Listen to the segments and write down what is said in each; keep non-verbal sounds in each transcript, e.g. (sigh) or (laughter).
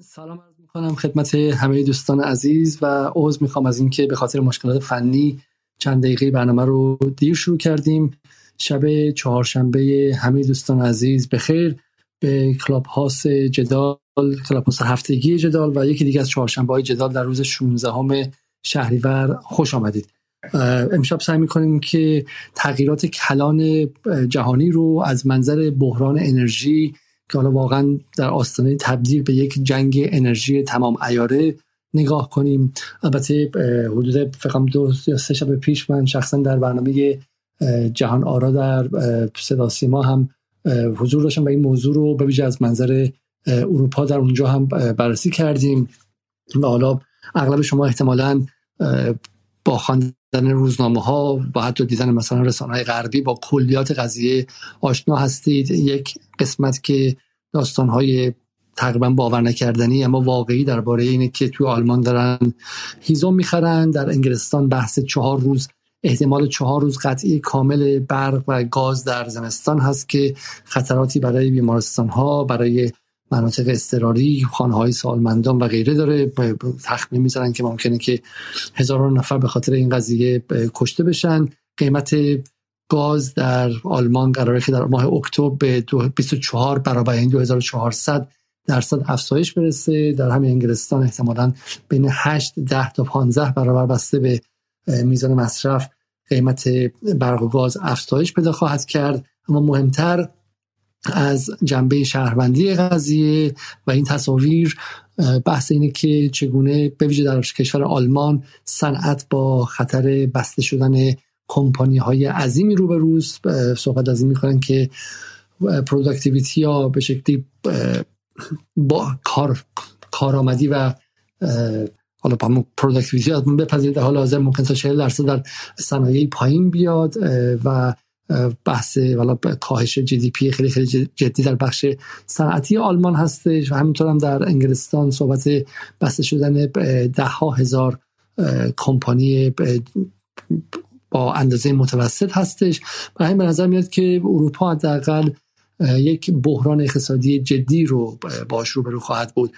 سلام عرض می‌کنم خدمت همه دوستان عزیز و عوض می‌خوام از اینکه به خاطر مشکلات فنی چند دقیقه برنامه رو دیر شروع کردیم. شب چهارشنبه همه دوستان عزیز به خیر به کلاب هاست جدال کلاب هاست هفتگی جدال و یکی دیگه از چهارشنبه های جدال در روز 16 همه شهریور خوش آمدید. امشب سعی می‌کنیم که تغییرات کلان جهانی رو از منظر بحران انرژی که حالا واقعا در آستانه تبدیل به یک جنگ انرژی تمام ایاره نگاه کنیم. البته حدود فقط دو یا سه شب پیش من شخصا در برنامه جهان آرا در صدا سیما هم حضور داشتم و این موضوع رو به ویژه از منظر اروپا در اونجا هم بررسی کردیم. و حالا اغلب شما احتمالا با خواندن روزنامه ها با حتی دیدن مثلا رسانه های غربی با کلیات قضیه آشنا هستید. یک قسمت که داستان های تقریبا باور نکردنی اما واقعی درباره اینه که توی آلمان دارن هیزم می‌خرن. در انگلستان بحث چهار روز احتمال چهار روز قطعی کامل برق و گاز در زمستان هست که خطراتی برای بیمارستان ها برای مناطق استراری خانه های سالمندان و غیره داره. تخمین می‌زنن که ممکنه که هزاران نفر به خاطر این قضیه کشته بشن. قیمت گاز در آلمان قراره که در ماه اکتبر به 24 برابر این 2400 درصد افزایش برسه. در همین انگلستان احتمالا بین 8 10 تا 15 برابر بسته به میزان مصرف قیمت برق و گاز افزایش پیدا خواهد کرد. اما مهمتر از جنبه شهروندی قضیه و این تصاویر بحث اینه که چگونه به ویژه در کشور آلمان صنعت با خطر بسته شدن کمپانی های عظیمی رو به روز صحبت از این می‌کنن که productivity یا به شکلی با کار کارآمدی و حالا با productivity بپذیرید در حال حاضر ممکن تا 40 درصد در صنایع پایین بیاد و بحث والا کاهش GDP خیلی خیلی جدی در بخش صنعتی آلمان هستش و همینطور هم در انگلستان صحبت بسته شدن ده ها هزار کمپانی با اندازه متوسط هستش همین به نظر میاد که اروپا حداقل یک بحران اقتصادی جدی رو باش روبرو خواهد بود.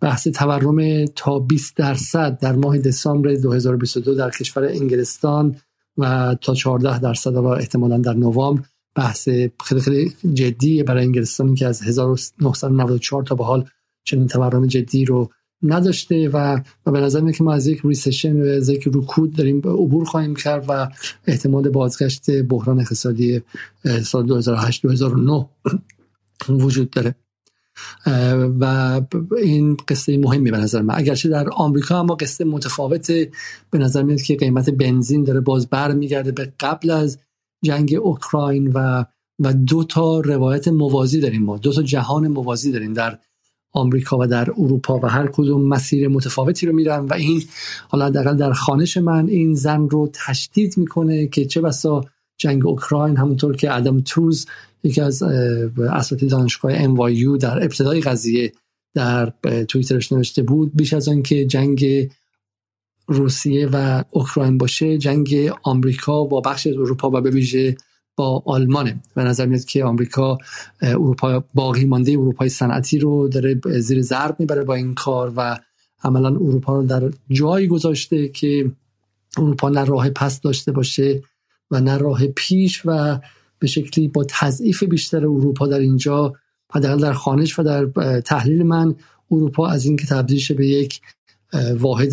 بحث تورم تا 20 درصد در ماه دسامبر 2022 در کشور انگلستان و تا 14 درصد و احتمالا در نوامبر بحث خیلی خیلی جدی برای انگلستان که از 1994 تا به حال چنین تورم جدی رو نداشته و, و به نظر که ما از یک ریسشن و از یک رکود داریم عبور خواهیم کرد و احتمال بازگشت بحران اقتصادی سال 2008 2009 وجود داره. و این قصه مهمی به نظر من. اگرچه در آمریکا اما قصه متفاوت به نظر میاد که قیمت بنزین داره باز برمیگرده به قبل از جنگ اوکراین و و دو تا روایت موازی داریم ما. دو تا جهان موازی داریم در آمریکا و در اروپا و هر کدوم مسیر متفاوتی رو میرن و این حالا حداقل در خانش من این زن رو تشدید می‌کنه که چه بسا جنگ اوکراین همونطور که ادم توز یکی از اساتید دانشگاه NYU در ابتدای قضیه در توییترش نوشته بود بیش از آن که جنگ روسیه و اوکراین باشه جنگ آمریکا با بخش اروپا و به ویژه با آلمانه. به نظر میاد که آمریکا اروپا باقی مانده اروپای صنعتی رو داره زیر ضرب می‌بره با این کار و عملا اروپا رو در جایی گذاشته که اروپا نه راه پس داشته باشه و نه راه پیش و به شکلی با تضعیف بیشتر اروپا در اینجا حداقل در خانش و در تحلیل من اروپا از اینکه تبدیل شه به یک واحد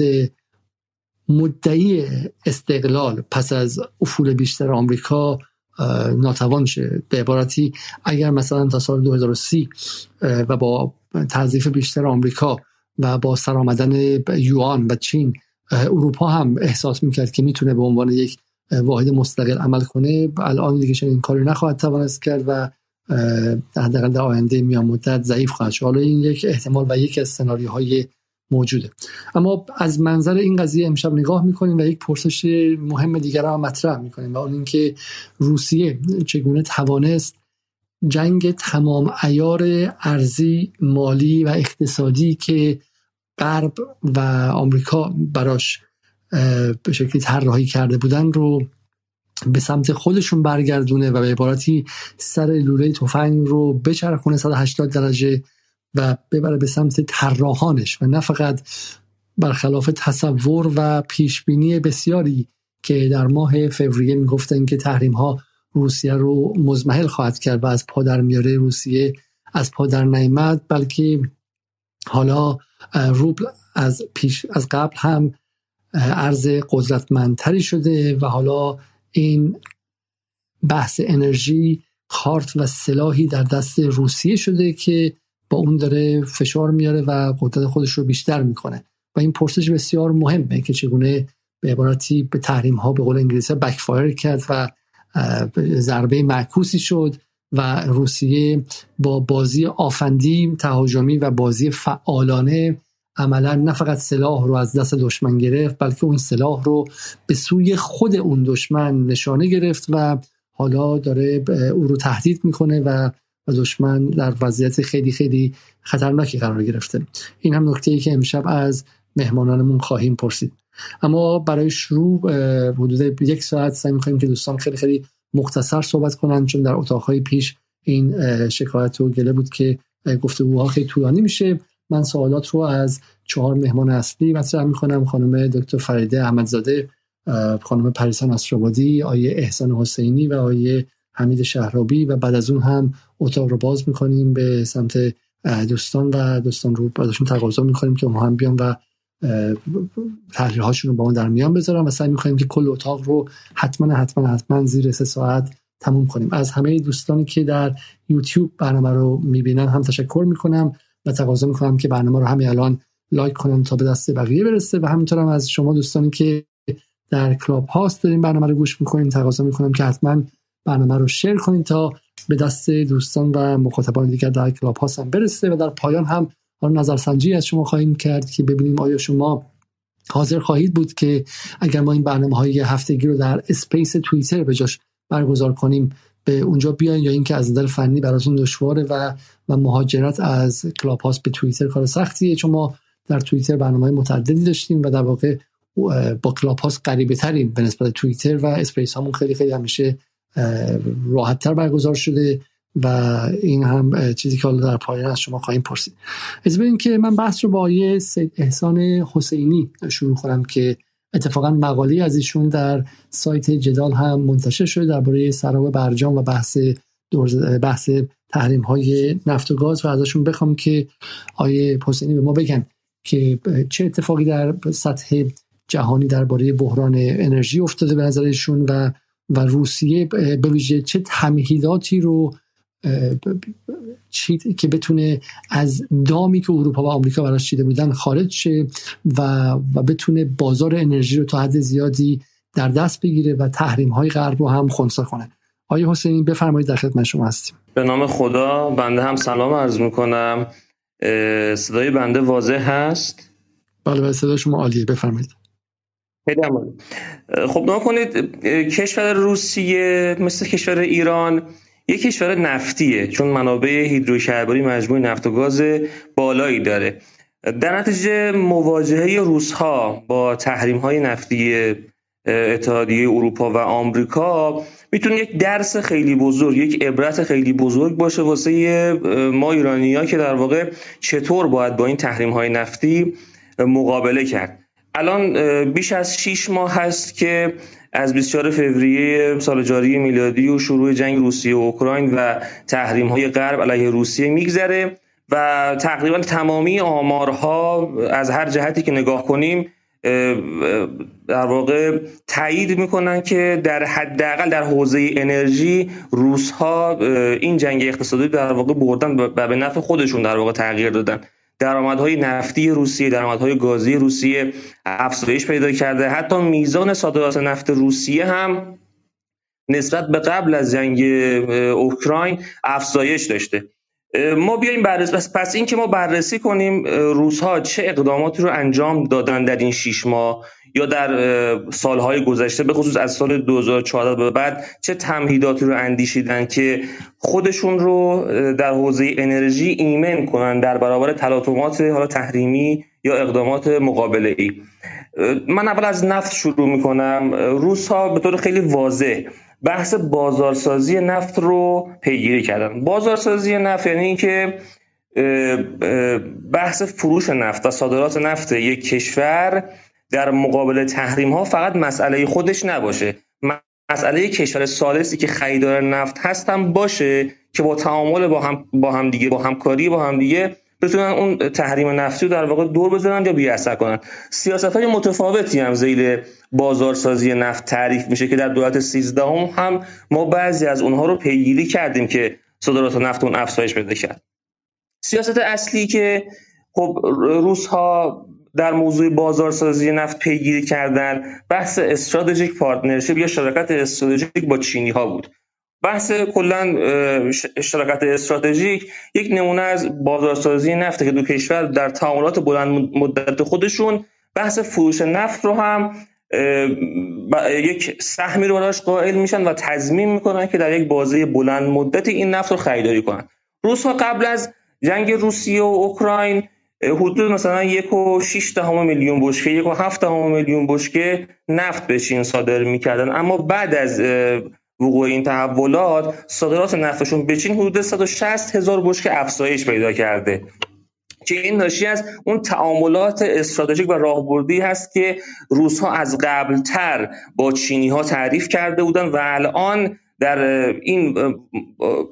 مدعی استقلال پس از افول بیشتر آمریکا ناتوان شه. به عبارتی اگر مثلا تا سال 2030 و با تضعیف بیشتر آمریکا و با سرآمدن یوان و چین اروپا هم احساس می‌کرد که می‌تونه به عنوان یک واحد مستقل عمل کنه الان دیگه این کاری نخواهد توانست کرد و حداقل در آینده میان مدت ضعیف خواهد شد. حالا این یک احتمال و یک از سناریوهای موجوده. اما از منظر این قضیه امشب نگاه می‌کنیم و یک پرسش مهم دیگر هم مطرح می‌کنیم و اون اینکه روسیه چگونه توانست جنگ تمام ایار ارزی مالی و اقتصادی که غرب و آمریکا براش به شکلی طراحی کرده بودن رو به سمت خودشون برگردونه و به عبارتی سر لوله تفنگ رو بچرخونه 180 درجه و ببره به سمت طراحانش و نه فقط برخلاف تصور و پیشبینی بسیاری که در ماه فوریه می‌گفتن که تحریم ها روسیه رو مزمحل خواهد کرد و از پادر میاره روسیه از پادر نیامد بلکه حالا روبل از پیش از قبل هم ارز قدرتمندتری شده و حالا این بحث انرژی کارت و سلاحی در دست روسیه شده که با اون داره فشار میاره و قدرت خودش رو بیشتر می‌کنه. و این پرسش بسیار مهمه که چگونه به عبارتی به تحریم ها به قول انگلیسی بکفایر کرد و ضربه معکوسی شد و روسیه با بازی آفندی تهاجمی و بازی فعالانه عملا نه فقط سلاح رو از دست دشمن گرفت بلکه اون سلاح رو به سوی خود اون دشمن نشانه گرفت و حالا داره او رو تهدید می‌کنه و دشمن در وضعیت خیلی خیلی خطرناکی قرار گرفته. این هم نکته ای که امشب از مهمانانمون خواهیم پرسید. اما برای شروع حدود یک ساعت سعی می‌کنیم که دوستان خیلی خیلی مختصر صحبت کنن چون در اتاقهای پیش این شکایت و گله بود که گفتگوها خیلی طولانی میشه. من سوالات رو از چهار مهمان اصلی مطرح می‌کنم. خانم دکتر فریده احمدزاده خانم پریسان اسرابادی آیه احسان حسینی و آیه حمید شهرابی و بعد از اون هم اتاق رو باز می‌کنیم به سمت دوستان و دوستان رو بعدشون تقاضا می‌کنیم که اونها هم بیان و تحلیل رو با ما در میان بذارم و سعی می‌کنیم که کل اتاق رو حتما حتما حتما زیر سه ساعت تموم کنیم. از همه دوستانی که در یوتیوب برنامه رو می‌بینن هم تشکر می‌کنم. و تقاضا می‌کنم که برنامه رو همین الان like کنن تا به دست بقیه برسه. و همینطور هم از شما دوستانی که در Clubhouse داریم برنامه رو گوش می‌کنیم تقاضا می‌کنم که حتما برنامه رو share کنید تا به دست دوستان و مخاطبان دیگر در Clubhouse هم برسه. و در پایان هم نظرسنجی از شما خواهیم کرد که ببینیم آیا شما حاضر خواهید بود که اگر ما این برنامه های هفتگی رو در Space توییتر به جاش برگزار کنیم به اونجا بیاین یا اینکه از نظر فنی براتون دشواره و و مهاجرت از Clubhouse به توییتر کار سختیه. چون ما در توییتر برنامه متعددی داشتیم و در واقع با Clubhouse غریبه تریم به نسبت توییتر و Space همون خیلی خیلی همیشه راحت تر برگزار شده و این هم چیزی که حالا در پایان از شما خواهیم پرسید. از این که من بحث رو با سید احسان حسینی شروع کنم که اتفاقا مقاله از ایشون در سایت جدال هم منتشر شده درباره سراب برجام و بحث بحث تحریم های نفت و گاز و ازشون بخوام که آیه حسینی به ما بگن که چه اتفاقی در سطح جهانی درباره بحران انرژی افتاده به نظرشون و و روسیه به ویژه چه تمهیداتی رو که بتونه از دامی که اروپا و آمریکا براش چیده بودن خارج شه و, و بتونه بازار انرژی رو تا حد زیادی در دست بگیره و تحریم های غرب رو هم خونسا کنه. آقای حسینی بفرمایید در خدمت شما هستیم. به نام خدا بنده هم سلام عرض می‌کنم. صدای بنده واضح هست؟ بله بله صدای شما عالیه. بفرمایید. خب نما کنید کشور روسیه مثل کشور ایران یک کشور نفتیه چون منابع هیدروکربنی مجموع نفت و گاز بالایی داره. در نتیجه مواجهه روسها با تحریم های نفتی اتحادیه اروپا و آمریکا می‌تونه یک درس خیلی بزرگ یک عبرت خیلی بزرگ باشه واسه ما ایرانی ها که در واقع چطور باید با این تحریم های نفتی مقابله کرد. الان بیش از 6 ماه هست که از 24 فوریه سال جاری میلادی و شروع جنگ روسیه و اوکراین و تحریم های غرب علیه روسیه میگذره و تقریبا تمامی آمارها از هر جهتی که نگاه کنیم در واقع تایید می‌کنن که در حداقل در حوزه انرژی روس ها این جنگ اقتصادی در واقع بردن و به نفع خودشون در واقع تغییر دادن. درآمدهای نفتی روسیه درآمدهای گازی روسیه افزایش پیدا کرده. حتی میزان صادرات نفت روسیه هم نسبت به قبل از جنگ اوکراین افزایش داشته. ما بیایم بررسی. پس, این که ما بررسی کنیم روس ها چه اقداماتی رو انجام دادن در این شیش ماه؟ یا در سالهای گذشته به خصوص از سال 2014 به بعد چه تمهیداتی رو اندیشیدن که خودشون رو در حوزه انرژی ایمن کنن در برابر تلاطمات حالا تحریمی یا اقدامات مقابله ای من اول از نفت شروع می‌کنم. روس ها به طور خیلی واضح بحث بازارسازی نفت رو پیگیری کردن. بازارسازی نفت یعنی اینکه بحث فروش نفت و صادرات نفت یک کشور در مقابل تحریم ها فقط مسئله خودش نباشه. مسئله کشور سالسی که خریدار نفت هستم باشه که با تعامل با هم با هم دیگه با همکاری با هم دیگه بتونن اون تحریم نفتی رو در واقع دور بزنن یا بی اثر کنن. سیاست های متفاوتی هم زیر بازارسازی نفت تعریف میشه که در دولت 13 هم, هم ما بعضی از اونها رو پیگیری کردیم که صادرات نفت اون افزایش پیدا کرد. سیاست اصلی که خب روس ها در موضوع بازارسازی نفت پیگیری کردن بحث strategic partnership یا شراکت استراتژیک با چینی ها بود. بحث کلا شراکت استراتژیک یک نمونه از بازارسازی نفت که دو کشور در تعاملات بلند مدت خودشون بحث فروش نفت رو هم یک سهمی رو براش قائل میشن و تضمین می‌کنن که در یک بازه بلند مدت این نفت رو خریداری کنن. روس ها قبل از جنگ روسیه و اوکراین حدود مثلا یک و شیش دهم میلیون بشکه یک و هفت دهم میلیون بشکه نفت به چین صادر می‌کردن. اما بعد از وقوع این تحولات صادرات نفتشون به چین حدود 160 هزار بشکه افزایش پیدا کرده. که این ناشی از اون تعاملات استراتژیک و راهبردی هست که روس ها از قبلتر با چینی ها تعریف کرده بودن و الان در این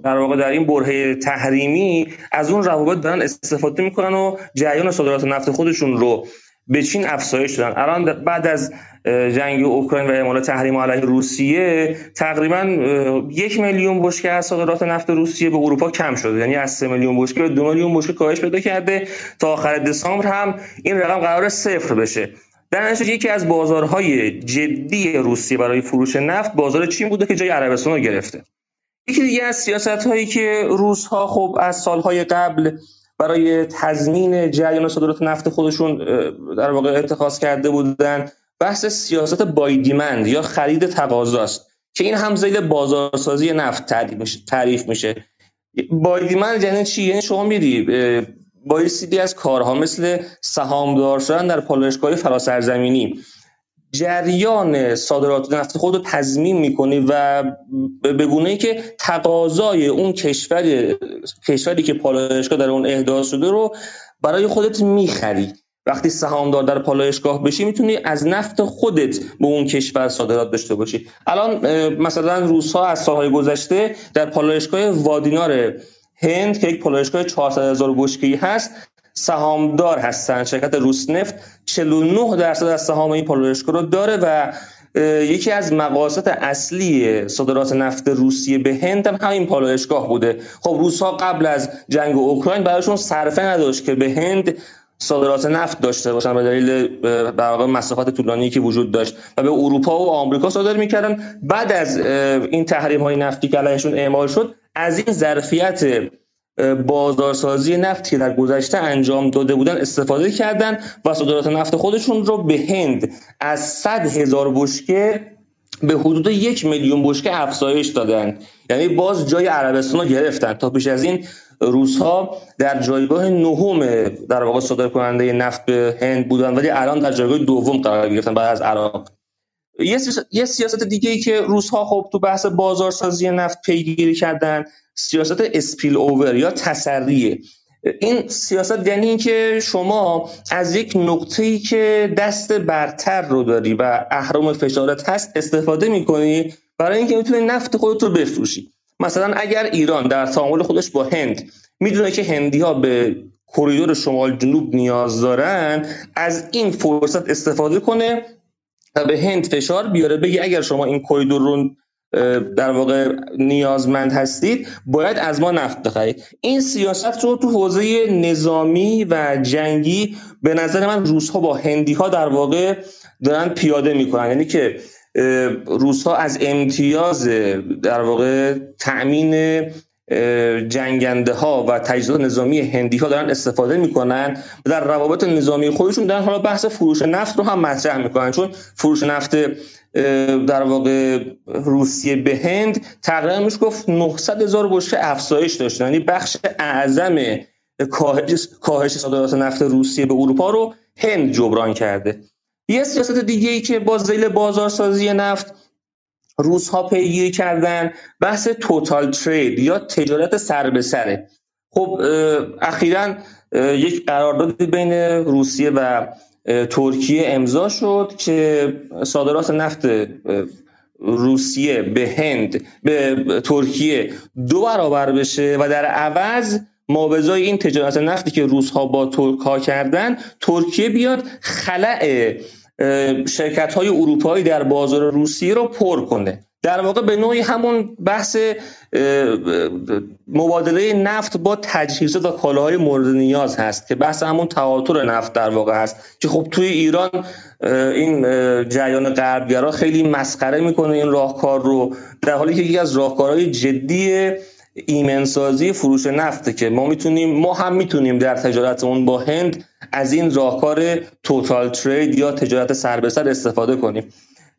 در واقع در این برهه تحریمی از اون روابط دارن استفاده می‌کنن و جریان صادرات نفت خودشون رو به چین افزایش دادن. الان بعد از جنگ اوکراین و اعمال تحریم علیه روسیه تقریبا یک میلیون بشکه از صادرات نفت روسیه به اروپا کم شده. یعنی از سه میلیون بشکه به دو میلیون بشکه کاهش پیدا کرده. تا آخر دسامبر هم این رقم قرار صفر بشه. در نتیجه یکی از بازارهای جدی روسیه برای فروش نفت بازار چین بوده که جای عربستان رو گرفته. یکی دیگه از سیاست هایی که روس ها خب از سالهای قبل برای تضمین جریان صادرات نفت خودشون در واقع اتخاذ کرده بودن بحث سیاست بای دیمند یا خرید تقاضاست که این هم زیل بازارسازی نفت تعریف میشه. بای دیمند یعنی چی؟ یعنی شما میری بایستیدی از کارها مثل سهامدار شدن در پالایشگاه فراسرزمینی. جریان صادرات نفت خود رو تضمین می‌کنی و به گونه ای که تقاضای اون کشور کشوری که پالایشگاه در اون احداث شده رو برای خودت می‌خری. وقتی سهامدار در پالایشگاه بشی می‌تونی از نفت خودت به اون کشور صادرات داشته باشی. الان مثلا روسها از سالهای گذشته در پالایشگاه وادینار هند که یک پالایشگاه 400 هزار بشکه‌ای هست سهامدار هستن شرکت روسنفت 49 درصد از سهام این پالایشگاه رو داره و یکی از مقاصد اصلی صادرات نفت روسیه به هند هم همین پالایشگاه بوده. خب روسها قبل از جنگ اوکراین برایشون صرفه نداشت که به هند صادرات نفت داشته باشن به دلیل واقع مسافت طولانی که وجود داشت و به اروپا و آمریکا صادر می‌کردن. بعد از این تحریم های نفتی که علیهشون اعمال شد از این ظرفیت بازارسازی نفت که در گذشته انجام داده بودن استفاده کردن و صادرات نفت خودشون رو به هند از 100 هزار بشکه به حدود یک میلیون بشکه افزایش دادن. یعنی باز جای عربستان رو گرفتن. تا پیش از این روس ها در جایگاه نهم در واقع صادر کننده نفت به هند بودن ولی الان در جایگاه دوم قرار گرفتن بعد از عراق. یه سیاست دیگه ای که روس ها خب تو بحث بازارسازی نفت پیگیری کردن سیاست اسپیل اوور یا تسریه این سیاست یعنی اینکه شما از یک نقطه ای که دست برتر رو داری و اهرام فشارت هست استفاده می‌کنی برای اینکه می‌تونی نفت خودت رو بفروشی. مثلا اگر ایران در تعامل خودش با هند می‌دونه که هندی ها به کریدور شمال جنوب نیاز دارن از این فرصت استفاده کنه و به هند فشار بیاره بگی اگر شما این کریدور رو در واقع نیازمند هستید باید از ما نفت بخرید. این سیاست رو تو حوزه نظامی و جنگی به نظر من روس ها با هندی ها در واقع دارن پیاده می‌کنن. یعنی که روس ها از امتیاز در واقع تأمین جنگنده ها و تجهیزات نظامی هندی ها دارن استفاده می‌کنن و در روابط نظامی خودشون دارن حالا بحث فروش نفت رو هم مطرح می‌کنن. چون فروش نفت در واقع روسیه به هند تقریبا میشه گفت 900 هزار بشکه افزایش داشته یعنی بخش اعظم کاهش صادرات نفت روسیه به اروپا رو هند جبران کرده. یه سیاست دیگه ای که با زیل بازارسازی نفت روس ها پیگیری کردن بحث توتال ترید یا تجارت سر به سره. خب اخیرا یک قراردادی بین روسیه و ترکیه امضا شد که صادرات نفت روسیه به هند به ترکیه دو برابر بشه و در عوض ما به این تجارت نفتی که روزها با ترک ها کردن ترکیه بیاد خلع شرکت های اروپایی در بازار روسیه رو پر کنه. در واقع به نوعی همون بحث مبادله نفت با تجهیزات و کالاهای مورد نیاز هست که بحث همون تواتر نفت در واقع هست که خب توی ایران این جریان غربگرا خیلی مسخره می‌کنه این راهکار رو در حالی که یکی از راهکارهای جدی ایمنسازی فروش نفته که ما می‌تونیم ما هم می‌تونیم در تجارتمون با هند از این راهکار توتال ترید یا تجارت سر سر استفاده کنیم.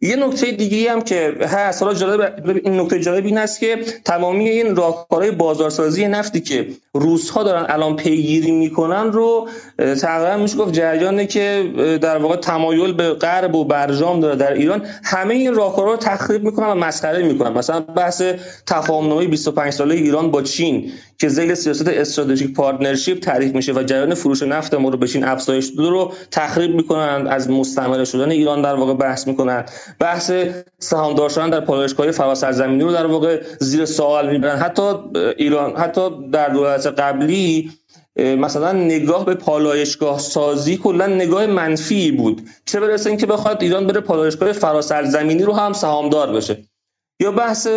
یه نکته دیگه هم که هست حالا جالب این نکته جالب این است که تمامی این راهکارهای بازارسازی نفتی که روزها دارن الان پیگیری می‌کنن رو تقریبا میشه گفت جریانه که در واقع تمایل به غرب و برجام داره در ایران. همه این راهکارها رو تخریب می‌کنن و مسخره می‌کنن. مثلا بحث تفاهمنامه 25 ساله ایران با چین که زیر سیاست strategic partnership تعریف میشه و جریان فروش نفت ما رو به چین افزایش داده رو تخریب می‌کنن از مستعمره شدن ایران در واقع بحث می‌کنن. بحث سهامدار شدن در پالایشگاه فراسرزمینی رو در واقع زیر سوال می‌برن. حتی ایران حتی در دولت قبلی مثلا نگاه به پالایشگاه سازی کلا نگاه منفی بود. چه برسه اینکه بخواد ایران بره پالایشگاه فراسرزمینی رو هم سهامدار بشه. یا بحث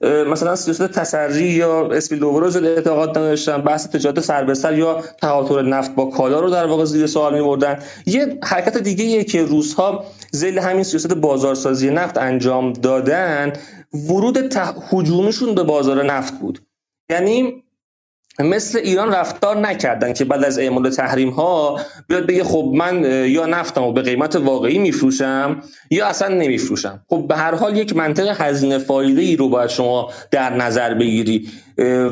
مثلا سیاست تسری یا اسپیل دوبروز اعتقاد نداشتن بحث تجارت سر به سر یا تهاتر نفت با کالا رو در واقع زیر سوال می‌بردن. یه حرکت دیگه ایه که روزها زیل همین سیاست بازارسازی نفت انجام دادن ورود هجومشون به بازار نفت بود. یعنی مثل ایران رفتار نکردن که بعد از اعمال تحریم ها بیاد بگه خب من یا نفتم و به قیمت واقعی میفروشم یا اصلا نمیفروشم. خب به هر حال یک منطق هزینه فایده ای رو باید شما در نظر بگیری.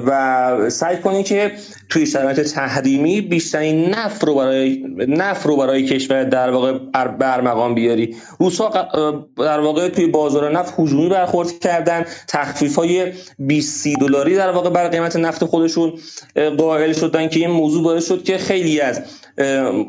و سعی کنی که توی شرایط تحریمی بیشترین نفت رو برای نفت رو برای کشور در واقع برمقام بیاری. روسا در واقع توی بازار نفت هجومی برخورد کردن. تخفیف های 20 دلاری در واقع بر قیمت نفت خودشون قائل شدن که این موضوع باعث شد که خیلی از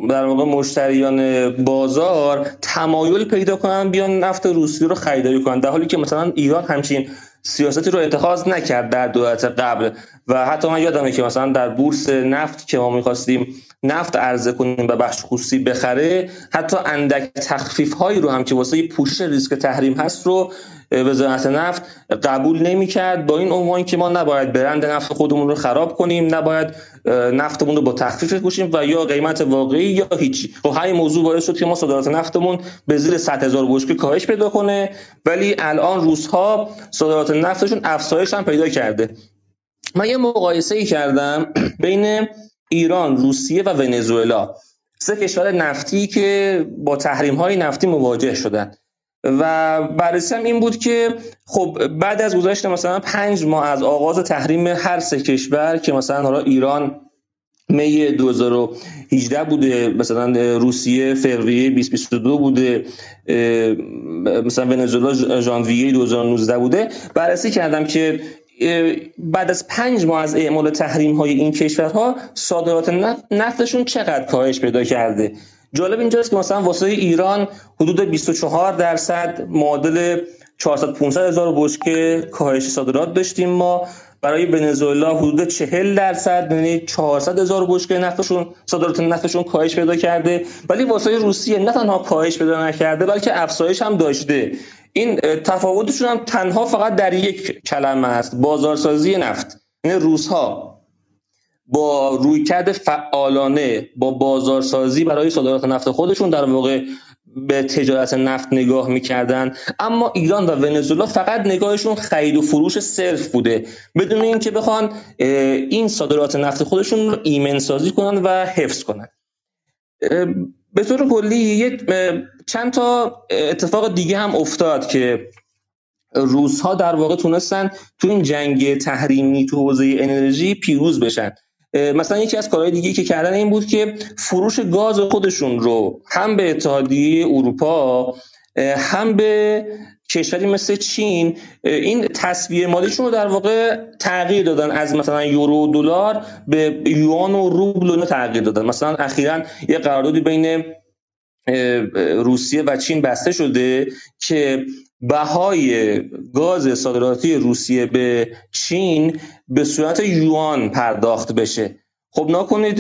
در واقع مشتریان بازار تمایل پیدا کنن بیان نفت روسیه رو خریداری کنن. در حالی که مثلا ایران همچین سیاستی رو اتخاذ نکرد در دولت قبل. و حتی من یادمه که مثلا در بورس نفت که ما می‌خواستیم نفت عرضه کنیم و بخش خصوصی بخره حتی اندک تخفیف هایی رو هم که واسه پوشش ریسک تحریم هست رو وزارت نفت قبول نمی‌کرد. با این عنوان که ما نباید برند نفت خودمون رو خراب کنیم نباید نفتمون رو با تخفیف بپوشیم و یا قیمت واقعی یا هیچی. خب همین موضوع باعث شد که ما صادرات نفتمون به زیر 100 هزار بشکه کاهش پیدا کنه. ولی الان روزها صادرات نفتشون افزایش هم پیدا کرده. من یه مقایسه ای کردم بین ایران، روسیه و ونزوئلا. سه کشور نفتی که با تحریم های نفتی مواجه شدن. و بررسی هم این بود که خب بعد از گذشت مثلا پنج ماه از آغاز تحریم هر سه کشور که مثلا حالا ایران می 2018 بوده مثلا روسیه فوریه 2022 بوده مثلا ونزوئلا ژانویه 2019 بوده. بررسی کردم که بعد از پنج ماه از اعمال تحریم های این کشورها صادرات نفتشون چقدر کاهش پیدا کرده؟ جالب اینجاست که مثلا واسه ایران حدود 24 درصد معادل 400 500 هزار بشکه کاهش صادرات داشتیم ما. برای ونزوئلا حدود 40 درصد یعنی 400 هزار بشکه نفتشون صادرات نفتشون کاهش پیدا کرده. ولی واسه روسیه نه تنها کاهش پیدا نکرده بلکه افزایش هم داشته. این تفاوتشون هم تنها فقط در یک کلمه است. بازارسازی نفت یعنی روزها با رویکرد فعالانه با بازارسازی برای صادرات نفت خودشون در واقع به تجارت نفت نگاه می‌کردن. اما ایران و ونزوئلا فقط نگاهشون خرید و فروش صرف بوده. بدون اینکه بخوان این صادرات نفت خودشون رو ایمن سازی کنن و حفظ کنن. به طور کلی چند تا اتفاق دیگه هم افتاد که روزها در واقع تونستن تو این جنگ تحریمی تو حوزه انرژی پیروز بشن. مثلا یکی از کارهای دیگه که کردن این بود که فروش گاز خودشون رو هم به اتحادیه اروپا هم به کشوری مثل چین این تصویر مالیشون رو در واقع تغییر دادن از مثلا یورو دلار به یوان و روبل رو تغییر دادن. مثلا اخیرا یه قراردادی بین روسیه و چین بسته شده که بهای گاز صادراتی روسیه به چین به صورت یوان پرداخت بشه. خب نکنید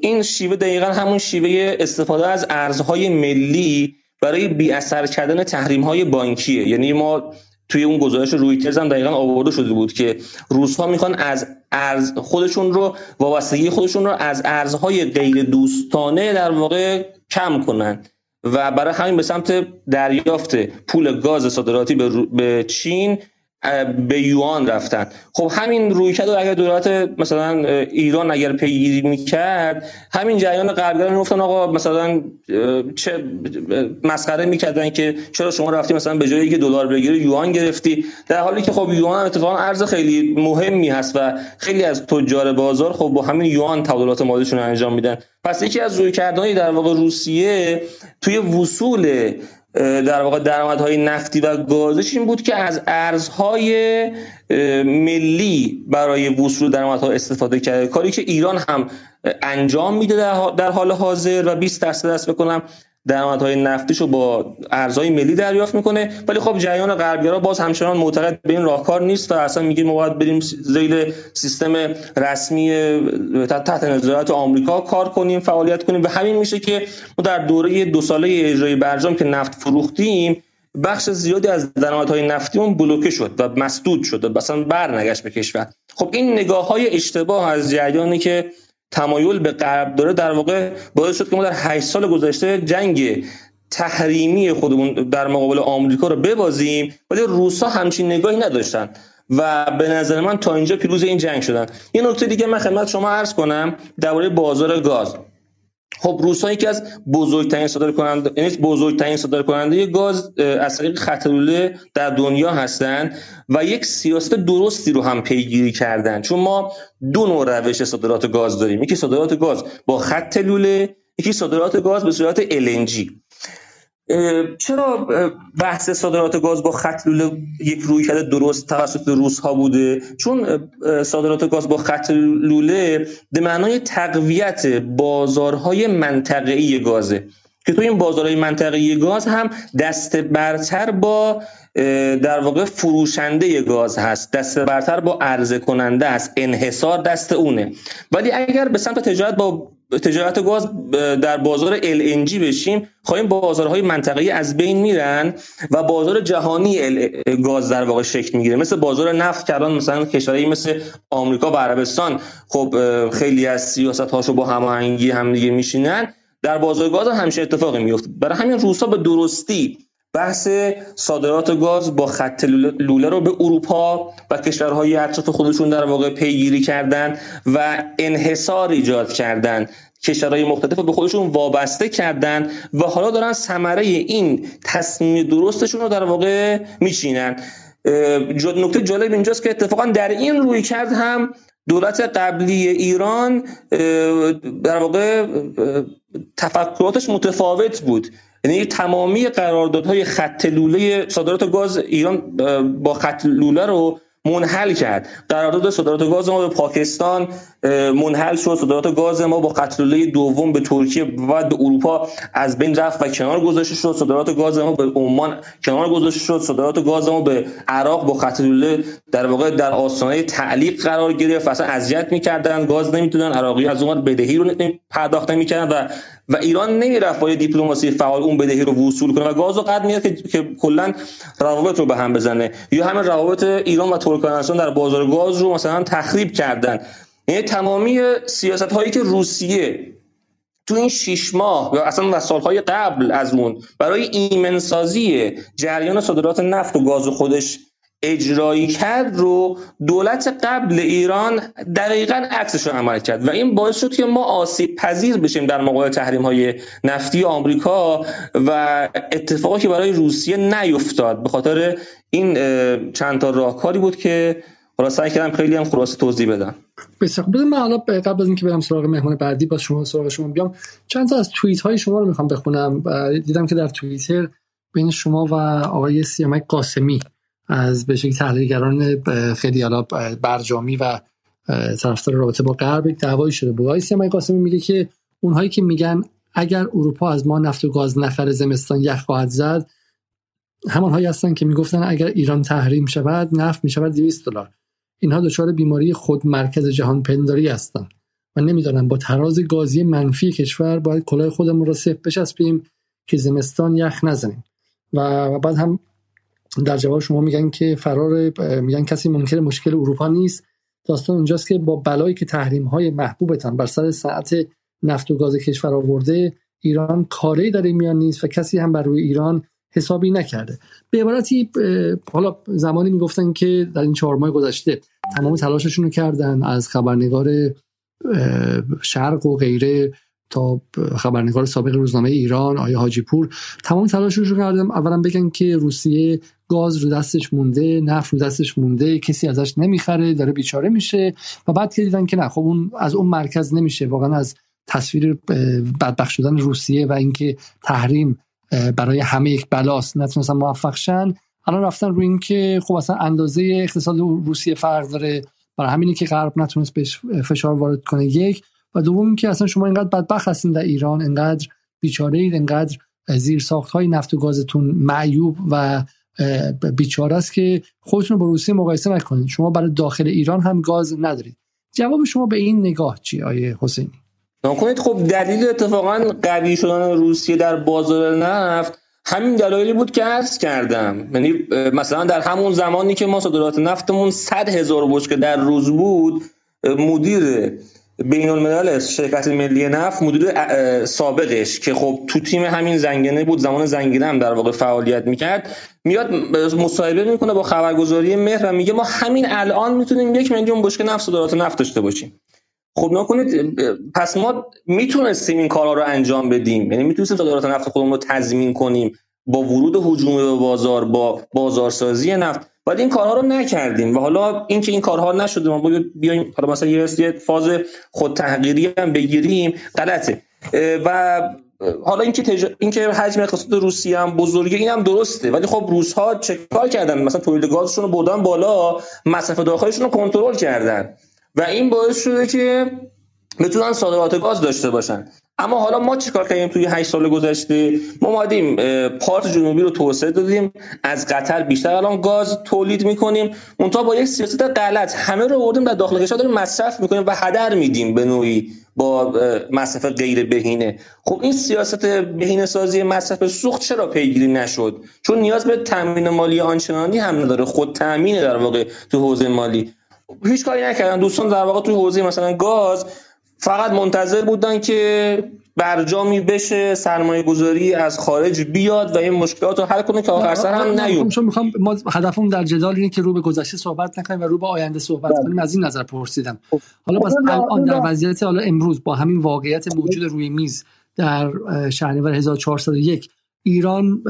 این شیوه دقیقا همون شیوه استفاده از ارزهای ملی برای بی اثر کردن تحریم های بانکیه. یعنی ما توی اون گزارش رویترز هم دقیقا آورده شده بود که روزها می‌خوان از ارز خودشون رو وابستگی خودشون رو از ارزهای غیر دوستانه در واقع کم کنن. و برای همین به سمت دریافت پول گاز صادراتی به چین به یوان رفتن. خب همین رویکرد و اگر دولت مثلا ایران اگر پیگیری می‌کرد همین جریان غربگرا می‌گفتن آقا مثلا چه مسخره می‌کردن که چرا شما رفتی مثلا به جایی که دلار بگیری یوان گرفتی. در حالی که خب یوان اتفاقا ارز خیلی مهمی هست و خیلی از تجار بازار خب با همین یوان تبادلات مالیشون انجام میدن. پس یکی از رویکردهای در واقع روسیه توی وصول در واقع درآمدهای نفتی و گازش این بود که از ارزهای ملی برای وصول درآمدها استفاده کرده. کاری که ایران هم انجام میده در حال حاضر و 20 درصد است بکنم. درآمدهای نفتیشو با ارزهای ملی دریافت می‌کنه. ولی خب جریان غربگرا باز همچنان معتقد به این راهکار نیست و اصلا میگه ما باید بریم زیر سیستم رسمی تحت نظارت آمریکا کار کنیم فعالیت کنیم. و همین میشه که ما در دوره دو ساله اجرای برجام که نفت فروختیم بخش زیادی از درآمدهای نفتیمون بلوکه شد و مسدود شد و مثلا برنگشت به کشور. خب این نگاه های اشتباه از جریانی که تمایل به غرب داره در واقع باعث شد که ما در 8 سال گذشته جنگ تحریمی خودمون در مقابل آمریکا رو ببازیم ولی روسا همچین نگاهی نداشتن و به نظر من تا اینجا پیروز این جنگ شدن. یه نکته دیگه من خدمت شما عرض کنم درباره بازار گاز. خب روسا یکی از بزرگترین صادر کننده یعنی بزرگترین صادر کننده گاز از طریق خط در دنیا هستند و یک سیاست درستی رو هم پیگیری کردن. چون ما دو نوع روش صادرات گاز داریم. یکی صادرات گاز با خط لوله یکی صادرات گاز به صورت LNG چرا بحث صادرات گاز با خط لوله یک رویکرد درست توسط روس ها بوده؟ چون صادرات گاز با خط لوله به معنای تقویت بازارهای منطقه‌ای گازه. که تو این بازارهای منطقه‌ای گاز هم دست برتر با در واقع فروشنده گاز هست. دست برتر با عرضه کننده است. انحصار دست اونه. ولی اگر به سمت تجارت با تجارت گاز در بازار LNG بشیم خواهیم بازارهای منطقه‌ای از بین میرن و بازار جهانی گاز در واقع شکل می‌گیره. مثل بازار نفت که الان مثلا کشورهایی مثل آمریکا و عربستان خب خیلی از سیاست هاشو با هماهنگی هم دیگه میشینن. در بازار گاز همیشه اتفاقی میفته برای همین روسا به درستی بحث صادرات گاز با خط لوله رو به اروپا و کشورهای اطراف خودشون در واقع پیگیری کردن و انحصار ایجاد کردن. کشورهای مختلف رو به خودشون وابسته کردن و حالا دارن ثمره این تصمیم درستشون رو در واقع میچینن. نکته جالب اینجاست که اتفاقا در این روی کرد هم دولت قبلی ایران در واقع تفکراتش متفاوت بود. یعنی تمامی قراردادهای خط لوله صادرات گاز ایران با خط لوله رو منحل کرد. قرارداد صادرات گاز ما به پاکستان منحل شد. صادرات گاز ما با قتلوله دوم به ترکیه و به اروپا از بین رفت و کنار گذاشته شد. صادرات گاز ما به عمان کنار گذاشته شد. صادرات گاز ما به عراق با قتلوله در واقع در آستانه تعلیق قرار گرفت اصلا اذیت می‌کردن گاز نمی‌تونن عراقی از اون بدهی رو پرداخت نمی‌کردن و و ایران نمی‌رفت با دیپلماسی فعال اون بدهی رو وصول کنه. و گاز رو قد میاد که, که کلا روابط رو به هم بزنه. یا همین روابط ایران و ترکمنستان در بازار گاز رو مثلا تخریب کردن. یعنی تمامی سیاست هایی که روسیه تو این شیش ماه یا اصلا و سالهای قبل از اون برای ایمنسازی جریان صادرات نفت و گاز خودش اجرایی کرد رو دولت قبل ایران دقیقا عکسش رو عمل کرد. و این باعث شد که ما آسیب پذیر بشیم در مقابل تحریم های نفتی آمریکا و اتفاقی که برای روسیه نیفتاد. به خاطر این چند تا راهکاری بود که حالا کردم خیلی هم خلاصه توضیح بدم. بسیار خوب. من حالا قبل از اینکه برم سراغ مهمان بعدی با شما سراغ شما بیام. چند تا از توییت های شما رو می‌خوام بخونم. دیدم که در توییتر بین شما و آقای سیامک قاسمی از به شکل تحلیلگران خیلی حالا برجامی و طرفدار رابطه با غرب دعوایی شده. بود آقای سیامک قاسمی میگه که اونهایی که میگن اگر اروپا از ما نفت و گاز نخره زمستان یخ خواهد زد همانهایی هستن که می‌گفتن اگر ایران تحریم شود نفت می‌شود 200 دلار. اینها دچار بیماری خود مرکز جهان پنداری هستند و نمی‌دانم با تراز گازی منفی کشور باید کلاه خودمون را صفر بچسبیم که زمستان یخ نزنیم. و بعد هم در جواب شما میگن که فرار میگن کسی ممکن مشکل اروپا نیست. داستان اونجاست که با بلایی که تحریم های محبوبتان بر سر ساعت نفت و گاز کشور آورده ایران کاری در میان نیست و کسی هم بر روی ایران حسابی نکرده. به عبارتی حالا زمانی می‌گفتن که در این چهار ماه گذشته تمام تلاششون رو کردن از خبرنگار شرق و غیره تا خبرنگار سابق روزنامه ایران آیا حاجی پور تمام تلاششون رو کردم. اولا بگن که روسیه گاز رو دستش مونده نفت رو دستش مونده کسی ازش نمی‌خره داره بیچاره میشه. و بعد که دیدن که نه خب اون از اون مرکز نمیشه واقعا از تصویر بدبخت شدن روسیه و اینکه تحریم برای همه یک بلاست نتونستن موفق شن. الان رفتن روی اینکه خب اصلا اندازه اقتصاد روسیه فرق داره. برای همینی که غرب نتونست بهش فشار وارد کنه. یک دوم که اصلا شما اینقدر بدبخت هستین در ایران اینقدر بیچاره اید اینقدر زیر ساخت های نفت و گازتون معیوب و بیچاره است که خودتون رو با روسیه مقایسه نکنید. شما برای داخل ایران هم گاز ندارید. جواب شما به این نگاه چی آیه حسینی؟ کنید خب دلیل اتفاقا قوی شدن روسیه در بازار نفت همین دلایلی بود که عرض کردم. یعنی مثلا در همون زمانی که ما صادرات نفتمون 100 هزار بشکه در روز بود مدیر بین الملل شرکت ملی نفت مدیر سابقش که خب تو تیم همین زنگنه بود زمان زنگنه هم در واقع فعالیت می‌کرد میاد مصاحبه می‌کنه با خبرگزاری مهر و میگه ما همین الان می‌تونیم یک میلیون بشکه نفت صادرات نفت داشته باشیم. خب نکنید پس ما می‌تونستیم این کارها رو انجام بدیم. یعنی می‌تونستیم صادرات نفت خودمون رو تضمین کنیم با ورود هجوم به بازار با بازارسازی نفت. ولی این کارها رو نکردیم و حالا اینکه این کارها نشده ما بیایم حالا مثلا یه فاز خود تحقیری هم بگیریم غلطه. و حالا اینکه تج... اینکه حجم اقتصاد روسیه هم بزرگه این هم درسته. ولی خب روزها چه کار کردن؟ مثلا تولید گازشون رو بردن بالا مصرف داخلشون رو کنترل کردن. و این باعث شده که بتونن صادرات گاز داشته باشن. اما حالا ما چیکار کردیم توی 8 سال گذشته؟ ما اومدیم پارت جنوبی رو توسعه دادیم. از قطر بیشتر الان گاز تولید می‌کنیم. اونتا با یک سیاست غلط. همه رو آوردیم در داخل کشور داریم مصرف می‌کنیم و هدر میدیم به نوعی با مصرف غیر بهینه. خب این سیاست بهینه سازی مصرف سوخت چرا پیگیری نشد؟ چون نیاز به تامین مالی آنچنانی هم نداره. خود تامین در واقع تو حوزه مالی. هیچ کاری نکردن. دوستان در واقع توی حوزه مثلا گاز فقط منتظر بودن که برجامی بشه سرمایه گذاری از خارج بیاد و این مشکلات رو حل کنه که آخر سر هم نیوم چون می‌خوام ما هدفمون در جدال اینه که رو به گذشته صحبت نکنیم و رو به آینده صحبت بله. کنیم از این نظر پرسیدم خب. حالا بس الان در وضعیت حالا امروز با همین واقعیت موجود روی میز در شهریور 1401 ایران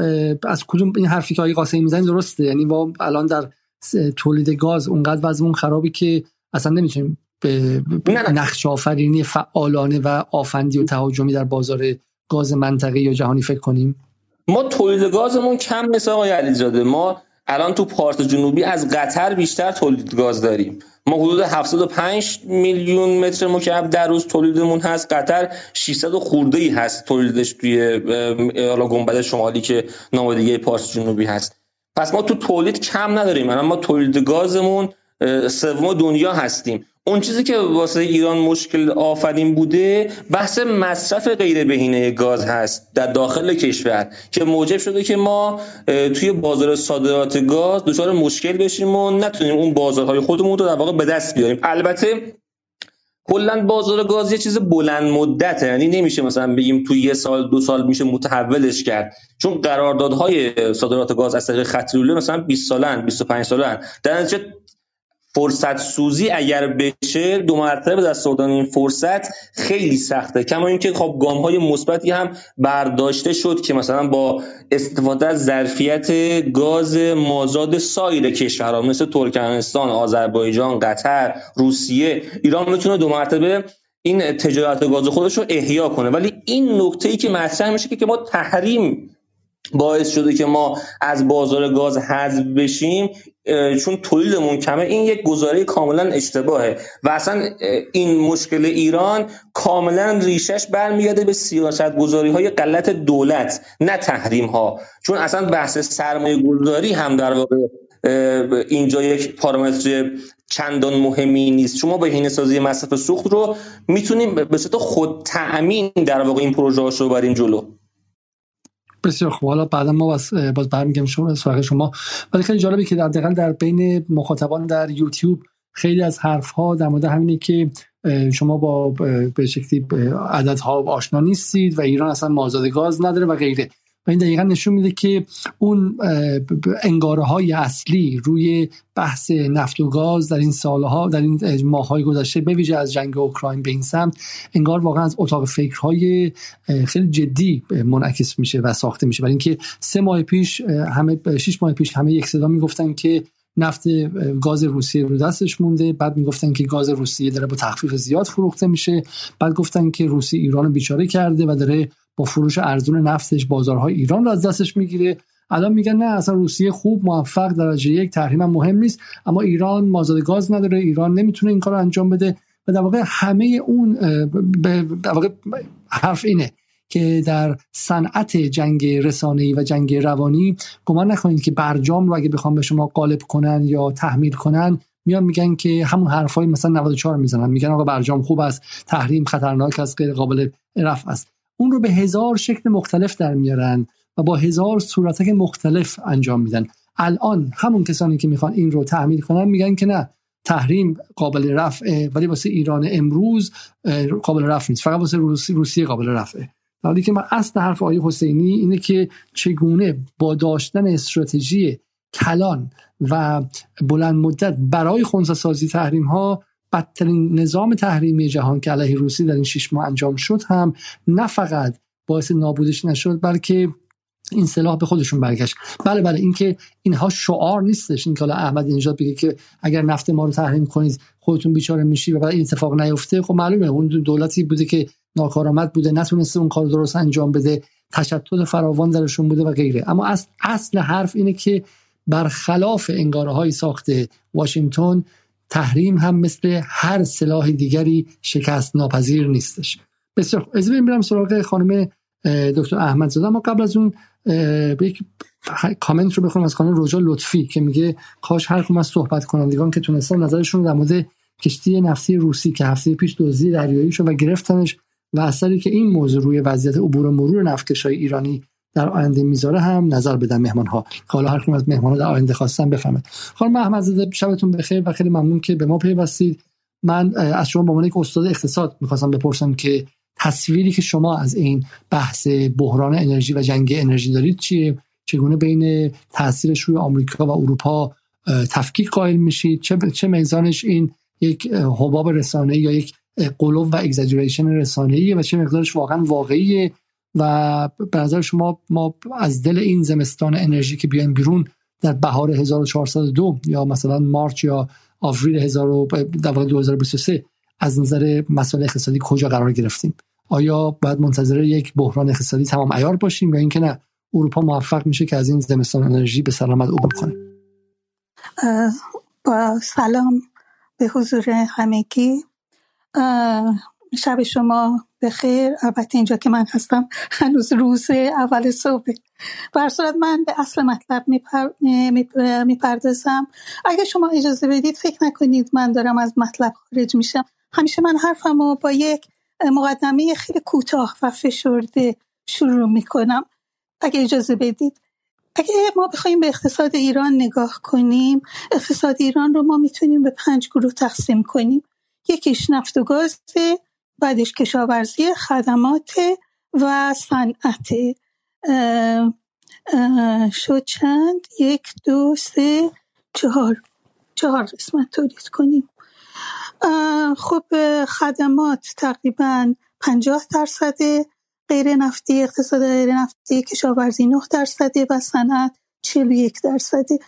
از کدوم این حرفی که آقای قاسمی می‌زنید درسته یعنی با الان در تولید گاز اونقدر وضعمون خرابی که اصلا نمی‌تونیم نقش آفرینی فعالانه و آفندی و تهاجمی در بازار گاز منطقه یا جهانی فکر کنیم؟ ما تولید گازمون کم نیست آقای علیزاده. ما الان تو پارت جنوبی از قطر بیشتر تولید گاز داریم. ما حدود 705 میلیون متر مکعب در روز تولیدمون هست. قطر 600 خورده ای هست تولیدش توی حالا گنبد شمالی که نمایندگی پارت جنوبی هست. پس ما تو تولید کم نداریم. الان ما تولید گازمون سوم دنیا هستیم. اون چیزی که واسه ایران مشکل آفرین بوده بحث مصرف غیر بهینه گاز هست در داخل کشور که موجب شده که ما توی بازار صادرات گاز دچار مشکل بشیم و نتونیم اون بازارهای خودمون رو در واقع به دست بیاریم. البته کلا بازار گاز یه چیز بلند مدته یعنی نمیشه مثلا بگیم توی یه سال دو سال میشه متحولش کرد. چون قراردادهای صادرات گاز از طریق خط مثلا 20 سالن 25 سالن. در نتیجه فرصت سوزی اگر بشه دو مرتبه دست آوردن این فرصت خیلی سخته. کما اینکه خب گام های مثبتی هم برداشته شد که مثلا با استفاده از ظرفیت گاز مازاد سایر کشورها مثل ترکمنستان، آذربایجان، قطر، روسیه ایران می‌تونه دو مرتبه این تجارت گاز خودش رو احیا کنه. ولی این نکته ای که مطرح میشه که ما تحریم باعث شده که ما از بازار گاز حذف بشیم چون تولیدمون کمه این یک گزاره کاملا اشتباهه. و اصلا این مشکل ایران کاملا ریشش برمیگرده به سیاست گذاری های غلط دولت نه تحریم ها چون اصلا بحث سرمایه گذاری هم در واقع اینجا یک پارامتر چندان مهمی نیست. شما به هینه سازی مصرف سوخت رو می‌تونیم به صورت خود تأمین در واقع این پروژه رو بریم جلو. بسیار خوب. حالا بعدا ما باز, باز برمیگم شما سراغ شما. ولی خیلی جالبه که در دقیقا در بین مخاطبان در یوتیوب خیلی از حرف ها در مورد همینه که شما با به شکلی عددها آشنا نیستید و ایران اصلا مازاد گاز نداره و غیره. و این دقیقا نشون میده که اون انگاره های اصلی روی بحث نفت و گاز در این سالها در این ماهای گذشته به ویژه از جنگ اوکراین به این سمت انگار واقعا از اتاق فکرهای خیلی جدی منعکس میشه و ساخته میشه. برای اینکه سه ماه پیش همه شش ماه پیش همه یک صدا می‌گفتن که نفت گاز روسیه رو دستش مونده. بعد می‌گفتن که گاز روسیه داره با تخفیف زیاد فروخته میشه. بعد گفتن که روسیه ایران بیچاره کرده و داره با فروش ارزون نفتش بازارهای ایران رو از دستش می‌گیره. الان میگن نه اصلا روسیه خوب موفق درجه یک تحریم هم مهم نیست. اما ایران مازاد گاز نداره ایران نمی‌تونه این کار رو انجام بده. و در واقع همه اون در واقع حرف اینه که در صنعت جنگ رسانه‌ای و جنگ روانی گمان نکنید که برجام رو اگه بخوام به شما قالب کنن یا تحمیل کنن میان میگن که همون حرفای مثلا 94 می‌زنن. میگن آقا برجام خوب است تحریم خطرناک است غیر قابل رفع است. اون رو به هزار شکل مختلف در میارن و با هزار صورتک مختلف انجام میدن. الان همون کسانی که می‌خوان این رو تعمیل کنن میگن که نه تحریم قابل رفعه ولی واسه ایران امروز قابل رفع نیست. فقط واسه روسی روسیه قابل رفعه. ولی که من اصل حرف آقای حسینی اینه که چگونه با داشتن استراتژی کلان و بلند مدت برای خونسا سازی تحریم ها بدترین نظام تحریمی جهان که علیه روسی در این شش ماه انجام شد هم نه فقط باعث نابودش نشد بلکه این سلاح به خودشون برگشت. بله بله اینکه اینها شعار نیستش. این که احمد اینجا بگه که اگر نفت ما رو تحریم کنید خودتون بیچاره میشی و بعد این اتفاق نیفته. خب معلومه اون دولتی بوده که ناکارآمد بوده نتونسته اون کار درست انجام بده تشتت فراوان درشون بوده و غیره. اما اصل, اصل حرف اینه که برخلاف انگاره های ساخته واشنگتن تحریم هم مثل هر سلاح دیگری شکست ناپذیر نیستش. بسیار از بریم سراغ خانم دکتر احمد زاده. اما قبل از اون یک کامنت رو بخونم از خانم روجا لطفی که میگه کاش هر کدوم از صحبت کنندگان که تونستن نظرشون در مورد کشتی نفتی روسی که هفته پیش دزدی دریایی شد و گرفتنش و اثری که این موضوع روی وضعیت عبور و مرور نفتکشای ایرانی در آینده می‌ذاره هم نظر بدن مهمان ها حالا هر از مهمان ها در آینده خواستن بفهمه خانم احمد زاده شبتون بخیر و خیلی ممنون که به ما پیوستید. من از شما به عنوان یک استاد اقتصاد می‌خواستم بپرسم که تصویری که شما از این بحث بحران انرژی و جنگ انرژی دارید چیه؟ چگونه بین تاثیرش روی آمریکا و اروپا تفکیک قائل میشید؟ چه چه میزانش این یک حباب رسانه یا یک قلوب و اگزاجریشن رسانه‌ایه و چه مقدارش واقعا واقعیه؟ و به نظر شما ما از دل این زمستان انرژی که بیایم بیرون در بهار 1402 یا مثلا مارچ یا آوریل 2023 از نظر مسائل اقتصادی کجا قرار گرفتیم؟ آیا باید منتظر یک بحران اقتصادی تمام ایار باشیم یا اینکه نه اروپا موفق میشه که از این زمستان انرژی به سلامت عبور کنه؟ با سلام به حضور همگی. شب شما بخیر. البته اینجا که من هستم هنوز روز اول صبح بر من به اصل مطلب می‌پردازم. اگه شما اجازه بدید فکر نکنید من دارم از مطلب خارج میشم. همیشه من حرفم رو با یک مقدمه خیلی کوتاه و فشرده شروع می‌کنم. اگه اجازه بدید. اگه ما بخوایم به اقتصاد ایران نگاه کنیم اقتصاد ایران رو ما می‌تونیم به پنج گروه تقسیم کنیم. یکیش نفت و گاز بعدش کشاورزی خدمات و صنعت. شد چند؟ یک دو سه چهار. چهار قسمت تولید کنیم. خب خدمات تقریبا پنجاه درصد غیر نفتی اقتصاد غیر نفتی کشاورزی نه درصده و صنعت چهل یک درصده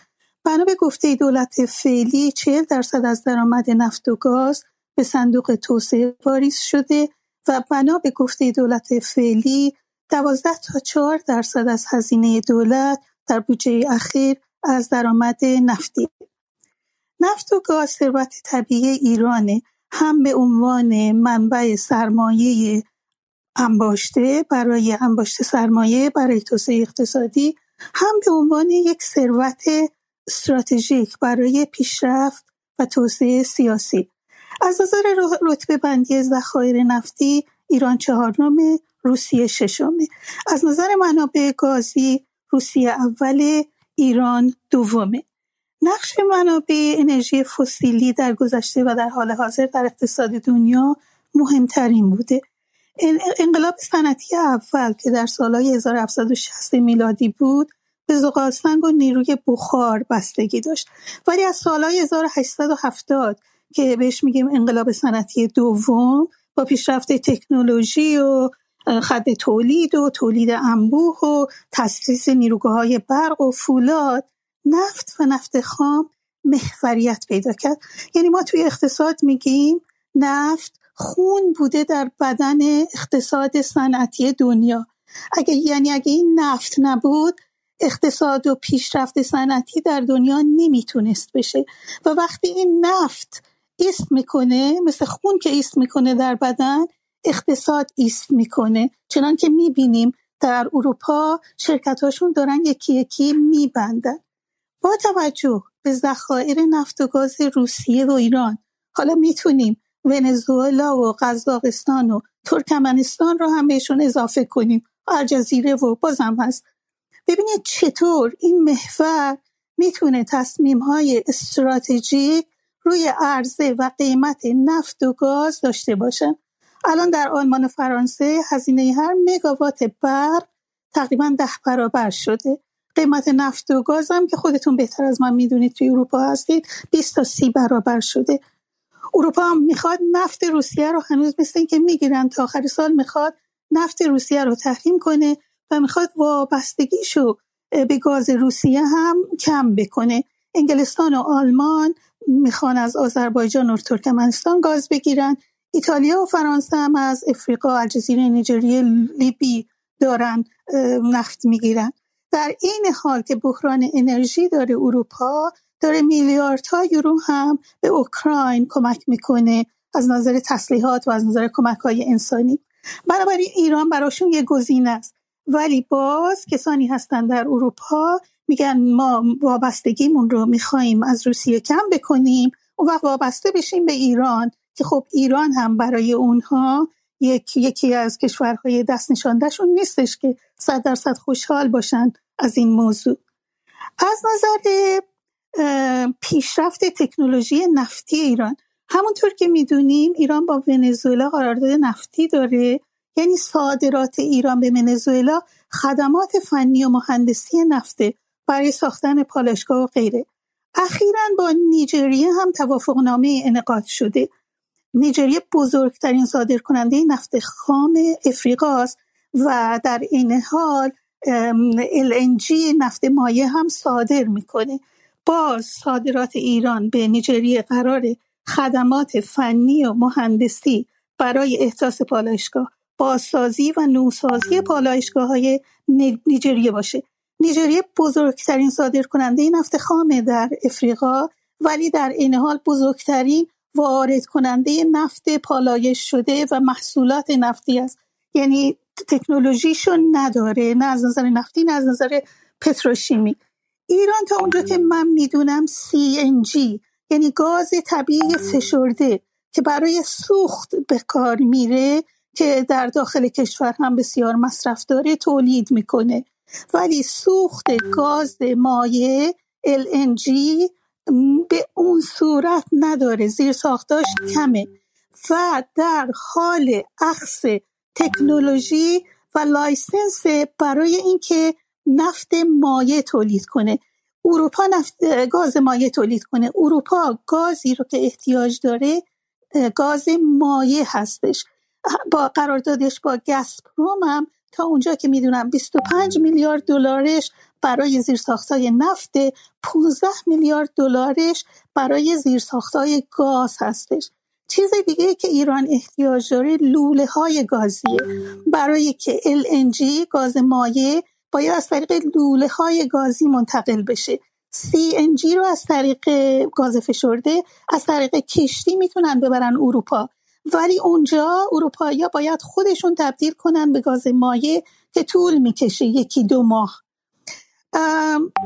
بنا به گفته دولت فعلی چهل درصد از درآمد نفت و گاز به صندوق توسعه واریز شده و بنا به گفته دولت فعلی دوازده تا چهار درصد از هزینه دولت در بودجه اخیر از درآمد نفتی نفت و گاز ثروت طبیعی ایرانه هم به عنوان منبع سرمایه انباشته برای انباشته سرمایه برای توسعه اقتصادی هم به عنوان یک ثروت استراتژیک برای پیشرفت و توسعه سیاسی. از نظر رتبه بندی ذخایر نفتی ایران چهارم روسیه ششمه. از نظر منابع گازی روسیه اول ایران دومه. نقش منابع انرژی فسیلی در گذشته و در حال حاضر در اقتصاد دنیا مهمترین بوده. انقلاب صنعتی اول که در سالهای 1760 میلادی بود به زغالسنگ و نیروی بخار بستگی داشت. ولی از سالهای 1870 که بهش میگیم انقلاب صنعتی دوم با پیشرفت تکنولوژی و خط تولید و تولید انبوه و تاسیس نیروگاه های برق و فولاد نفت و نفت خام محوریت پیدا کرد. یعنی ما توی اقتصاد میگیم نفت خون بوده در بدن اقتصاد صنعتی دنیا. اگه یعنی اگه این نفت نبود اقتصاد و پیشرفت صنعتی در دنیا نمی‌تونست بشه. و وقتی این نفت ایست می‌کنه مثل خون که ایست می‌کنه در بدن اقتصاد ایست می‌کنه. چنان که می‌بینیم در اروپا شرکت هاشون دارن یکی یکی میبندن. با توجه به ذخایر نفت و گاز روسیه و ایران حالا می‌تونیم ونزوئلا و قزاقستان و ترکمنستان رو هم بهشون اضافه کنیم. الجزیره و بازم هست. ببینید چطور این محور می‌تونه تصمیم های استراتژیک روی عرضه و قیمت نفت و گاز داشته باشن الان در آلمان و فرانسه هزینه هر مگاوات برق تقریبا ده برابر شده. قیمت نفت و گاز هم که خودتون بهتر از من می‌دونید توی اروپا هستید 20 تا 30 برابر شده. اروپا هم می‌خواد نفت روسیه رو هنوز مثل اینکه می‌گیرن تا آخر سال می‌خواد نفت روسیه رو تحریم کنه و می‌خواد وابستگیشو به گاز روسیه هم کم بکنه. انگلستان و آلمان می‌خوان از آذربایجان و ترکمنستان گاز بگیرن. ایتالیا و فرانسه هم از افریقا الجزیره نیجریه لیبی دارن نفت می‌گیرن. در این حال که بحران انرژی داره اروپا داره میلیاردها یورو هم به اوکراین کمک می‌کنه از نظر تسلیحات و از نظر کمک های انسانی. بنابراین ایران براشون یه گزینه است. ولی باز کسانی هستن در اروپا میگن ما وابستگیمون رو میخواییم از روسیه کم بکنیم و وقت وابسته بشیم به ایران که خب ایران هم برای اونها یک، یکی از کشورهای دست نشاندهشون نیستش که صد درصد خوشحال باشن از این موضوع. از نظر پیشرفت تکنولوژی نفتی ایران همونطور که می‌دونیم ایران با ونزوئلا قرارداد نفتی داره. یعنی صادرات ایران به ونزوئلا خدمات فنی و مهندسی نفته. برای ساختن پالایشگاه و غیره. اخیرا با نیجریه هم توافقنامه انعقاد شده. نیجریه بزرگترین صادرکننده نفت خام افریقاست و در این حال LNG نفت مایع هم صادر می‌کنه. باز صادرات ایران به نیجریه قرار خدمات فنی و مهندسی برای احداث پالایشگاه بازسازی و نوسازی پالایشگاه های نیجریه باشه. نیجریه بزرگترین صادر کننده نفت خامه در افریقا ولی در این حال بزرگترین وارد کننده نفت پالایش شده و محصولات نفتی است. یعنی تکنولوژیشو نداره نه از نظر نفتی نه از نظر پتروشیمی. ایران تا اونجا که من می‌دونم CNG یعنی گاز طبیعی فشرده که برای سوخت به کار میره که در داخل کشور هم بسیار مصرف داره تولید می‌کنه. ولی سوخت گاز مایع LNG به اون صورت نداره. زیر ساختاش کمه. و در حال اخذ تکنولوژی و license برای اینکه نفت مایع تولید کنه. اروپا نفت گاز مایع تولید کنه. اروپا گازی رو که احتیاج داره گاز مایع هستش. با قراردادش با گازپروم هم تا اونجا که می‌دونم 25 میلیارد دلارش برای زیرساختای نفت 15 میلیارد دلارش برای زیرساختای گاز هستش. چیز دیگه که ایران احتیاج داره لوله های گازیه. برای که LNG گاز مایع باید از طریق لوله های گازی منتقل بشه. CNG رو از طریق گاز فشرده از طریق کشتی می‌تونن ببرن اروپا. ولی اونجا اروپایی باید خودشون تبدیل کنن به گاز مایع که طول می‌کشه یکی دو ماه.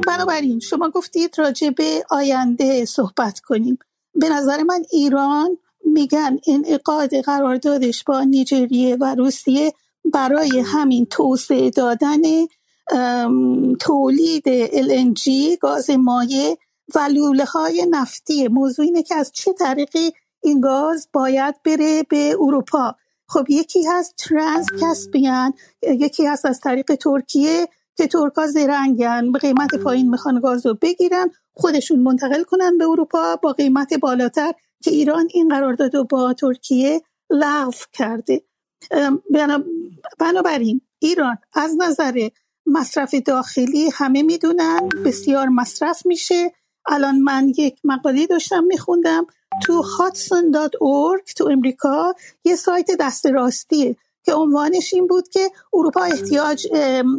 بنابراین شما گفتید راجع به آینده صحبت کنیم. به نظر من ایران میگن انعقاد قراردادش با نیجریه و روسیه برای همین توسعه دادن تولید LNG گاز مایع و لوله های نفتی. موضوع اینه که از چه طریقی این گاز باید بره به اروپا. خب یکی هست ترانس کسپیان یکی هست از طریق ترکیه که ترکا زرنگن به قیمت پایین می‌خوان گاز رو بگیرن خودشون منتقل کنن به اروپا با قیمت بالاتر که ایران این قرارداد رو با ترکیه لغو کرده. بنابراین ایران از نظر مصرف داخلی همه می‌دونن بسیار مصرف میشه. الان من یک مقاله داشتم میخوندم. تو hudson.org تو امریکا یه سایت دست راستیه که عنوانش این بود که اروپا احتیاج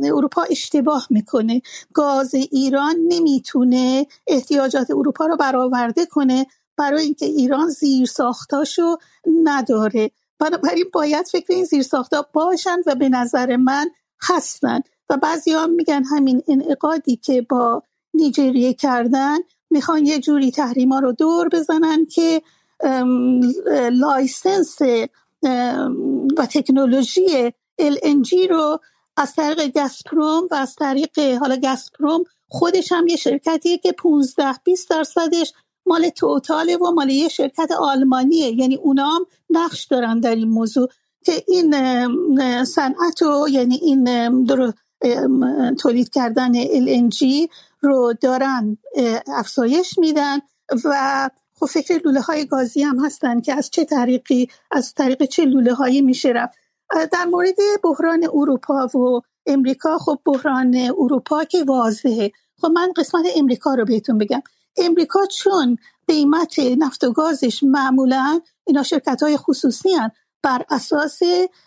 اروپا اشتباه می‌کنه. گاز ایران نمی‌تونه احتیاجات اروپا رو برآورده کنه. برای اینکه ایران زیر ساختاشو نداره. بنابراین باید فکر این زیر ساختا باشن و به نظر من هستن. و بعضی هم میگن همین انعقادی که با نیجریه کردن می‌خوان یه جوری تحریما رو دور بزنن که license و تکنولوژی LNG رو از طریق گازپروم و از طریق حالا گازپروم خودش هم یه شرکتیه که 15 20 درصدش مال توتاله و مال یه شرکت آلمانیه. یعنی اونا هم نقش دارن در این موضوع که این صنعت رو یعنی این تولید کردن LNG رو دارن افزایش میدن و خب فکر لوله های گازی هم هستن که از چه طریقی از طریق چه لوله هایی میشه رفت. در مورد بحران اروپا و امریکا خب بحران اروپا که واضحه. خب من قسمت امریکا رو بهتون بگم. امریکا چون قیمت نفت و گازش معمولا اینا شرکت های خصوصی هن بر اساس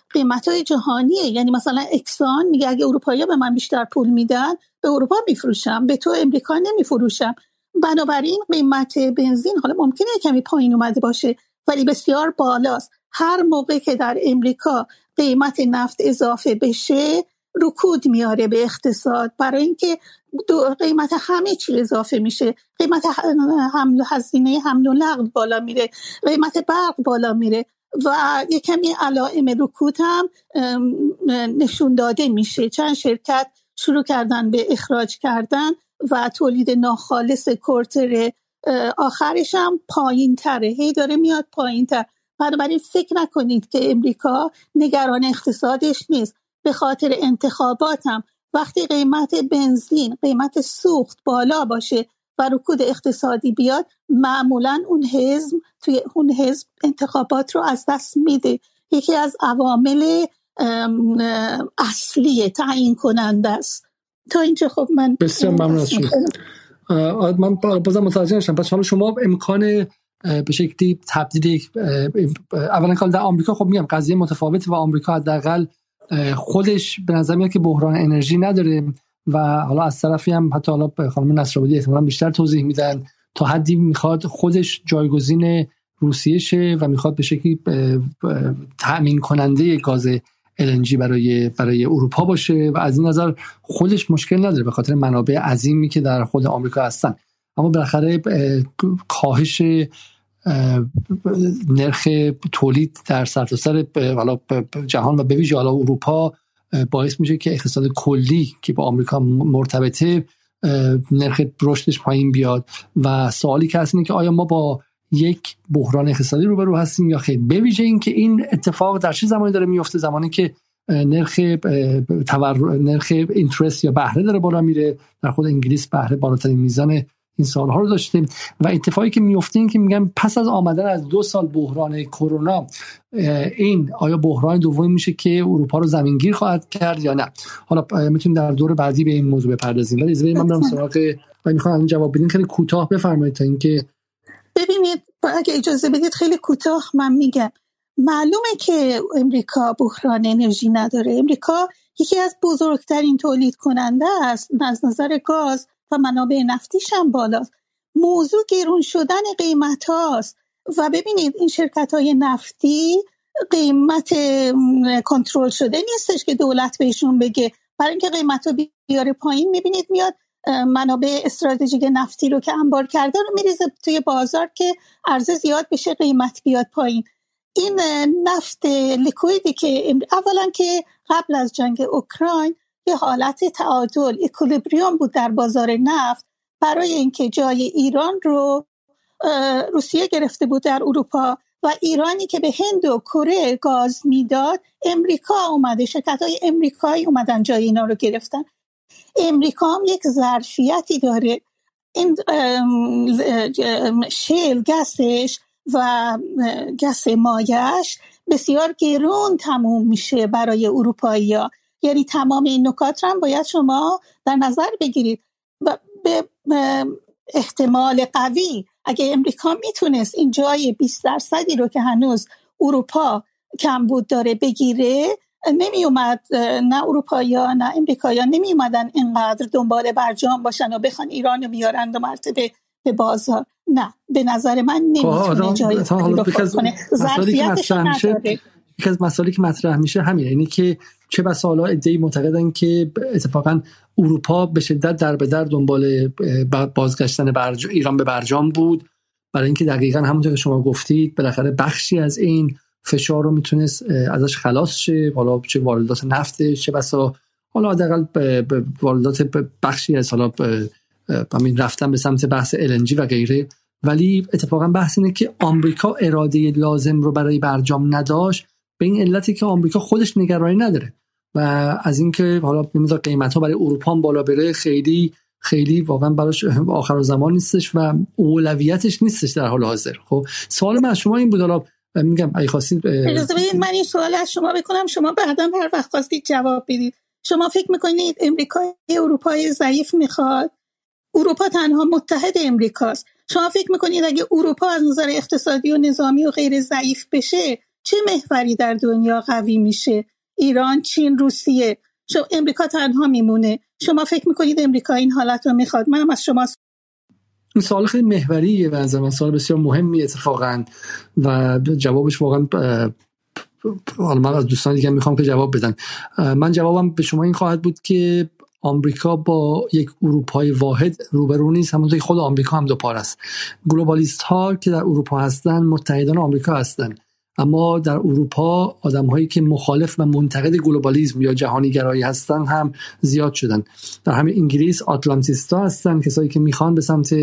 قیمت های جهانیه یعنی مثلا اکسان میگه اگه اروپایی به من بیشتر پول میدن به اروپا میفروشم به تو امریکا نمیفروشم. بنابراین قیمت بنزین حالا ممکنه کمی پایین اومده باشه ولی بسیار بالاست. هر موقع که در امریکا قیمت نفت اضافه بشه رکود میاره به اقتصاد. برای اینکه قیمت همه چی اضافه میشه. قیمت حمل هزینه حمل و نقل بالا میره. قیمت برق بالا میره و یه کمی علائم رکود هم نشون داده میشه. چند شرکت شروع کردن به اخراج کردن و تولید ناخالص کورتر آخرش هم پایین تره هی داره میاد پایین تر بنابراین فکر نکنید که امریکا نگران اقتصادش نیست. به خاطر انتخابات هم وقتی قیمت بنزین قیمت سوخت بالا باشه و رکود اقتصادی بیاد معمولا اون حزب توی اون حزب انتخابات رو از دست میده. یکی از عوامل اصلی تعیین کننده است. تا اینجا خب من بسیار ممنون از شما. من بازم متوجه نشدم. پس حالا شما امکان به شکلی تبدیل اولا کال در آمریکا خب میگم قضیه متفاوت و آمریکا حداقل خودش به نظر میاد که بحران انرژی نداره و حالا از طرفی هم حتی حالا خانم نصرآبادی احتمالاً بیشتر توضیح میدن تا حدی می‌خواد خودش جایگزین روسیه شه و می‌خواد به شکلی تأمین کننده گاز LNG برای برای اروپا باشه و از این نظر خودش مشکل نداره به خاطر منابع عظیمی که در خود آمریکا هستن. اما بالاخره کاهش نرخ تولید در سرتاسر سر جهان و به ویژه حالا اروپا باعث میشه که اقتصاد کلی که با آمریکا مرتبطه نرخ رشدش پایین بیاد. و سوالی که هست اینه که آیا ما با یک بحران اقتصادی روبرو هستیم یا خیر. به ویژه اینکه این اتفاق در چه زمانی داره میفته؟ زمانی که نرخ تور... نرخ اینترست یا بهره داره بالا میره. در خود انگلیس بهره بالاترین میزان این سالها رو داشتیم و اتفاقی که میفته این که میگن پس از آمدن از دو سال بحران کرونا این آیا بحران دومی میشه که اروپا رو زمینگیر خواهد کرد یا نه؟ حالا می‌تونیم در دور بعدی به این موضوع بپردازیم. ولی من برم سراغ و می‌خوام جواب بدین. خیلی کوتاه بفرمایید تا اینکه ببینید اگه اجازه بدید خیلی کوتاه من میگم. معلومه که امریکا بحران انرژی نداره. امریکا یکی از بزرگترین تولید کننده است از نظر گاز و منابع نفتیش هم بالاست. موضوع گرون شدن قیمت هاست. و ببینید این شرکت های نفتی قیمت کنترل شده نیستش که دولت بهشون بگه. برای اینکه قیمت رو بیاره پایین می‌بینید میاد منابع استراتژیک نفتی رو که انبار کرده رو میریزه توی بازار که عرضه زیاد بشه قیمت بیاد پایین. این نفت لیکویدی که اولا که قبل از جنگ اوکراین یه حالت تعادل اکولیبریوم بود در بازار نفت برای اینکه جای ایران رو روسیه گرفته بود در اروپا و ایرانی که به هند و کره گاز می‌داد امریکا اومده شرکت های امریکایی اومدن جای اینا رو گرفتن. امریکا هم یک ظرفیتی داره. این شیل گسش و گس مایش بسیار گرون تموم میشه برای اروپایی ها یعنی تمام این نکات هم باید شما در نظر بگیرید. به احتمال قوی اگه امریکا می‌تونست این جای 20 درصدی رو که هنوز اروپا کمبود داره بگیره نمی اومد نه اروپایا نه امریکایا نمی اومدن اینقدر دنبال برجام باشن و بخوان ایران رو بیارن دو مرتبه به بازار. نه به نظر من نمی‌تونه خب، جای رو کنه. ظرفیتش نداره. یکی از مسائلی که مطرح میشه همینه اینه که چه بسا حالا ادعی معتقدن که اتفاقا اروپا به شدت در به در دنبال بازگشتن برج... ایران به برجام بود. برای اینکه دقیقا همونطور که شما گفتید بالاخره بخشی از این فشار رو می‌تونست ازش خلاص شه. حالا چه واردات نفت چه بسا. حالا حداقل واردات بخشی از حالا همین رفتن به سمت بحث LNG و غیره. ولی اتفاقا بحث اینه که آمریکا اراده لازم رو برای برجام نداشت. به این علتی که آمریکا خودش نگرانی نداره. و از اینکه حالا نمی‌دونم قیمت ها برای اروپا بالا بره خیلی خیلی واقعا براش آخر زمان نیستش و اولویتش نیستش در حال حاضر. خب سوال من از شما این بود. حالا میگم ای خواستید اجازه بدید من این سوال از شما بکنم. شما بعدا هر وقت خواستید جواب بدید. شما فکر می‌کنید امریکا اروپای ضعیف می‌خواد؟ اروپا تنها متحد امریکاست. شما فکر می‌کنید اگه اروپا از نظر اقتصادی و نظامی و غیر ضعیف بشه چه محوری در دنیا قوی میشه؟ ایران چین روسیه. شما امریکا تنها میمونه. شما فکر می‌کنید امریکا این حالت رو می‌خواد؟ منم از شما این سوال خیلی محوریه و من سوال بسیار مهمی اتفاقا و جوابش واقعا حالا من از دوستان دیگه می‌خوام که جواب بدن. من جوابم به شما این خواهد بود که آمریکا با یک اروپای واحد روبرو نیست همونطور که خود آمریکا هم دو پار است. گلوبالیست ها که در اروپا هستند متحدان آمریکا هستند اما در اروپا آدم هایی که مخالف و منتقد گلوبالیسم یا جهانی گرایی هستن هم زیاد شدن. در همین انگلیس آتلانتیستا هستن کسایی که می‌خوان به سمت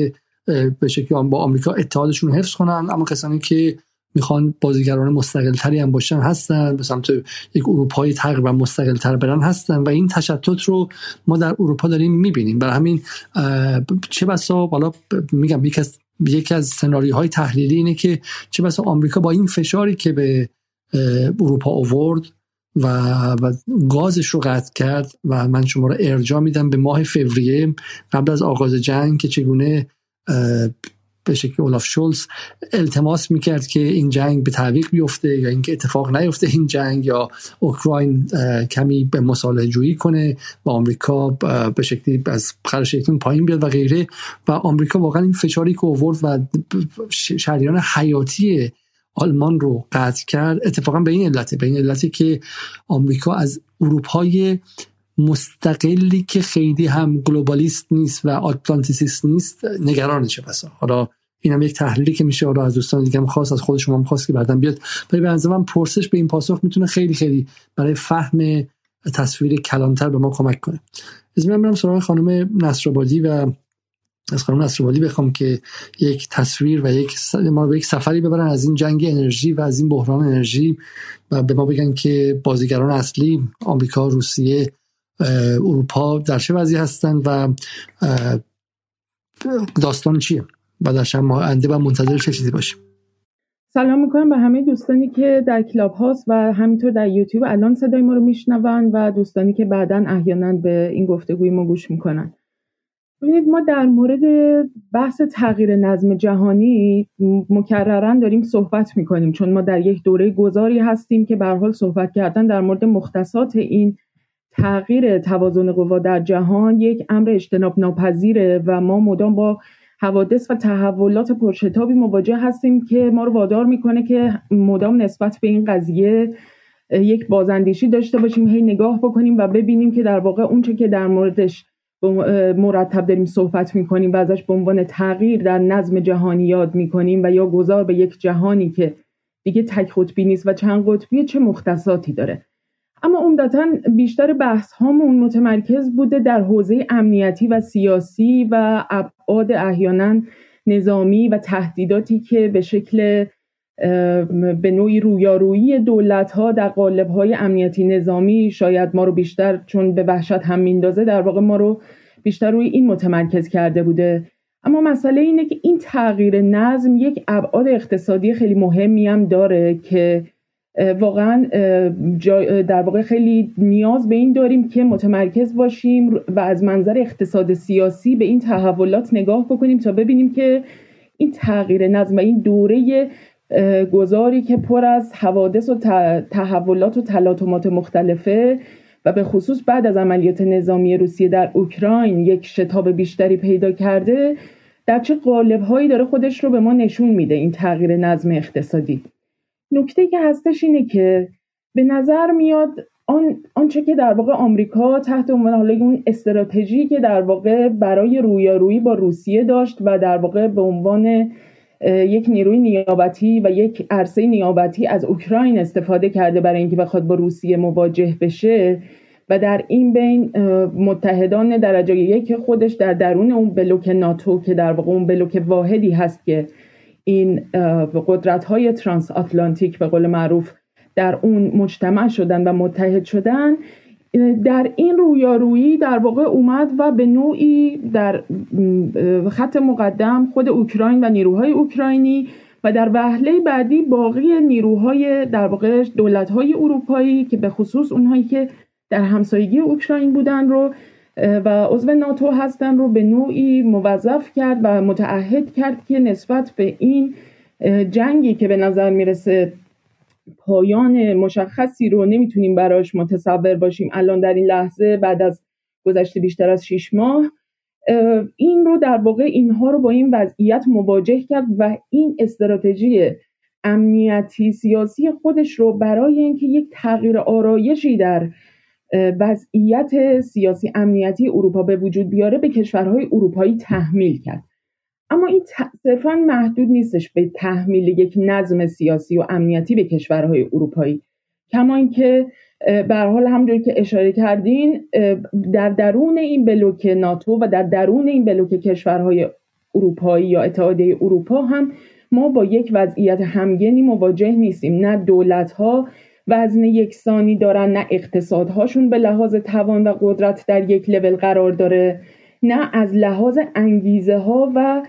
به شکلی با آمریکا اتحادشون حفظ کنن اما کسانی که می‌خوان بازیگران مستقل تری هم باشن هستن به سمت یک اروپایی تقریبا مستقل تر برن هستن و این تشتت رو ما در اروپا داریم می‌بینیم. برای همین چه بسا بالا میگم یک از یکی از سناریوهای تحلیلی اینه که چه بسا آمریکا با این فشاری که به اروپا آورد و, و گازش رو قطع کرد و من شما رو ارجا میدم به ماه فوریه قبل از آغاز جنگ که چگونه به شکل اولاف شولز التماس می‌کرد که این جنگ به تعویق بیفته یا اینکه اتفاق نیفته این جنگ یا اوکراین کمی به مصالحه جویی کنه و آمریکا به شکلی از خرشیتون پایین بیاد و غیره و آمریکا واقعا این فشاری که آورد و شهریان حیاتی آلمان رو قطع کرد اتفاقا به این علته به این علتی که آمریکا از اروپای مستقلی که خیلی هم گلوبالیست نیست و آتلانتیسیست نیست نگرانشه پس حالا این هم یک تحلیلی که میشه حالا از دوستان دیگه هم خواست از خود شما هم خواست که بعدا بیاد. ولی به من پرسش به این پاسخ می‌تونه خیلی خیلی برای فهم تصویر کلانتر به ما کمک کنه. از من برم سراغ خانم نصرآبادی و از خانم نصرآبادی بخوام که یک تصویر و یک ما به یک سفری ببرن از این جنگ انرژی و از این بحران انرژی و به ما بگن که بازیگران اصلی آمریکا روسیه اروپا در چه وضعی هستن و داستان چیه؟ و در ما انده و منتظر چه چیزی باشیم؟ سلام می‌کنم به همه دوستانی که در کلاب هاست و همینطور در یوتیوب الان صدای ما رو میشنون و دوستانی که بعدا احیانا به این گفتگوی ما گوش می‌کنن. ببینید ما در مورد بحث تغییر نظم جهانی مکررا داریم صحبت می‌کنیم چون ما در یک دوره گذاری هستیم که به حال صحبت کردن در مورد مختصات این تغییر توازن قوا در جهان یک امر اجتناب ناپذیره و ما مدام با حوادث و تحولات پرشتابی مواجه هستیم که ما رو وادار می‌کنه که مدام نسبت به این قضیه یک بازاندیشی داشته باشیم هی نگاه بکنیم و ببینیم که در واقع اونچه که در موردش مرتب داریم صحبت می‌کنیم و ازش به عنوان تغییر در نظم جهانی یاد می‌کنیم و یا گذار به یک جهانی که دیگه تک قطبی نیست و چند قطبی چه مختصاتی داره. اما عمدتا بیشتر بحث هامون متمرکز بوده در حوزه امنیتی و سیاسی و ابعاد احیانا نظامی و تهدیداتی که به شکل به نوعی رویارویی دولت ها در قالب های امنیتی نظامی شاید ما رو بیشتر چون به وحشت هم میندازه در واقع ما رو بیشتر روی این متمرکز کرده بوده. اما مسئله اینه که این تغییر نظم یک ابعاد اقتصادی خیلی مهمی هم داره که واقعا در واقع خیلی نیاز به این داریم که متمرکز باشیم و از منظر اقتصاد سیاسی به این تحولات نگاه بکنیم تا ببینیم که این تغییر نظم و این دوره گذاری که پر از حوادث و تحولات و تلاطمات مختلفه و به خصوص بعد از عملیات نظامی روسیه در اوکراین یک شتاب بیشتری پیدا کرده در چه قالبهایی داره خودش رو به ما نشون میده این تغییر نظم اقتصادی؟ نکته که هستش اینه که به نظر میاد آن آنچه که در واقع آمریکا تحت عنوان حالا اون استراتژی که در واقع برای رویارویی با روسیه داشت و در واقع به عنوان یک نیروی نیابتی و یک عرصه نیابتی از اوکراین استفاده کرده برای اینکه بخواد با روسیه مواجه بشه و در این بین متحدان درجه یک خودش در درون اون بلوک ناتو که در واقع اون بلوک واحدی هست که این قدرت های ترانس آتلانتیک به قول معروف در اون مجتمع شدن و متحد شدن در این رویارویی در واقع اومد و به نوعی در خط مقدم خود اوکراین و نیروهای اوکراینی و در وهله بعدی باقی نیروهای در واقع دولت‌های اروپایی که به خصوص اونهایی که در همسایگی اوکراین بودن رو و عضو ناتو هستن رو به نوعی موظف کرد و متعهد کرد که نسبت به این جنگی که به نظر می‌رسه پایان مشخصی رو نمی‌تونیم براش متصور باشیم. الان در این لحظه بعد از گذشته بیشتر از شیش ماه این رو در واقع اینها رو با این وضعیت مواجه کرد و این استراتژی امنیتی سیاسی خودش رو برای اینکه یک تغییر آرایشی در وضعیت سیاسی امنیتی اروپا به وجود بیاره به کشورهای اروپایی تحمیل کرد. اما این صرفا محدود نیستش به تحمیل یک نظم سیاسی و امنیتی به کشورهای اروپایی. کما اینکه به حال همونجوری که اشاره کردین در درون این بلوک ناتو و در درون این بلوک کشورهای اروپایی یا اتحادیه اروپا هم ما با یک وضعیت همگنی مواجه نیستیم. نه دولت ها وزن یکسانی دارن نه اقتصادهاشون به لحاظ توان و قدرت در یک لول قرار داره نه از لحاظ انگیزه ها و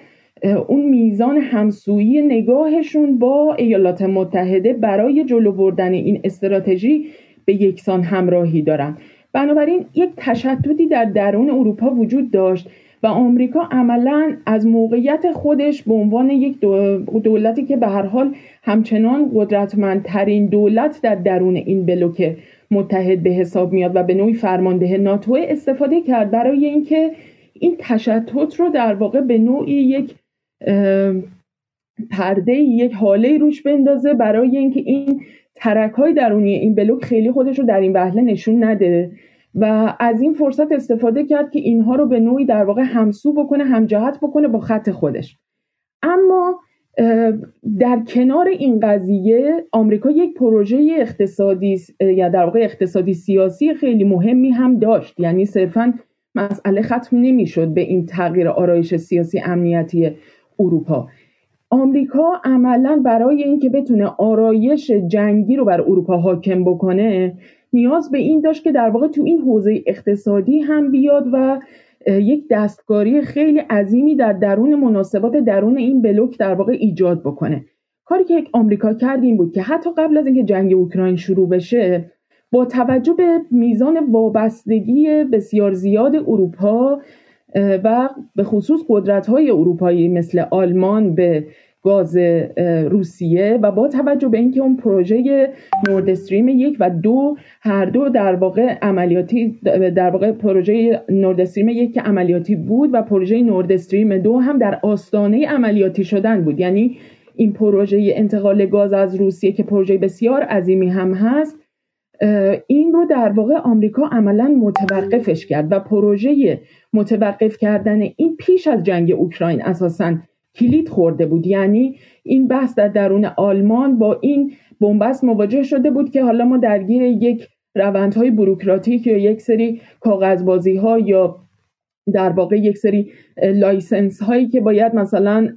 اون میزان همسویی نگاهشون با ایالات متحده برای جلو بردن این استراتژی به یکسان همراهی دارن. بنابراین یک تشددی در درون اروپا وجود داشت. و آمریکا عملا از موقعیت خودش به عنوان یک دولتی که به هر حال همچنان قدرتمندترین دولت در درون این بلوک متحد به حساب میاد و به نوعی فرمانده ناتو استفاده کرد برای اینکه این تشتت رو در واقع به نوعی یک پرده یک حاله روش بندازه برای اینکه این ترک های درونی این بلوک خیلی خودش رو در این وهله نشون نده. و از این فرصت استفاده کرد که اینها رو به نوعی در واقع همسو بکنه همجهت بکنه با خط خودش. اما در کنار این قضیه آمریکا یک پروژه اقتصادی یا در واقع اقتصادی سیاسی خیلی مهمی هم داشت. یعنی صرفا مسئله ختم نمی‌شد به این تغییر آرایش سیاسی امنیتی اروپا. آمریکا عملا برای اینکه بتونه آرایش جنگی رو بر اروپا حاکم بکنه نیاز به این داشت که در واقع تو این حوزه اقتصادی هم بیاد و یک دستکاری خیلی عظیمی در درون مناسبات درون این بلوک در واقع ایجاد بکنه. کاری که آمریکا کرد این بود که حتی قبل از اینکه جنگ اوکراین شروع بشه با توجه به میزان وابستگی بسیار زیاد اروپا و به خصوص قدرت های اروپایی مثل آلمان به گاز روسیه و با توجه به اینکه اون پروژه نورد استریم یک و دو هر دو در واقع عملیاتی در واقع پروژه نورد استریم یک که عملیاتی بود و پروژه نورد استریم دو هم در آستانه عملیاتی شدن بود. یعنی این پروژه انتقال گاز از روسیه که پروژه بسیار عظیمی هم هست این رو در واقع آمریکا عملا متوقفش کرد و پروژه متوقف کردن این پیش از جنگ اوکراین اساسا کلید خورده بود. یعنی این بحث در درون آلمان با این بن‌بست مواجه شده بود که حالا ما درگیر یک روندهای بروکراتیک یا یک سری کاغذبازی ها یا در واقع یک سری license هایی که باید مثلا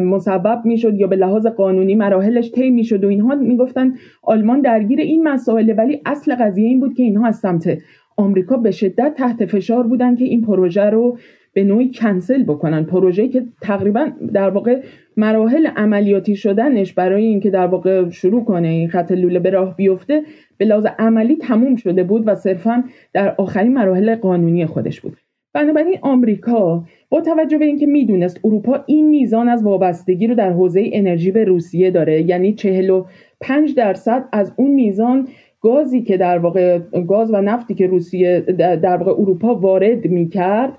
مصوب می‌شد یا به لحاظ قانونی مراحلش طی می‌شد و اینها می‌گفتن آلمان درگیر این مسائل ولی اصل قضیه این بود که اینها از سمت آمریکا به شدت تحت فشار بودن که این پروژه رو به نوعی کنسل بکنن. پروژه که تقریبا در واقع مراحل عملیاتی شدنش برای اینکه در واقع شروع کنه این خط لوله به راه بیفته به لحاظ عملی تموم شده بود و صرفا در آخرین مراحل قانونی خودش بود. بنابراین آمریکا با توجه به اینکه می‌دونست اروپا این میزان از وابستگی رو در حوزه انرژی به روسیه داره یعنی 45 درصد از اون میزان گازی که در واقع گاز و نفتی که روسیه در واقع اروپا وارد می‌کرد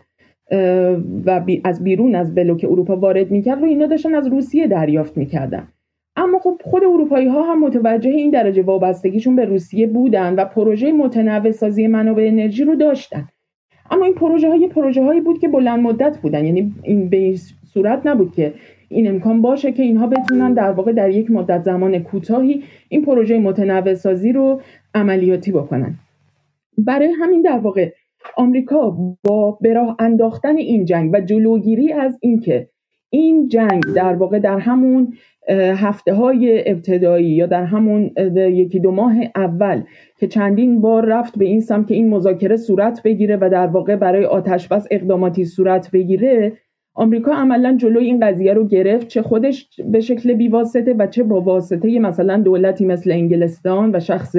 و از بیرون از بلوک اروپا وارد می‌کرد رو اینا داشتن از روسیه دریافت می‌کردن. اما خب خود اروپایی ها هم متوجه این درجه وابستگیشون به روسیه بودن و پروژه متنوع سازی منابع انرژی رو داشتن. اما این پروژه های پروژه هایی بود که بلند مدت بودن. یعنی این به صورت نبود که این امکان باشه که اینها بتونن در واقع در یک مدت زمان کوتاهی این پروژه متنوع سازی رو عملیاتی بکنن. برای همین در واقع آمریکا با براه انداختن این جنگ و جلوگیری از اینکه این جنگ در واقع در همون هفته های ابتدایی یا در همون یکی دو ماه اول که چندین بار رفت به این سمت که این مذاکره صورت بگیره و در واقع برای آتش بس اقداماتی صورت بگیره آمریکا عملا جلوی این قضیه رو گرفت چه خودش به شکل بیواسطه و چه با واسطه مثلا دولتی مثل انگلستان و شخص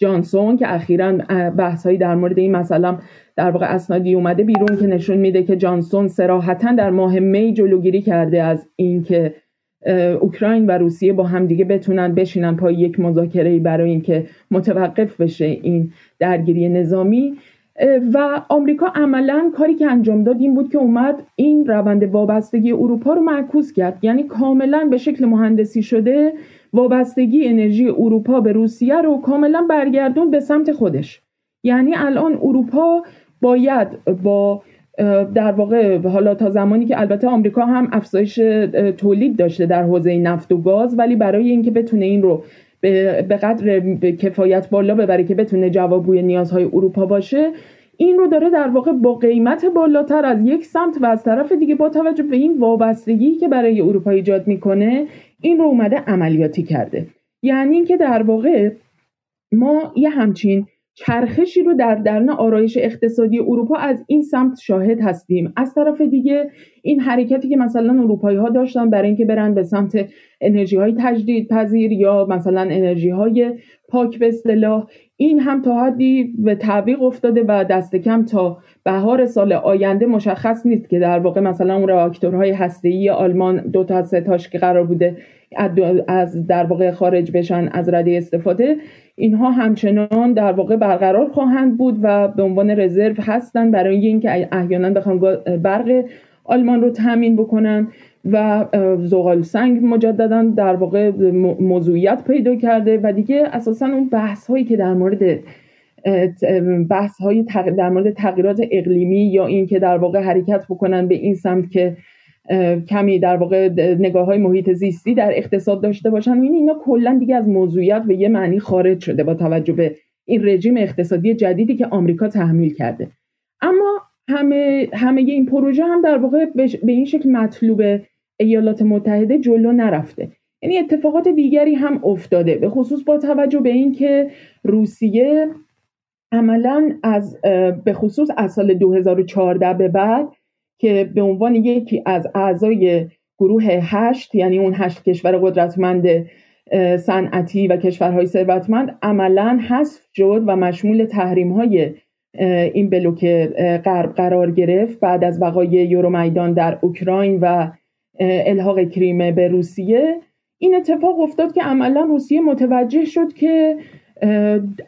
جانسون که اخیرا بحث هایی در مورد این مثلا در واقع اسنادی اومده بیرون که نشون میده که جانسون سراحتا در ماه می جلوگیری کرده از اینکه اوکراین و روسیه با همدیگه بتونن بشینن پای یک مذاکره برای اینکه متوقف بشه این درگیری نظامی. و آمریکا عملا کاری که انجام داد این بود که اومد این روند وابستگی اروپا رو معکوس کرد. یعنی کاملا به شکل مهندسی شده وابستگی انرژی اروپا به روسیه رو کاملا برگردون به سمت خودش. یعنی الان اروپا باید با در واقع حالا تا زمانی که البته آمریکا هم افزایش تولید داشته در حوزه نفت و گاز ولی برای اینکه بتونه این رو به قدر کفایت بالا ببره که بتونه جوابگوی نیازهای اروپا باشه این رو داره در واقع با قیمت بالاتر از یک سمت و از طرف دیگه با توجه به این وابستگی که برای اروپا ایجاد می‌کنه این رو اومده عملیاتی کرده. یعنی اینکه در واقع ما یه همچین چرخشی رو در درن آرایش اقتصادی اروپا از این سمت شاهد هستیم. از طرف دیگه این حرکتی که مثلا اروپایی ها داشتن برای اینکه برن به سمت انرژی های تجدید پذیر یا مثلا انرژی های پاک به اصطلاح این هم تا حدی به تعویق افتاده و دست کم تا بهار سال آینده مشخص نیست که در واقع مثلا اون راکتورهای هسته‌ای آلمان دو تا سه تاش که قرار بوده از در واقع خارج بشن از رده استفاده اینها همچنان در واقع برقرار خواهند بود و به عنوان رزرو هستن برای اینکه احیانا بخوان برق آلمان رو تامین بکنن و زغال سنگ مجددا در واقع موضوعیت پیدا کرده و دیگه اساسا اون بحث هایی که در مورد بحث های در مورد تغییرات اقلیمی یا اینکه در واقع حرکت بکنن به این سمت که کمی در واقع نگاه های محیط زیستی در اقتصاد داشته باشن. این اینا کلا دیگه از موضوعیت به یه معنی خارج شده با توجه به این رژیم اقتصادی جدیدی که آمریکا تحمیل کرده. اما همه همه این پروژه هم در واقع به این شکل مطلوب ایالات متحده جلو نرفته. یعنی اتفاقات دیگری هم افتاده. به خصوص با توجه به اینکه روسیه عملا از به خصوص از سال 2014 به بعد که به عنوان یکی از اعضای گروه هشت یعنی اون هشت کشور قدرتمند صنعتی و کشورهای ثروتمند عملا حذف شد و مشمول تحریم های این بلوک غرب قرار گرفت. بعد از وقای یورومیدان در اوکراین و الحاق کریمه به روسیه این اتفاق افتاد که عملا روسیه متوجه شد که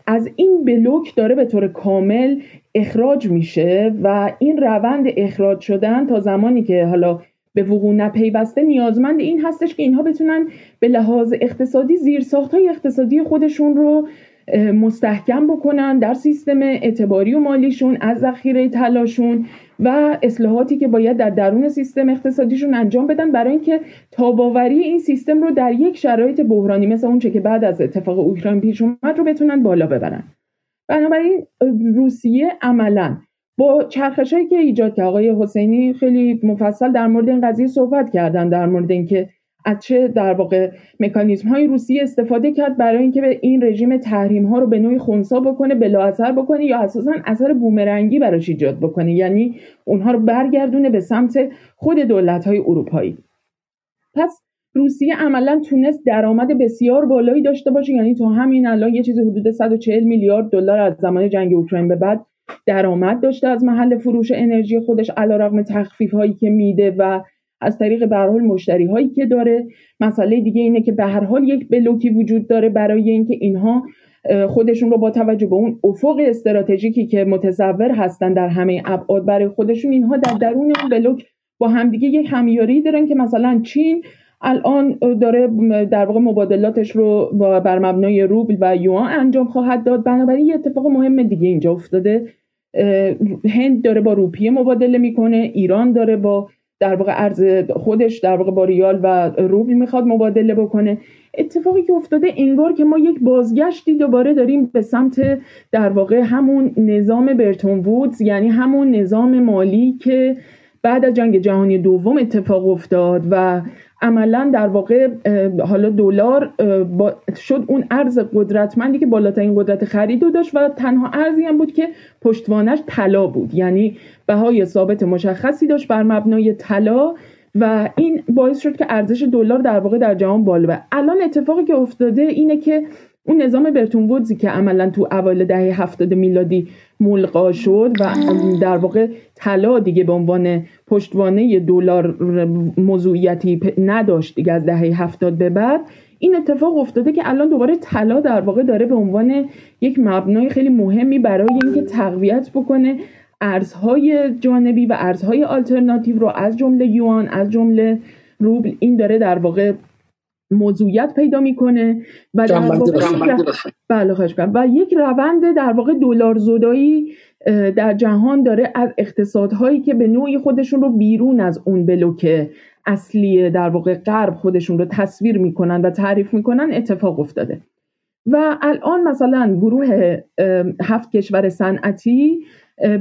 از این بلوک داره به طور کامل اخراج میشه و این روند اخراج شدن تا زمانی که حالا به وقوع نپیوسته نیازمند این هستش که اینها بتونن به لحاظ اقتصادی زیرساخت های اقتصادی خودشون رو مستحکم بکنن در سیستم اعتباری و مالیشون از ذخیره طلاشون و اصلاحاتی که باید در درون سیستم اقتصادیشون انجام بدن برای اینکه تاباوری این سیستم رو در یک شرایط بحرانی مثل اونچه که بعد از اتفاق اوکراین پیش اومد رو بتونن بالا ببرن. بنابراین روسیه عملا با چرخشایی که ایجاد که آقای حسینی خیلی مفصل در مورد این قضیه صحبت کردن در مورد اینکه از چه در واقع مکانیزم های روسیه استفاده کرد برای اینکه به این رژیم تحریم ها رو به نوعی خونسا بکنه بلا اثر بکنه یا اساسا اثر بومرنگی براش ایجاد بکنه. یعنی اونها رو برگردونه به سمت خود دولت های اروپایی. پس روسیه عملا تونست درآمد بسیار بالایی داشته باشه. یعنی تا همین الان یه چیزی حدود 140 میلیارد دلار از زمان جنگ اوکراین به بعد درآمد داشته از محل فروش انرژی خودش علیرغم تخفیف هایی که میده و از طریق به حال مشتری هایی که داره. مسئله دیگه اینه که به هر حال یک بلوکی وجود داره برای اینکه اینها خودشون رو با توجه به اون افق استراتژیکی که متصور هستن در همه ابعاد برای خودشون اینها در درون اون بلوک با همدیگه یک همیاری دارن که مثلا چین الان داره در واقع مبادلاتش رو بر مبنای روبل و یوان انجام خواهد داد. بنابراین یه اتفاق مهم دیگه اینجا افتاده. هند داره با روپیه مبادله می‌کنه ایران داره با در واقع ارز خودش در واقع با ریال و روبل می‌خواد مبادله بکنه. اتفاقی که افتاده انگار که ما یک بازگشتی دوباره داریم به سمت در واقع همون نظام برتون وودز یعنی همون نظام مالی که بعد از جنگ جهانی دوم اتفاق افتاد و عملا در واقع حالا دلار شد اون ارز قدرتمندی که بالاترین قدرت خرید داشت و تنها ارزی هم بود که پشتوانش طلا بود. یعنی بهای ثابت مشخصی داشت بر مبنای طلا و این باعث شد که ارزش دلار در واقع در جهان بالا بره. الان اتفاقی که افتاده اینه که اون نظام برتون وودزی که عملا تو اوایل دهه هفتاد میلادی ملقا شد و در واقع طلا دیگه به عنوان پشتوانه دلار موضوعیتی نداشت دیگه از دهه هفتاد به بعد. این اتفاق افتاده که الان دوباره طلا در واقع داره به عنوان یک مبنای خیلی مهمی برای اینکه تقویت بکنه ارزهای جانبی و ارزهای آلترناتیو رو از جمله یوان از جمله روبل. این داره در واقع موضوعیت پیدا می‌کنه. و در واقع بله و یک روند در واقع دلار زدایی در جهان داره از اقتصادهایی که به نوعی خودشون رو بیرون از اون بلوک اصلی در واقع غرب خودشون رو تصویر می‌کنن و تعریف می‌کنن اتفاق افتاده. و الان مثلا گروه هفت کشور صنعتی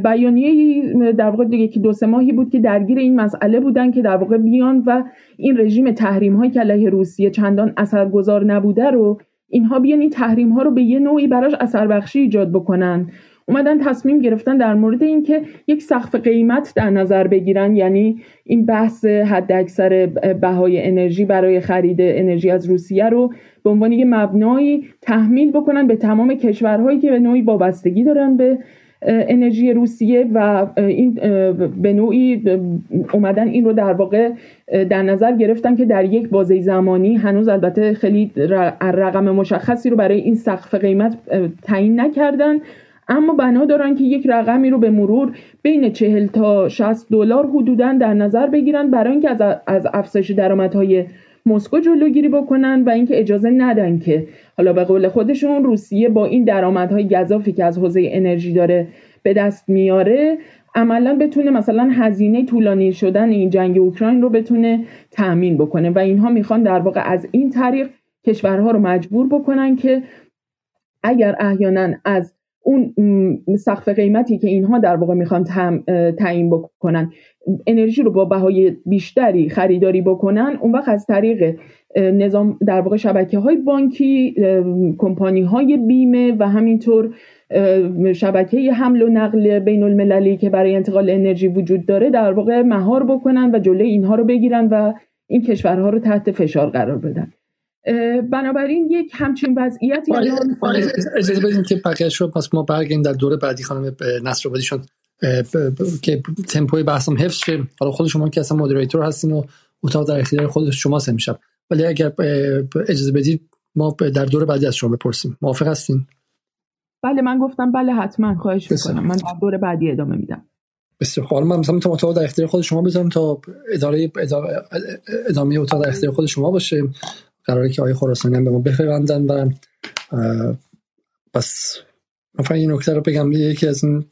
بیانیه در واقع دیگه که دو سه ماهی بود که درگیر این مسئله بودن که در واقع بیان و این رژیم تحریم های که علیه روسیه چندان اثرگذار نبوده رو اینها بیان این تحریم ها رو به یه نوعی براش اثر بخشی ایجاد بکنن. اومدن تصمیم گرفتن در مورد اینکه یک سقف قیمت در نظر بگیرن یعنی این بحث حد اکثر بهای انرژی برای خرید انرژی از روسیه رو به عنوان یه مبنایی تحمیل بکنن به تمام کشورهایی که به نوعی وابستگی دارن به انرژی روسیه و این به نوعی اومدن این رو در واقع در نظر گرفتن که در یک بازه زمانی هنوز البته خیلی رقم مشخصی رو برای این سقف قیمت تعیین نکردن. اما بنا دارن که یک رقمی رو به مرور بین 40 تا 60 دلار حدودا در نظر بگیرن برای اینکه از از افزایش درآمدهای مسکو جلوگیری بکنن و اینکه اجازه ندن که حالا به قول خودشون روسیه با این درآمدهای گذافی که از حوزه انرژی داره به دست میاره عملا بتونه مثلا هزینه طولانی شدن این جنگ اوکراین رو بتونه تأمین بکنه و اینها می‌خوان در واقع از این طریق کشورها رو مجبور بکنن که اگر احیانا از اون سقف قیمتی که اینها در واقع می‌خوان تعیین بکنن انرژی رو با بهای بیشتری خریداری بکنن اون وقت از طریق نظام در واقع شبکه های بانکی کمپانی های بیمه و همینطور شبکه حمل و نقل بین المللی که برای انتقال انرژی وجود داره در واقع مهار بکنن و جلوی اینها رو بگیرن و این کشورها رو تحت فشار قرار بدن. بنابراین یک همچین وضعیتی اجازه بدیم که بقیه شد پس ما برگردیم در دوره بعدی خانم نصر شد که تمپوی بحثم حفظ شه. حالا خود شما که اصلا مدیریتور هستین و اتاق در اختیار خود شما میشم ولی اگر اجازه بدید ما در دور بعدی از شما بپرسیم. موافق هستین؟ بله من گفتم بله حتما خواهش می‌کنم. من در دور بعدی ادامه میدم. بسیار. خوب من مثلا تا اتاق در اختیار خود شما بذارم تا اداره ادامه اتاق در اختیار خود شما باشه. قراره که آقای خراسانی هم به ما بپیوندن و بس من این نکته رو بگم یکی از این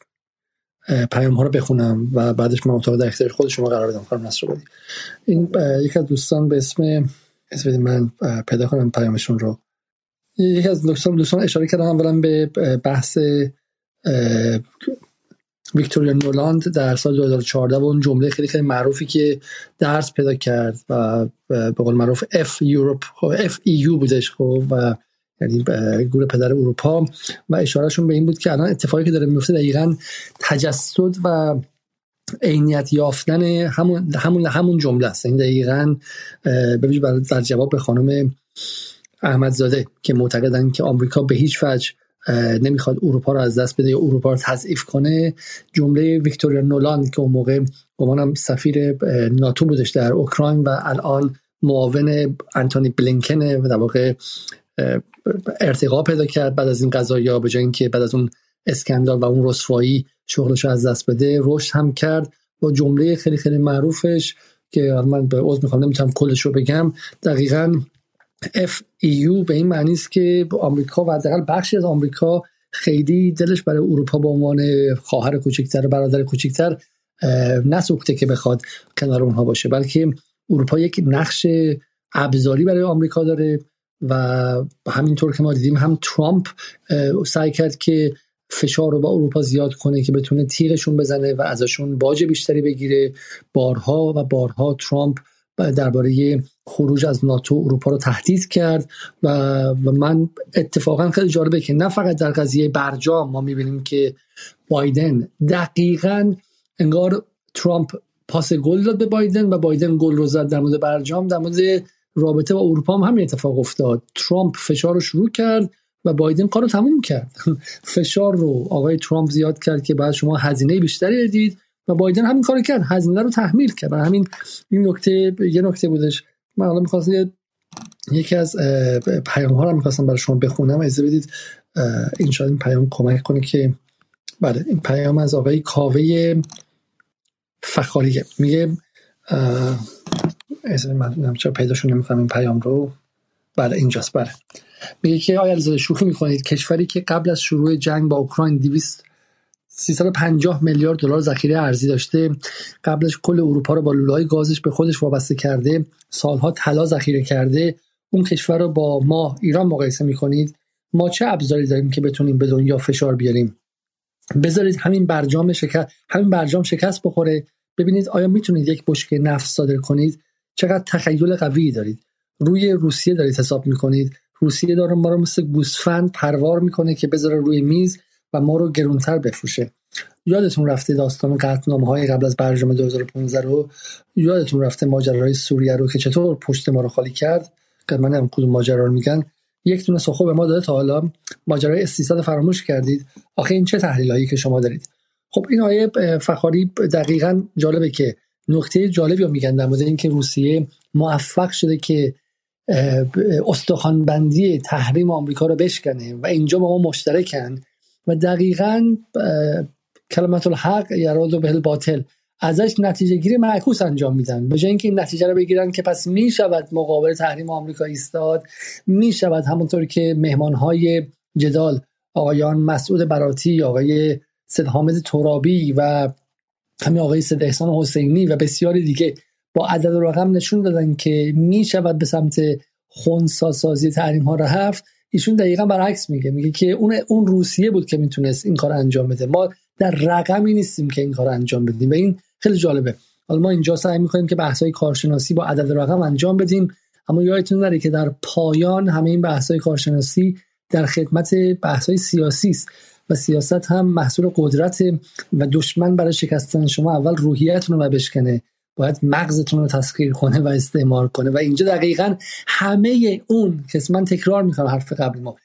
پیام ها رو بخونم و بعدش من اتاق در اختیار خود شما قرار بدم خانم نصر بودی این یکی از دوستان به اسم اسم من پیدا کنم پیامشون رو. یکی از دوستان دوستان اشاره کردن اولا به بحث ویکتوریا نولاند در سال 2014 و اون جمله خیلی خیلی معروفی که درس پیدا کرد و به قول معروف اف یوروپ اف ای یو بودش خب و یعنی گروه پدر اروپا. و اشارهشون به این بود که الان اتفاقی که داره میفته دقیقا تجسد و عینیت یافتن همون همون همون جمله است. این یعنی دقیقا ببینید در جواب به خانم احمدزاده که معتقدن که آمریکا به هیچ وجه نمی‌خواد اروپا رو از دست بده یا اروپا رو تضعیف کنه. جمله ویکتوریا نولاند که اون موقع گمانم سفیر ناتو بودش در اوکراین و الان معاون انتونی بلینکن و در واقع ارتقا پیدا کرد بعد از این قضایا به جای اینکه بعد از اون اسکندال و اون رسوایی شغلش از دست بده رشد هم کرد. با جمله خیلی خیلی معروفش که من به عضو می‌خوام نمی‌تونم کلش رو بگم. دقیقا FEU به این معنی است که آمریکا و حداقل بخشی از آمریکا خیلی دلش برای اروپا به عنوان خواهر کوچکتر برادر کوچکتر نسوخته که بخواد کنار اونها باشه. بلکه اروپا یک نقش ابزاری برای آمریکا داره و همینطور که ما دیدیم هم ترامپ سعی کرد که فشار رو با اروپا زیاد کنه که بتونه تیغشون بزنه و ازشون باج بیشتری بگیره. بارها و بارها ترامپ درباره خروج از ناتو اروپا رو تهدید کرد و, من اتفاقا خیلی جالبه که نه فقط در قضیه برجام ما می‌بینیم که بایدن دقیقا انگار ترامپ پاس گل داد به بایدن و بایدن گل رو زد در مورد برجام در مورد رابطه با اروپا هم همین اتفاق افتاد. ترامپ فشار رو شروع کرد و بایدن کار رو تموم کرد. (laughs) فشار رو آقای ترامپ زیاد کرد که بعد شما هزینه بیشتری بدید. و بایدن همین کار کرد. هزینه رو تحمیل کرد. و همین این نکته یه نکته بودش. من حالا می‌خواستم یکی از پیام ها رو می‌خواستم برای شما بخونم. اجازه بدید این شاید این پیام کمک کنه که بله این پیام از آقای کاوه فخاریه. میگه من چرا پیداشون نمی‌کنم این پیام رو. بله اینجاست. بله. میگه که آیا شوخی می‌کنید کشوری که قبل از شروع جنگ با اوکراین 200 350 میلیارد دلار ذخیره ارزی داشته. قبلش کل اروپا رو با لولای گازش به خودش وابسته کرده. سالها طلا ذخیره کرده. اون کشور رو با ما ایران مقایسه می‌کنید. ما چه ابزاری داریم که بتونیم به دنیا فشار بیاریم؟ بذارید همین برجام شکست همین برجام شکست بخوره. ببینید آیا می‌تونید یک بشکه نفت صادر کنید؟ چقدر تخیل قوی دارید. روی روسیه دارید حساب می‌کنید. روسیه داره ما رو مثل گوسفند پروار می‌کنه که بذاره روی میز. و ما رو گرونتر بفروشه. یادتون رفته داستان قطنامه های قبل از برجام 2015 رو؟ یادتون رفته ماجرای سوریه رو که چطور پشت ما رو خالی کرد؟ که من هم کدوم ماجرا رو میگن؟ یک دونه سخو به ما داده تا حالا. ماجرای استیصال فراموش کردید. آخه این چه تحلیلایی که شما دارید؟ خب این آیه فخاری دقیقا جالبه که نکته جالبی رو میگن در مورد اینکه روسیه موفق شده که استخوانبندی تحریم آمریکا رو بشکنه و اینجا با ما مشترکن. و دقیقا کلمت الحق یراد به باطل ازش نتیجه گیری معکوس انجام میدن. به جای اینکه این نتیجه رو بگیرن که پس می شود مقابل تحریم آمریکا ایستاد می شود همونطور که مهمان های جدال آقایان مسعود براتی آقای سید حامد ترابی و همین آقای سید احسان حسینی و بسیاری دیگه با عدد رقم نشون دادن که می شود به سمت خونسا سازی تحریم ها رفت. ایشون دقیقا برعکس میگه. میگه که اون اون روسیه بود که می‌تونست این کار انجام بده. ما در رقمی نیستیم که این کار انجام بدیم. و این خیلی جالبه. حالا ما اینجا سعی می‌کنیم که بحث های کارشناسی با عدد رقم انجام بدیم. اما یادتون نره که در پایان همه این بحث های کارشناسی در خدمت بحث های سیاسی است. و سیاست هم محصول قدرت و دشمن برای شکستن شما اول روحیتتون رو بشکنه. باید مغزتون رو تسخیر کنه و استعمار کنه. و اینجا دقیقا همه اون که من تکرار می‌کنم حرف قبل ما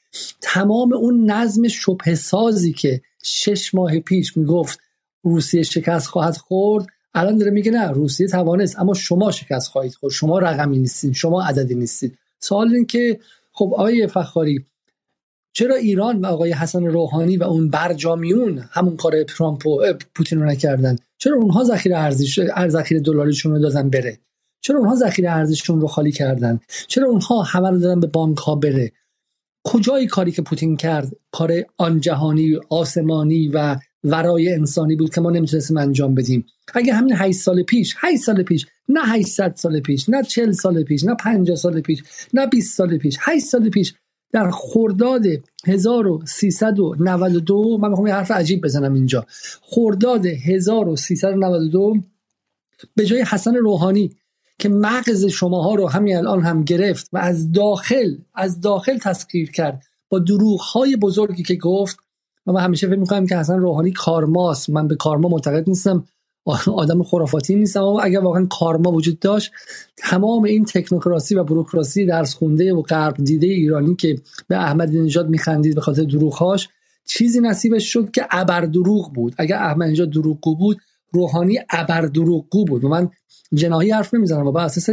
تمام اون نظم شبه سازی که شش ماه پیش می‌گفت روسیه شکست خواهد خورد الان داره میگه نه روسیه توانست اما شما شکست خواهید خورد شما رقمی نیستید شما عددی نیستید سوال این که خب آقای فخاری چرا ایران و آقای حسن روحانی و اون برجامیون همون کار ترامپ و پوتین رو نکردن؟ چرا اونها ذخیره ارزش ذخیره دلاریشون رو دادن بره؟ چرا اونها ذخیره ارزششون رو خالی کردن؟ چرا اونها همه رو دادن به بانک ها بره؟ کجای کاری که پوتین کرد؟ کار آن جهانی آسمانی و ورای انسانی بود که ما نمی‌تونستیم انجام بدیم. اگه همین 8 سال پیش 8 سال پیش نه 800 سال پیش نه 40 سال پیش نه 50 سال پیش نه 20 سال پیش 8 سال پیش در خرداد 1392 من می‌خوام یه حرف عجیب بزنم اینجا. خرداد 1392 به جای حسن روحانی که مغز شماها رو همین الان هم گرفت و از داخل از داخل تسخیر کرد با دروغ های بزرگی که گفت و من همیشه فکر می‌کنم که حسن روحانی کارماست. من به کارما معتقد نیستم. آدم خرافاتی نیستم اما اگر واقعا کارما وجود داشت تمام این تکنوکراسی و بروکراسی درس خونده و غرب دیده ایرانی که به احمد نژاد میخندید به خاطر دروغهاش چیزی نصیبش شد که ابر دروغ بود. اگر احمد نژاد دروغگو بود روحانی ابر دروغگو بود. و من جناحی حرف نمی‌زنم و بر اساس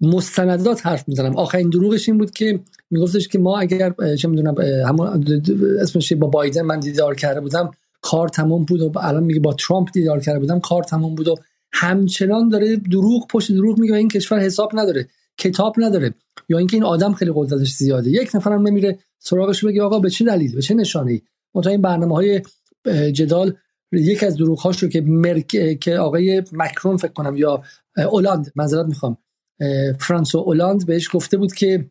مستندات حرف می‌زنم. آخرین دروغش این بود که میگفتش که ما اگر چه می‌دونم همون اسمش با بایدن من دیدار کرده بودم. کار تمام بود و الان میگه با ترامپ دیدار کرده بودم کار تمام بود و همچنان داره دروغ پشت دروغ میگه این کشور حساب نداره کتاب نداره یا اینکه این آدم خیلی قدرتش زیاده. یک نفرم نمیره سراغش بگه آقا به چه دلیل به چه نشانه ای این برنامه های جدال یک از دروغ رو که مرک... که آقای مکرون فکر کنم یا اولاند معذرت می‌خوام فرانسو اولاند بهش گفته بود که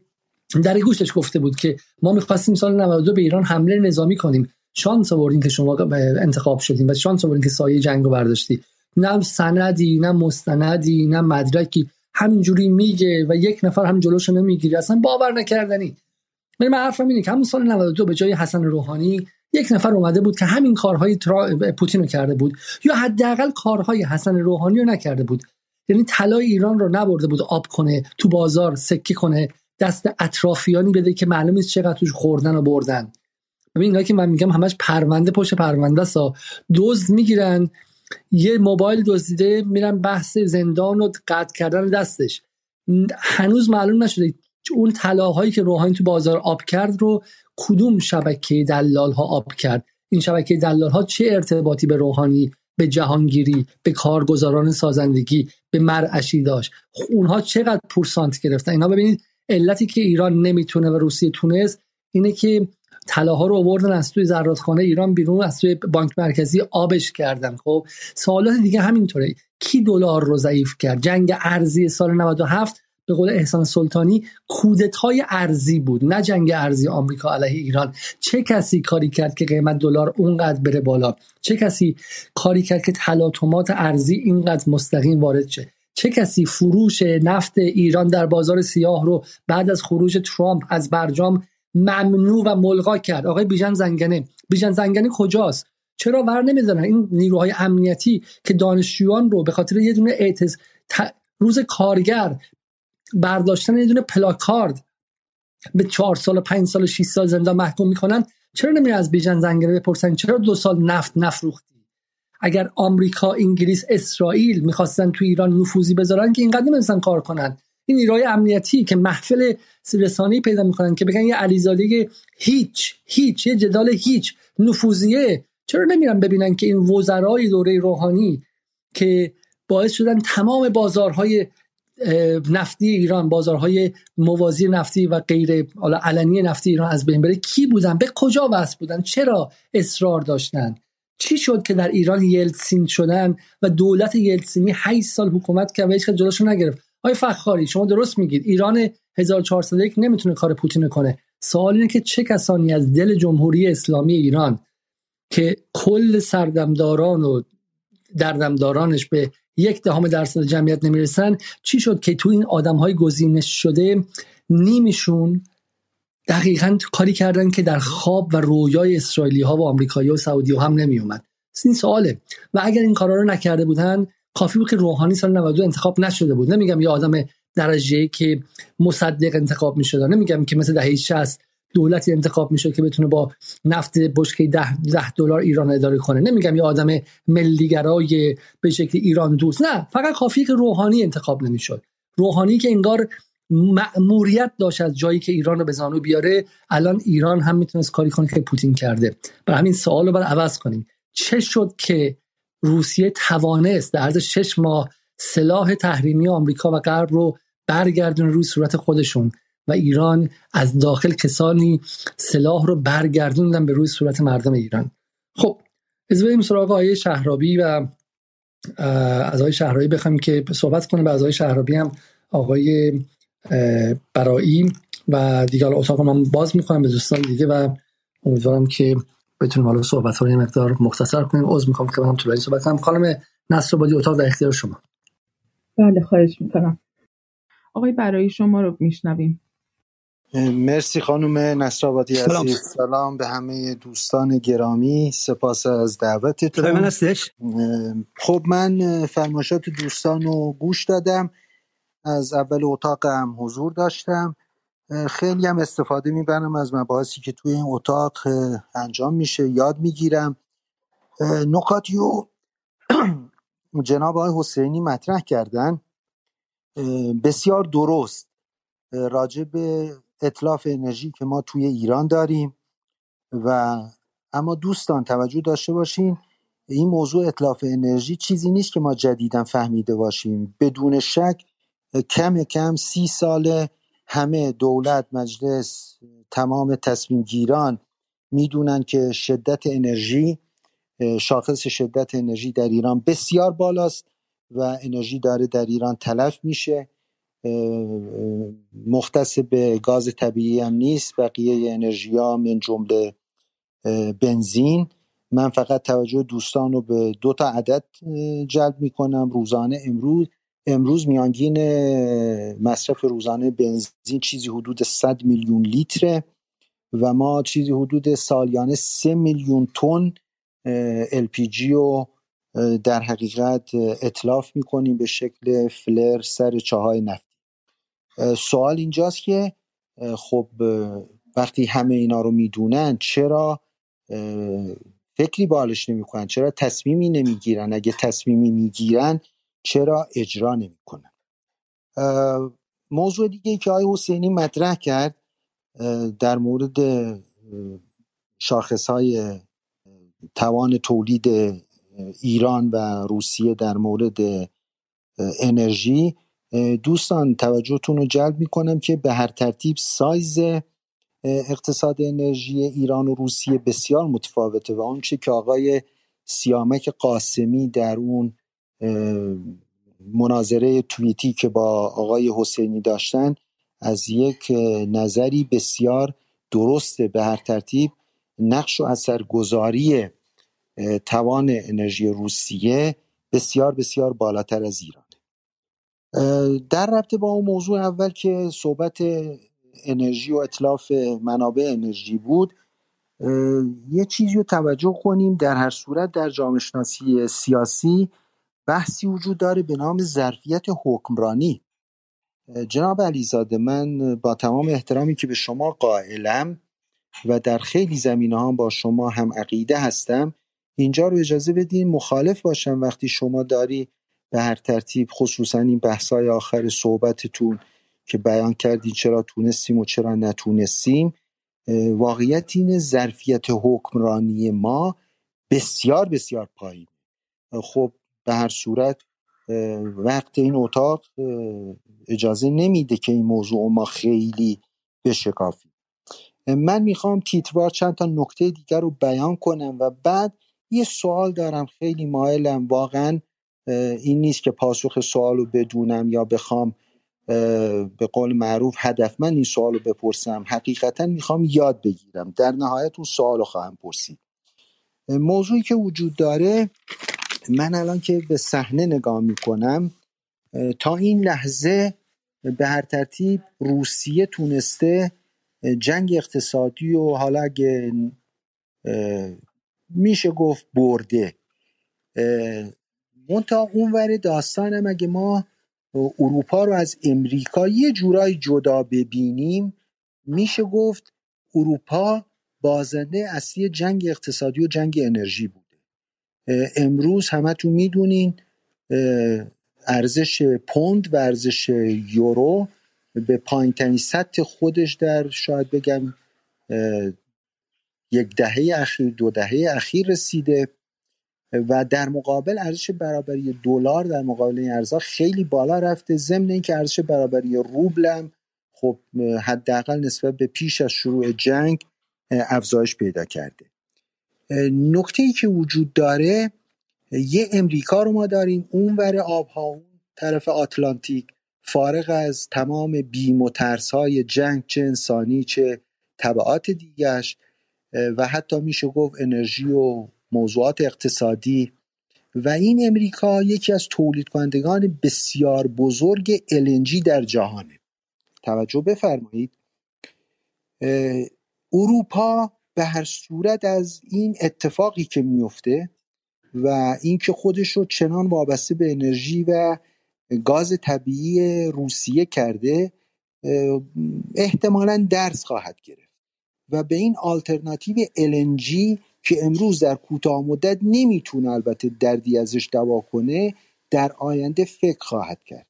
در گوشتش گفته بود که ما می‌خواستیم سال 92 به ایران حمله نظامی کنیم. شانس آوردین که شما انتخاب شدیم و شانس آوردین که سایه جنگ رو برداشتی. نه سندی نه مستندی نه مدرکی. همینجوری میگه و یک نفر هم جلوشو نمی‌گیره. اصلا باور نکردنی. من من حرفم اینه که همون سال 92 به جای حسن روحانی یک نفر اومده بود که همین کارهای پوتین رو کرده بود. یا حداقل کارهای حسن روحانی رو نکرده بود. یعنی طلای ایران رو نبرده بود آب کنه تو بازار سکه کنه دست اطرافیانی بده که معلوم نیست چقدر توش خوردن و بردن. ببین اینا که من میگم همش پرونده پشت پرونده سا دزد می‌گیرن یه موبایل دزدیده میرن بحث زندان و قطع کردن دستش. هنوز معلوم نشده اون طلاهایی که روحانی تو بازار آب کرد رو کدوم شبکه دلال ها آب کرد. این شبکه دلال ها چه ارتباطی به روحانی به جهانگیری به کارگزاران سازندگی به مرعشی داشت؟ اونها چقدر پورسانت گرفتن؟ اینا ببینید علتی که ایران نمی‌تونه و روسیه تونست اینه که طلاها رو آوردن از توی زرادخانه ایران بیرون از توی بانک مرکزی آبش کردن. خب سوالات دیگه همینطوره. کی دلار رو ضعیف کرد؟ جنگ ارزی سال 97 به قول احسان سلطانی کودتای ارزی بود نه جنگ ارزی آمریکا علیه ایران. چه کسی کاری کرد که قیمت دلار اونقدر بره بالا؟ چه کسی کاری کرد که تلاطمات ارزی اینقدر مستقیم وارد شه؟ چه کسی فروش نفت ایران در بازار سیاه رو بعد از خروج ترامپ از برجام ممنوع و ملغا کرد. آقای بیژن زنگنه. بیژن زنگنه کجاست؟ چرا ور نمیدارن این نیروهای امنیتی که دانشجویان رو به خاطر یه دونه اعتز... روز کارگر برداشتن یه دونه پلاکارد به چهار سال پنج سال 6 سال زندان محکوم می‌کنن چرا نمی از بیژن زنگنه بپرسن؟ چرا دو سال نفت نفروختی؟ اگر آمریکا انگلیس اسرائیل می‌خواستن تو ایران نفوذی بذارن که اینقدر نمیستن کار کنن. این نیروهای امنیتی که محفل رسانه‌ای پیدا می‌کنن که بگن یه علیزاده هیچ هیچ یه جدال هیچ نفوذیه. چرا نمیرن ببینن که این وزرای دوره روحانی که باعث شدن تمام بازارهای نفتی ایران بازارهای موازی نفتی و غیر علنی نفتی ایران از بین بره کی بودن؟ به کجا وصل بودن؟ چرا اصرار داشتن؟ چی شد که در ایران یلتسین شدن و دولت یلتسینی 8 سال حکومت کرد و هیچ جلوشو نگرفت؟ آقای فخاری شما درست میگید. ایران 1401 نمی‌تونه کار پوتین کنه. سوال اینه که چه کسانی از دل جمهوری اسلامی ایران که کل سردمداران و دردمدارانش به یک دهم درصد جمعیت نمی‌رسن چی شد که تو این آدم های گزینش شده نیمیشون دقیقا کاری کردن که در خواب و رویای اسرائیلی ها و آمریکایی و سعودی ها هم نمی اومد این سواله. و اگر این کارا رو نکرده بودن کافی بود که روحانی سال 92 انتخاب نشده بود. نمیگم یه آدم درجه که مصدق انتخاب می‌شد. نمیگم که مثل دهه 60 دولتی انتخاب میشه که بتونه با نفت بشکه ده, ده دلار ایران اداره کنه. نمیگم یه آدم ملیگرای به شکل ایران دوست. نه فقط کافی که روحانی انتخاب نمی‌شد. روحانی که انگار مأموریت داشت از جایی که ایران رو به زانو بیاره الان ایران هم می‌تونست کاری کنه که پوتین کرده. برای همین سوال رو باید عوض کنیم. چه شد که روسیه توانست در عرض شش ماه سلاح تحریمی آمریکا و غرب رو برگردون روی صورت خودشون و ایران از داخل کسانی سلاح رو برگردوندن به روی صورت مردم ایران. خب از بریم سراغ آیه شهرابی و از آقای شهرابی بخوایم که صحبت کنه به از آقای شهرابی هم آقای برایی و دیگه اتاق من باز می‌کنم به دوستان دیگه و امیدوارم که بتونیم حالا صحبت ها مقدار مختصر کنیم. عذر می‌خوام که من طولانی صحبت کنم. خانم نصر بادی اتاق در اختیار شما. بله خواهش می‌کنم. آقای برایی شما رو میشنویم. مرسی خانم نصرآبادی عزیز. سلام به همه دوستان گرامی. سپاس از دعوتتون. من هستش؟ خب من فرماشات دوستان رو گوش دادم. از اول اتاقم حضور داشتم. خیلی هم استفاده می‌برم از مباحثی که توی این اتاق انجام میشه. یاد می‌گیرم. نکاتی رو (clears throat) جناب آقای حسینی مطرح کردن. بسیار درست. راجع به اطلاف انرژی که ما توی ایران داریم و اما دوستان توجه داشته باشین این موضوع اطلاف انرژی چیزی نیست که ما جدیدا فهمیده باشیم. بدون شک کم کم سی ساله همه دولت مجلس تمام تصمیم گیران می‌دونن که شدت انرژی شاخص شدت انرژی در ایران بسیار بالاست و انرژی داره در ایران تلف میشه. مختص به گاز طبیعی هم نیست بقیه انرژی ها من جمله بنزین. من فقط توجه دوستان رو به دو تا عدد جلب می‌کنم روزانه امروز. امروز میانگین مصرف روزانه بنزین چیزی حدود 100 میلیون لیتره و ما چیزی حدود سالیانه 3 میلیون تن LPG رو در حقیقت اطلاف می‌کنیم به شکل فلر سر چاهای نفتی. سوال اینجاست که خب وقتی همه اینا رو می‌دونن چرا فکری بالش نمی‌کنن؟ چرا تصمیمی نمی‌گیرن؟ اگه تصمیمی می‌گیرن چرا اجرا نمی‌کنن موضوع دیگه که آقای حسینی مطرح کرد در مورد شاخص های توان تولید ایران و روسیه در مورد انرژی. دوستان توجهتون رو جلب می‌کنم که به هر ترتیب سایز اقتصاد انرژی ایران و روسیه بسیار متفاوته و آنچه که آقای سیامک قاسمی در اون مناظره توییتی که با آقای حسینی داشتن از یک نظری بسیار درسته به هر ترتیب نقش و اثرگذاری توان انرژی روسیه بسیار بسیار بالاتر از ایران. در رابطه با اون موضوع اول که صحبت انرژی و اطلاف منابع انرژی بود یه چیزی رو توجه کنیم در هر صورت در جامعه شناسی سیاسی بحثی وجود داره به نام ظرفیت حکمرانی. جناب علیزاده من با تمام احترامی که به شما قائلم و در خیلی زمینه ها با شما هم عقیده هستم اینجا رو اجازه بدین مخالف باشم وقتی شما داری به هر ترتیب خصوصا این بحثای آخر صحبتتون که بیان کردین چرا تونستیم و چرا نتونستیم واقعیت این ظرفیت حکمرانی ما بسیار بسیار پایین خب به هر صورت وقت این اتاق اجازه نمیده که این موضوع ما خیلی بشکافیم. من می‌خوام تیتوار چند تا نکته دیگر رو بیان کنم و بعد یه سوال دارم خیلی مایلم. واقعا این نیست که پاسخ سوال رو بدونم یا بخوام به قول معروف هدفمند این سوال رو بپرسم. حقیقتا می‌خوام یاد بگیرم. در نهایت اون سوال رو خواهم پرسید. موضوعی که وجود داره من الان که به صحنه نگاه می‌کنم تا این لحظه به هر ترتیب روسیه تونسته جنگ اقتصادی و حالا اگه میشه گفت برده. منتها اونور داستانم اگه ما اروپا رو از امریکا یه جورایی جدا ببینیم میشه گفت اروپا بازنده اصلی جنگ اقتصادی و جنگ انرژی بوده امروز همتون می‌دونین ارزش پوند و ارزش یورو به پایین سطح خودش در شاید بگم یک دهه اخیر دو دهه اخیر رسیده و در مقابل ارزش برابری دلار در مقابل این ارزها خیلی بالا رفته. ضمن اینکه ارزش برابری روبل هم خب حداقل نسبت به پیش از شروع جنگ افزایش پیدا کرده. نکته که وجود داره یه امریکا رو ما داریم اون ور آبها اون طرف آتلانتیک فارغ از تمام بیم های جنگ چه انسانی چه طبعات دیگرش و حتی میشه گفت انرژی و موضوعات اقتصادی. و این امریکا یکی از تولید کنندگان بسیار بزرگ LNG در جهانه. توجه بفرمایید. اروپا به هر صورت از این اتفاقی که میفته و اینکه خودش رو چنان وابسته به انرژی و گاز طبیعی روسیه کرده احتمالا درس خواهد گرفت و به این آلترناتیو LNG که امروز در کوتاه مدت نمی‌تونه البته دردی ازش دوا کنه در آینده فکر خواهد کرد.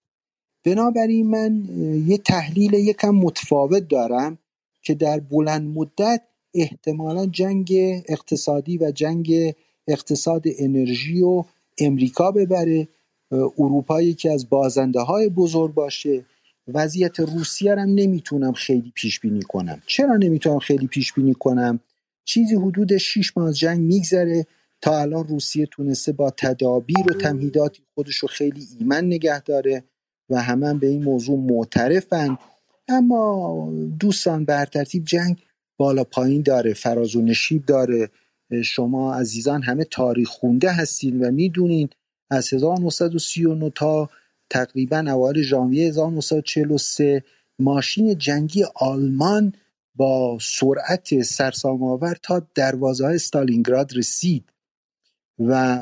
بنابراین من یه تحلیل یکم متفاوت دارم که در بلند مدت احتمالا جنگ اقتصادی و جنگ اقتصاد انرژی و امریکا ببره. اروپا یکی از بازنده های بزرگ باشه. وضعیت روسیه هم نمی‌تونم خیلی پیش بینی کنم. چرا نمی‌تونم خیلی پیش بینی کنم؟ چیزی حدود 6 ماه جنگ میگذره تا الان روسیه تونسته با تدابیر و تمهیداتی خودش رو خیلی ایمن نگه داره و همه به این موضوع معترفن. اما دوستان بر ترتیب جنگ بالا پایین داره فراز و نشیب داره شما عزیزان همه تاریخ خونده هستین و می‌دونین از 1939 تا تقریبا اوایل ژانویه 1943 ماشین جنگی آلمان با سرعت سرسام‌آور تا دروازه استالینگراد رسید. و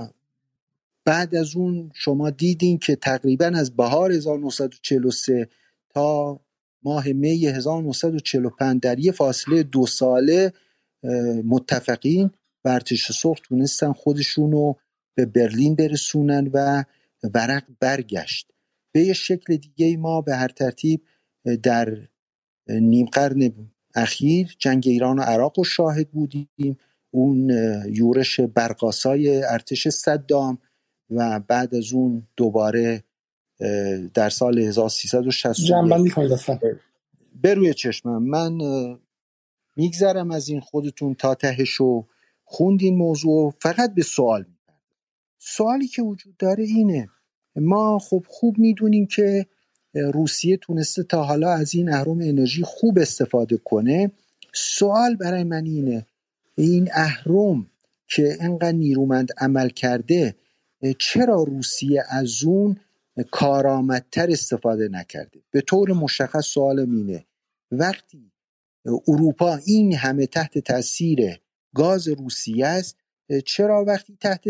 بعد از اون شما دیدین که تقریبا از بهار 1943 تا ماه می 1945 در یه فاصله دو ساله متفقین و ارتش سرخ تونستن خودشونو به برلین برسونن و ورق برگشت. به یه شکل دیگه ما به هر ترتیب در نیم قرن اخیر جنگ ایران و عراق رو شاهد بودیم. اون یورش برقاسای ارتش صدام و بعد از اون دوباره در سال 1360 جنبندی کنید بروی چشمم من میگذرم از این خودتون تا تهشو خوندین موضوع فقط به سوال میپرد سوالی که وجود داره اینه ما خب خوب می‌دونیم که روسیه تونسته تا حالا از این اهرم انرژی خوب استفاده کنه. سوال برای من اینه این اهرم که انقدر نیرومند عمل کرده چرا روسیه از اون کارآمدتر استفاده نکرده به طور مشخص سوال اینه. وقتی اروپا این همه تحت تاثیر گاز روسیه است چرا وقتی تحت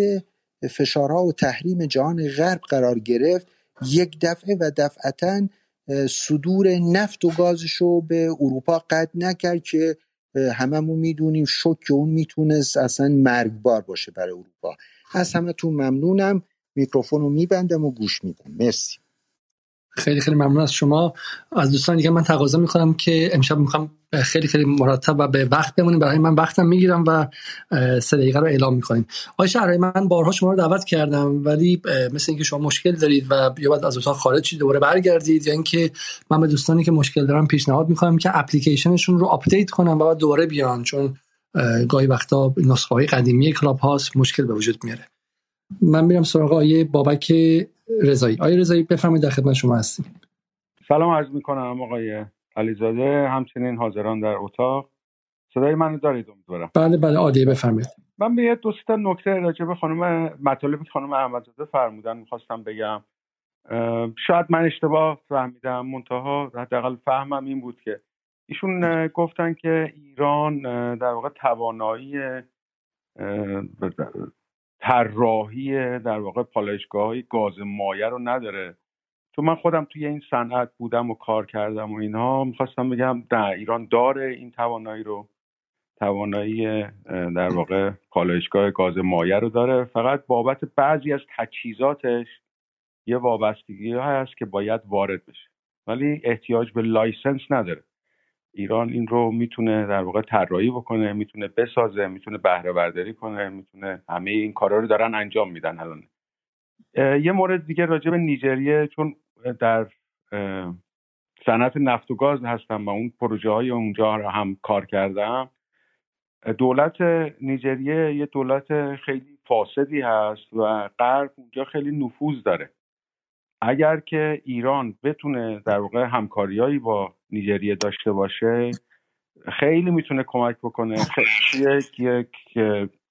فشارها و تحریم جهان غرب قرار گرفت یک دفعه و دفعتا صدور نفت و گازش رو به اروپا قطع نکرد که هممون می‌دونیم شک اون می‌تونست اصلا مرگبار باشه برای اروپا. از همتون ممنونم. میکروفون رو میبندم و گوش میدم. مرسی. خیلی خیلی ممنون از شما. از دوستان دیگه من تقاضا می‌کنم که امشب می‌خوام خیلی خیلی مرتب و به وقت بمونیم. برای من وقتم می‌گیرم و سه دقیقه رو اعلام می‌کنیم. آقای شهرهای من بارها شما رو دعوت کردم ولی مثل اینکه شما مشکل دارید و یا باید از اتاق خارج شید دوباره برگردید یا اینکه من به دوستانی که مشکل دارن پیشنهاد می‌کنم که اپلیکیشنشون رو update کنن و بعد دوباره بیان چون گاهی وقتا نسخه های قدیمی Clubhouse مشکل به وجود میاره. من میرم سراغ آقای بابک رضایی. آقای رضایی بفرمایید در خدمت شما هستیم. سلام عرض می‌کنم آقای علیزاده. همچنین حاضران در اتاق. صدای منو دارید امیدوارم. بله بله عالی بفرمایید. من به یه دو تا نکته راجع به خانم مطالبی که خانم احمدزاده فرمودن می‌خواستم بگم. شاید من اشتباه فهمیدم. منتها حداقل فهمم این بود که ایشون گفتن که ایران در واقع توانایی طراحی در واقع پالایشگاه های گاز مایع رو نداره. چون من خودم توی این صنعت بودم و کار کردم و اینها می‌خواستم بگم در ایران داره این توانایی رو. توانایی در واقع پالایشگاه گاز مایع رو داره. فقط بابت بعضی از تجهیزاتش یه وابستگی هست که باید وارد بشه. ولی احتیاج به license نداره. ایران این رو می‌تونه در واقع طراحی بکنه می‌تونه بسازه می‌تونه بهره برداری کنه می‌تونه همه این کارا رو دارن انجام میدن الان. یه مورد دیگه راجع به نیجریه چون در صنعت نفت و گاز هستم و اون پروژه های اونجا رو هم کار کردم. دولت نیجریه یه دولت خیلی فاسدی هست و غرب اونجا خیلی نفوذ داره. اگر که ایران بتونه در واقع همکاریهایی با نیجریه داشته باشه خیلی می‌تونه کمک بکنه. یک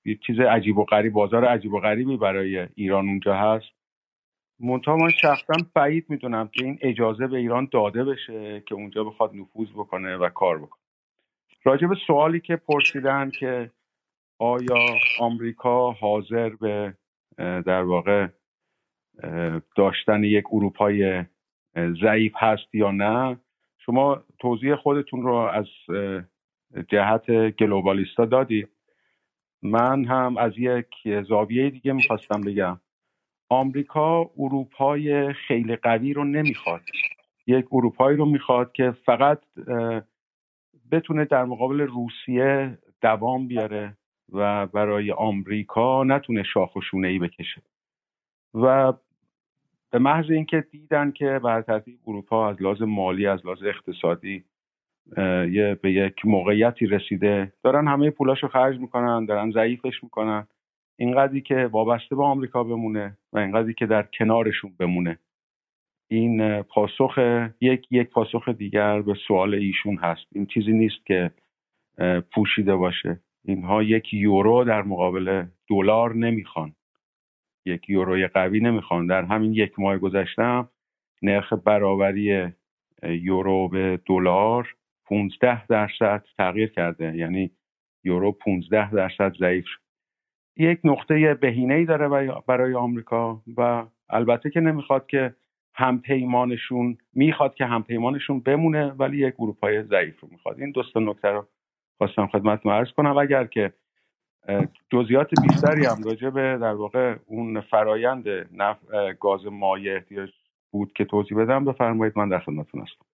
یک چیز عجیب و غریب بازار عجیب و غریبی برای ایران اونجا هست. منتها من شخصا بعید می‌دونم که این اجازه به ایران داده بشه که اونجا بخواد نفوذ بکنه و کار بکنه. راجع به سوالی که پرسیدن که آیا آمریکا حاضر به در واقع داشتن یک اروپای ضعیف هست یا نه. شما توضیح خودتون رو از جهت گلوبالیستا دادید. من هم از یک زاویه دیگه می‌خواستم بگم. آمریکا اروپای خیلی قوی رو نمی‌خواد. یک اروپایی رو می‌خواد که فقط بتونه در مقابل روسیه دوام بیاره و برای آمریکا نتونه شاخ و شونه ای بکشه. و به محض اینکه دیدن که بر ترتیب اروپا از لحاظ مالی از لحاظ اقتصادی یه به یک موقعیتی رسیده دارن همه پولاشو خرج می‌کنن دارن ضعیفش می‌کنن. اینقدری که وابسته به آمریکا بمونه و اینقدری که در کنارشون بمونه. این پاسخ یک یک پاسخ دیگر به سوال ایشون هست. این چیزی نیست که پوشیده باشه. اینها یک یورو در مقابل دلار نمی‌خوان. یک یوروی قوی نمی‌خوان در همین یک ماه گذشتم نرخ برابری یورو به دلار 15 درصد تغییر کرده. یعنی یورو 15 درصد ضعیف شد. یک نقطه بهینه ای داره برای آمریکا و البته که نمی‌خواد که همپیمانشون می‌خواد که همپیمانشون بمونه ولی یک اروپای ضعیف رو می‌خواد. این دوست نکته رو خواستم خدمت عرض کنم. اگر که جزئیات بیشتری هم راجع به در واقع اون فرایند نف... گاز مایع احتیاج بود که توضیح بدم بفرمایید من در خدمتتون هستم.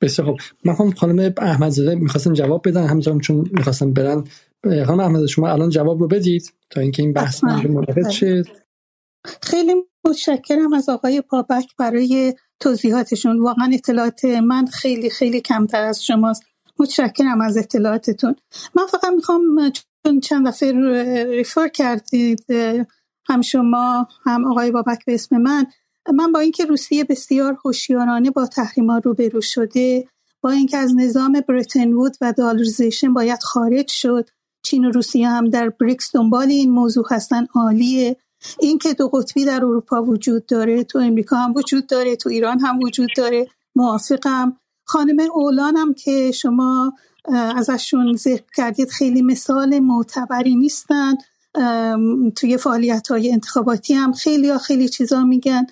بسیار خوب. من خانم خانم احمدزاده می‌خواستم جواب بدن همینطور چون می‌خواستم برن. خانم احمد شما الان جواب رو بدید تا اینکه این بحث منعقد شه خیلی متشکرم از آقای پابک برای توضیحاتشون. واقعا اطلاعات من خیلی خیلی کمتر از شماست. متشکرم از اطلاعاتتون. من فقط می‌خوام چند دفعه ریفر کردید هم شما هم آقای بابک به اسم من. من با اینکه روسیه بسیار هوشیارانه با تحریما روبرو شده با اینکه از نظام بریتن وود و دالرزیشن باید خارج شد چین و روسیه هم در بریکس دنبال این موضوع هستن عالیه. اینکه دو قطبی در اروپا وجود داره تو امریکا هم وجود داره تو ایران هم وجود داره موافقم. خانم اولان هم که شما ازشون ذکر کردید خیلی مثال معتبری نیستن. توی فعالیت های انتخاباتی هم خیلی ها خیلی چیزا میگن.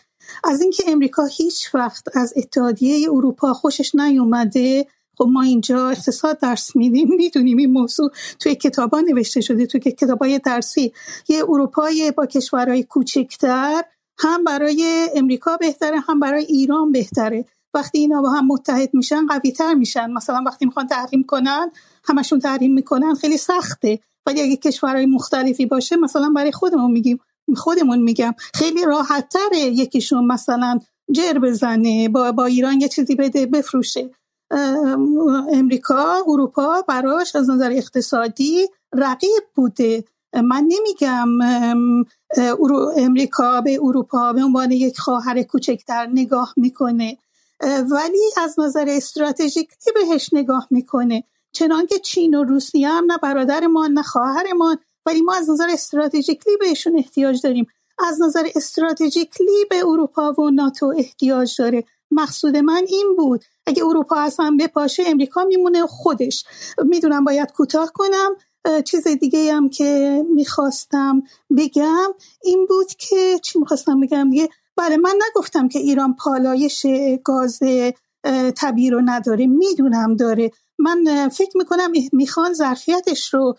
از اینکه امریکا هیچ وقت از اتحادیه اروپا خوشش نیومده خب ما اینجا اقتصاد درس میدیم می‌دونیم این موضوع توی کتابا نوشته شده توی کتابای درسی. یه اروپای با کشورهای کوچکتر هم برای امریکا بهتره هم برای ایران بهتره. وقتی اینا با هم متحد میشن قوی تر میشن. مثلا وقتی می‌خوان تحریم کنن همشون تحریم می‌کنن خیلی سخته. ولی اگه کشورهای مختلفی باشه مثلا برای خودمون میگیم خودمون میگم خیلی راحت تره یکیشون مثلا جر بزنه با, با ایران یه چیزی بده بفروشه. امریکا اروپا براش از نظر اقتصادی رقیب بوده. من نمیگم امریکا به اروپا به عنوان یک خواهر کوچکتر نگاه می‌کنه. ولی از نظر استراتژیکی بهش نگاه می‌کنه. چنانکه چین و روسیه هم نه برادرمان نه خواهرمان ولی ما از نظر استراتژیکلی بهشون احتیاج داریم. از نظر استراتژیکلی به اروپا و ناتو احتیاج داره. مقصود من این بود. اگه اروپا اصلا بپاشه امریکا میمونه خودش. می‌دونم باید کوتاه کنم. چیز دیگه هم که می‌خواستم بگم این بود که چی می‌خواستم بگم؟ دیگه بله من نگفتم که ایران پالایش گاز طبیعی رو نداره. می‌دونم داره. من فکر می‌کنم می‌خوان ظرفیتش رو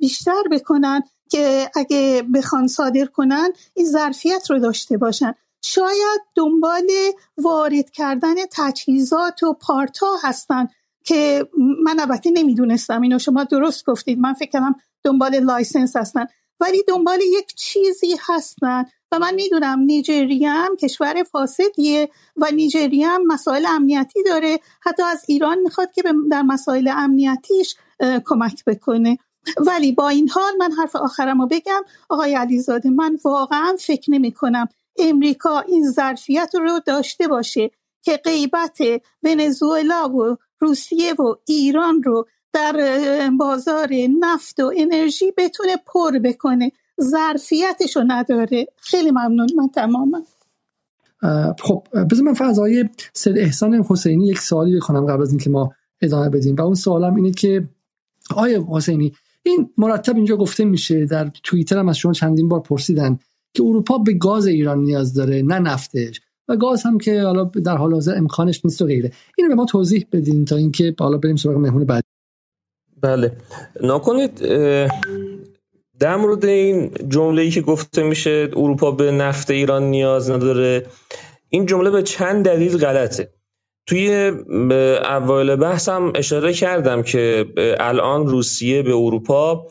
بیشتر بکنن که اگه بخوان صادر کنن این ظرفیت رو داشته باشن. شاید دنبال وارد کردن تجهیزات و پارتا هستن که من البته نمی‌دونستم اینو. شما درست گفتید. من فکر کردم دنبال license هستن. ولی دنبال یک چیزی هستن. و من می‌دونم نیجریه هم کشور فاسدیه و نیجریه هم مسائل امنیتی داره. حتی از ایران می‌خواد که در مسائل امنیتیش کمک بکنه. ولی با این حال من حرف آخرم رو بگم. آقای علیزاده من واقعا فکر نمی کنم امریکا این ظرفیت رو داشته باشه که غیبت ونزوئلا و روسیه و ایران رو در بازار نفت و انرژی بتونه پر بکنه. ظرفیتش رو نداره. خیلی ممنون. من تماما خب بذار من فضای سید احسان حسینی یک سوالی بکنم قبل از اینکه ما ادامه بدیم. و اون سوالم اینه که آیا حسینی این مرتب اینجا گفته میشه در توییتر هم از شما چندین بار پرسیدن که اروپا به گاز ایران نیاز داره نه نفتش. و گاز هم که حالا در حال حاضر امکانش نیست و غیره. اینو به ما توضیح بدین تا اینکه حالا بریم سراغ مهمون بعد بله. نکنید در مورد این جمله ای که گفته میشه اروپا به نفت ایران نیاز نداره این جمله به چند دلیل غلطه. توی اوایل بحثم اشاره کردم که الان روسیه به اروپا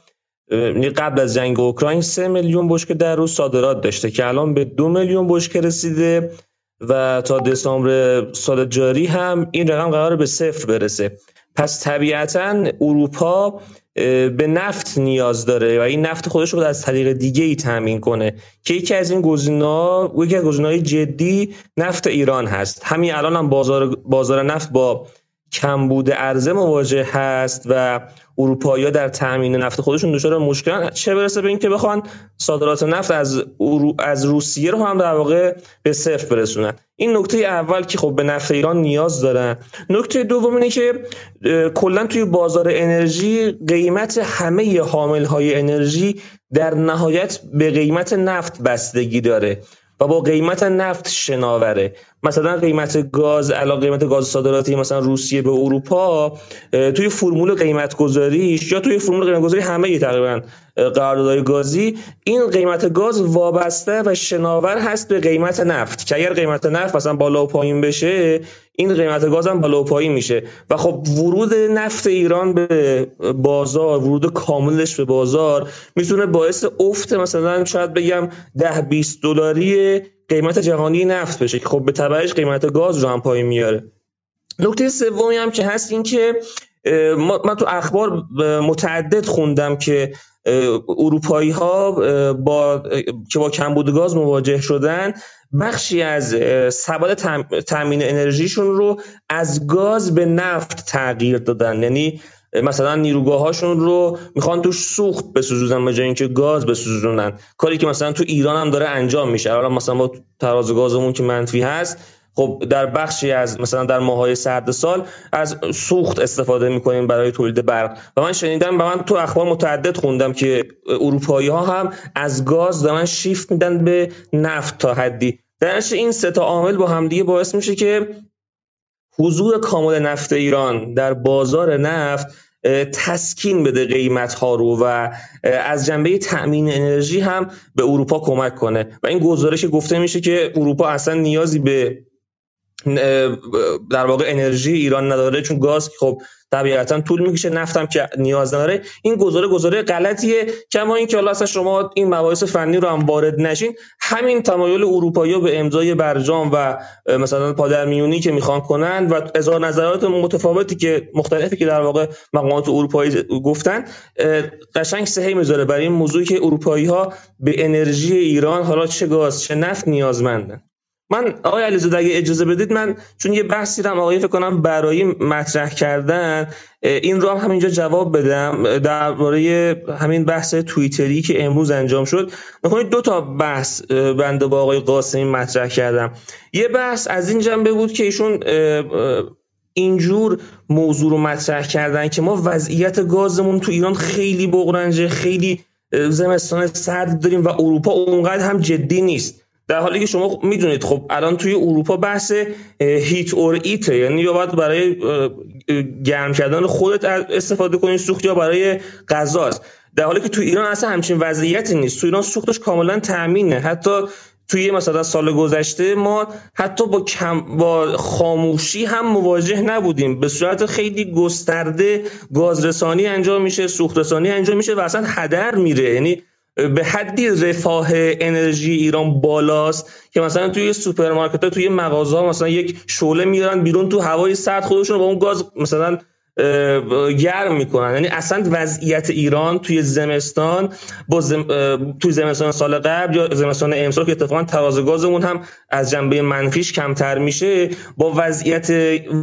قبل از جنگ اوکراین سه میلیون بشکه در روز صادرات داشته که الان به دو میلیون بشکه رسیده و تا دسامبر سال جاری هم این رقم قرار به صفر برسه. پس طبیعتا اروپا به نفت نیاز داره و این نفت خودش رو از طریق دیگه ای تامین کنه که یکی از این گزینه‌ها یکی از گزینه‌های جدی نفت ایران هست. همین الان هم بازار بازار نفت با کمبود عرضه مواجه هست و اروپایی در تامین نفت خودشون دچار مشکل چه برسه به اینکه بخوان صادرات نفت از از روسیه رو هم در واقع به صفر برسونن. این نکته اول که خب به نفت ایران نیاز دارن نکته دوم اینه که کلا توی بازار انرژی قیمت همه حامل های انرژی در نهایت به قیمت نفت بستگی داره. و با قیمت نفت شناوره. مثلا قیمت گاز علاوه قیمت گاز صادراتی مثلا روسیه به اروپا توی فرمول قیمت گذاریش یا توی فرمول قیمت گذاری همه تقریبا قراردادهای گازی این قیمت گاز وابسته و شناور هست به قیمت نفت. که اگر قیمت نفت مثلا بالا و پایین بشه این قیمت گاز هم بالا و پایین میشه. و خب ورود نفت ایران به بازار ورود کاملش به بازار می‌تونه باعث افت مثلا شاید بگم ده 20 دلاری قیمت جهانی نفت بشه که خب به تبعش قیمت گاز رو هم پایین میاره. نکته سومی هم که هست این که من تو اخبار متعدد خوندم که اروپایی ها با که با کمبود گاز مواجه شدن بخشی از ثبات تامین انرژیشون رو از گاز به نفت تغییر دادن. یعنی مثلا نیروگاه هاشون رو می‌خوان توش سوخت بسوزونن به جای اینکه گاز بسوزونن. کاری که مثلا تو ایران هم داره انجام میشه. حالا مثلا با تراز گازمون که منفی هست خب در بخشی از مثلا در ماهای سرد سال از سوخت استفاده می‌کنیم برای تولید برق. و من شنیدم و من تو اخبار متعدد خوندم که اروپایی ها هم از گاز دارن شیفت میدن به نفت تا حدی. در این سه تا عامل با همدیگه باعث میشه که حضور کامل نفت ایران در بازار نفت تسکین بده قیمت ها رو و از جنبه تأمین انرژی هم به اروپا کمک کنه. و این گزارش گفته میشه که اروپا اصلا نیازی به در واقع انرژی ایران نداره. چون گاز خب طبیعتا طول می‌کشه نفتم که نیاز نداره. این گزاره گزاره غلطیه. کما اینکه حالا اصلا شما این مباحث فنی رو هم وارد نشین همین تمایل اروپایی به امضای برجام و مثلا پادرمیونی که می‌خوان کنند و اظهار نظرات متفاوتی که مختلفی که در واقع مقامات اروپایی گفتن قشنگ سهی می‌ذاره برای این موضوعی که اروپایی ها به انرژی ایران حالا چه گاز چه نفت نیازمندن. من آقای علیزاده اگه اجازه بدید من چون یه بحثی رو آقای فکر کنم برای مطرح کردن این رو هم همینجا جواب بدم. درباره همین بحث توییتری که امروز انجام شد. می‌خوام دو تا بحث بنده با آقای قاسمی مطرح کردم. یه بحث از این جنبه بود که ایشون اینجور موضوع رو مطرح کردن که ما وضعیت گازمون تو ایران خیلی بغرنجه خیلی زمستان سرد داریم و اروپا اونقدر هم جدی نیست. در حالی که شما می‌دونید خب الان توی اروپا بحث هیت اور ایته یعنی یا باید برای گرم کردن خودت استفاده کنی سوخت یا برای غذاست در حالی که تو ایران اصلا همچین وضعیتی نیست. تو ایران سوختش کاملا تامینه حتی توی مثلا سال گذشته ما حتی با کم با خاموشی هم مواجه نبودیم. به صورت خیلی گسترده گازرسانی انجام میشه سوخت رسانی انجام میشه و اصلا هدر میره. یعنی به حدی رفاه انرژی ایران بالاست که مثلا توی سوپرمارکت ها توی مغازه مثلا یک شعله میارن بیرون تو هوای سرد خودشون با اون گاز مثلا گرم می‌کنن. یعنی اصلا وضعیت ایران توی زمستان با زم... توی زمستان سال قبل یا زمستان امسال که اتفاقا تراز گازمون هم از جنبه منفیش کمتر میشه با وضعیت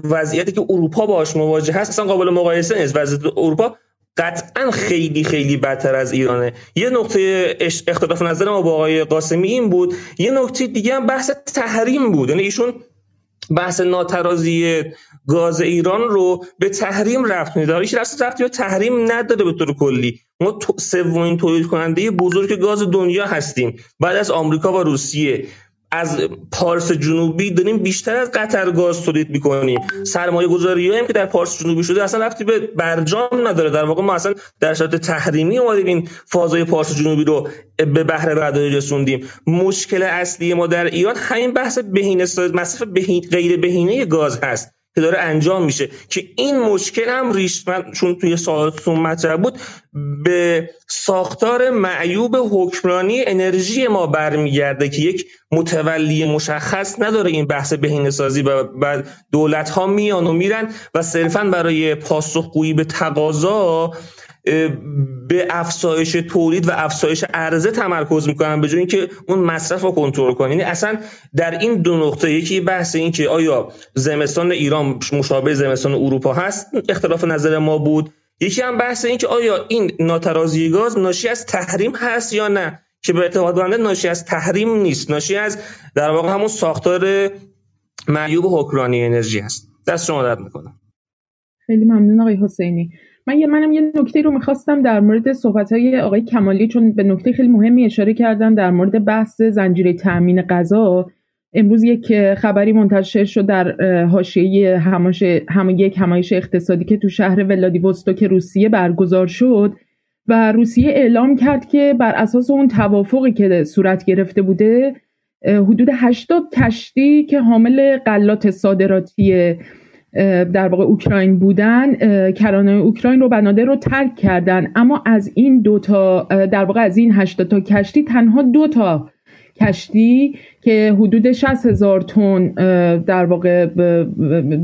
وضعیتی که اروپا باش مواجه هست اصلا قابل مقایسه نیست. وضعیت اروپا قطعا خیلی خیلی بدتر از ایرانه. یه نقطه اختلاف نظر ما با آقای قاسمی این بود یه نکته دیگه هم بحث تحریم بود. یعنی ایشون بحث ناترازی گاز ایران رو به تحریم رفت میده هیچ رفت به تحریم نداره به طور کلی. ما سومین تولید کننده بزرگ گاز دنیا هستیم. بعد از آمریکا و روسیه. از پارس جنوبی داریم بیشتر از قطر گاز تولید می‌کنیم سرمایه گذاری هم که در پارس جنوبی شده اصلا رفتی به برجام نداره. در واقع ما اصلا در شرایط تحریمی اومدیم این فازای پارس جنوبی رو به بهره برداری رسوندیم. مشکل اصلی ما در ایران همین بحث بهینه مصرف بهین غیر بهینه گاز هست. که داره انجام میشه. که این مشکل هم ریش من چون توی سوالتون مطرح بود به ساختار معیوب حکمرانی انرژی ما برمیگرده که یک متولی مشخص نداره این بحث بهینه سازی و دولت ها میان و میرن و صرفا برای پاسخگویی به تقاضا به افزایش تولید و افزایش عرضه تمرکز می‌کنن به جای اینکه اون مصرف رو کنترل کنن یعنی اصلا در این دو نقطه یکی بحث این که آیا زمستان ایران مشابه زمستان اروپا هست اختلاف نظر ما بود. یکی هم بحث این که آیا این ناترازی گاز ناشی از تحریم هست یا نه که به اعتقاد بنده ناشی از تحریم نیست. ناشی از در واقع همون ساختار معیوب حکمرانی انرژی هست. دست شما درد می‌کنم خیلی ممنون آقای حسینی. من یه منم یه نکته رو می‌خواستم در مورد صحبت های آقای کمالی چون به نکته خیلی مهمی اشاره کردن در مورد بحث زنجیره تأمین غذا. امروز یک خبری منتشر شد در حاشیه همایش هم یک همایش اقتصادی که تو شهر ولادیوستوک روسیه برگزار شد و روسیه اعلام کرد که بر اساس اون توافقی که صورت گرفته بوده حدود 80 کشتی که حامل غلات صادراتی در واقع اوکراین بودن کرانه اوکراین رو بنادر رو ترک کردن. اما از این دو تا در واقع از این 80 تا کشتی تنها دو تا کشتی که حدود 60 هزار تن در واقع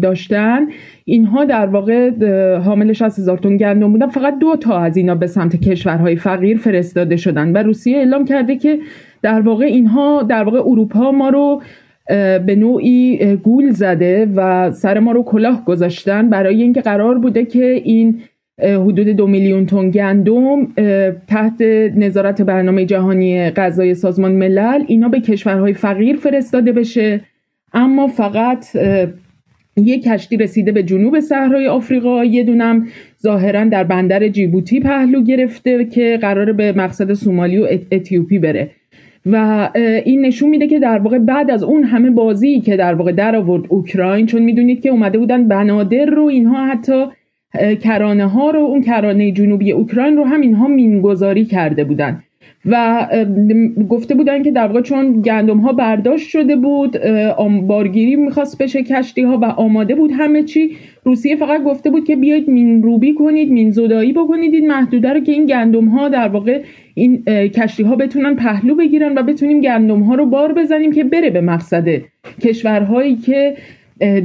داشتن اینها در واقع حامل 60 هزار تن گندم بودن. فقط دو تا از اینا به سمت کشورهای فقیر فرستاده شدن و روسیه اعلام کرده که در واقع اینها در واقع اروپا ما رو به نوعی گول زده و سر ما رو کلاه گذاشتن برای اینکه قرار بوده که این حدود دو میلیون تن گندم تحت نظارت برنامه جهانی غذای سازمان ملل اینا به کشورهای فقیر فرستاده بشه. اما فقط یک کشتی رسیده به جنوب صحرای آفریقا. یه دونم ظاهرا در بندر جیبوتی پهلو گرفته که قراره به مقصد سومالی و اتیوپی بره. و این نشون میده که در واقع بعد از اون همه بازی که در واقع در آورد اوکراین چون می‌دونید که اومده بودن بنادر رو اینها حتی کرانه ها رو اون کرانه جنوبی اوکراین رو هم اینها مینگذاری کرده بودن. و گفته بودن که در واقع چون گندم ها برداشت شده بود بارگیری می‌خواست بشه کشتی ها و آماده بود همه چی روسیه فقط گفته بود که بیاید مین روبی کنید مین زدایی بکنید این محدوده رو که این گندم ها در واقع این کشتی ها بتونن پهلو بگیرن و بتونیم گندم ها رو بار بزنیم که بره به مقصد کشورهایی که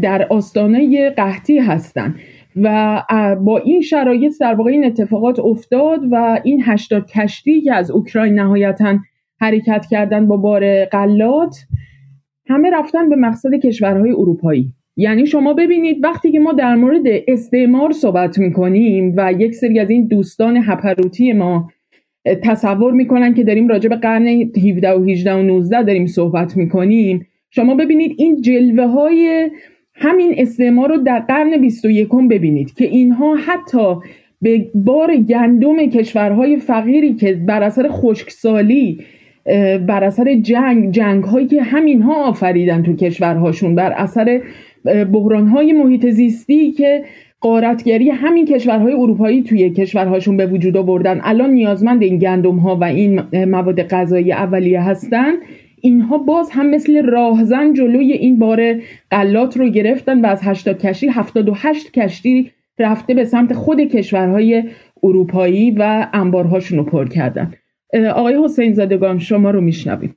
در آستانه قحطی هستن. و با این شرایط در واقع این اتفاقات افتاد و این هشتاد کشتی که از اوکراین نهایتا حرکت کردن با بار قلات همه رفتن به مقصد کشورهای اروپایی. یعنی شما ببینید وقتی که ما در مورد استعمار صحبت می‌کنیم و یک سری از این دوستان هپروتی ما تصور می‌کنن که داریم راجع به قرن 17 و 18 و 19 داریم صحبت می‌کنیم شما ببینید این جلوه های همین استعمار رو در قرن 21 ببینید که اینها حتی به بار گندم کشورهای فقیری که بر اثر خشکسالی بر اثر جنگ جنگ هایی که همین ها آفریدن تو کشورهاشون بر اثر بحران های محیط زیستی که قارتگری همین کشورهای اروپایی توی کشورهاشون به وجود آوردن. الان نیازمند این گندم ها و این مواد غذایی اولیه هستن. اینها باز هم مثل راهزن جلوی این بار قلات رو گرفتن و از 80 کشتی 78 کشتی رفته به سمت خود کشورهای اروپایی و انبارهاشون رو پر کردن. آقای حسین زادگان شما رو میشنویم.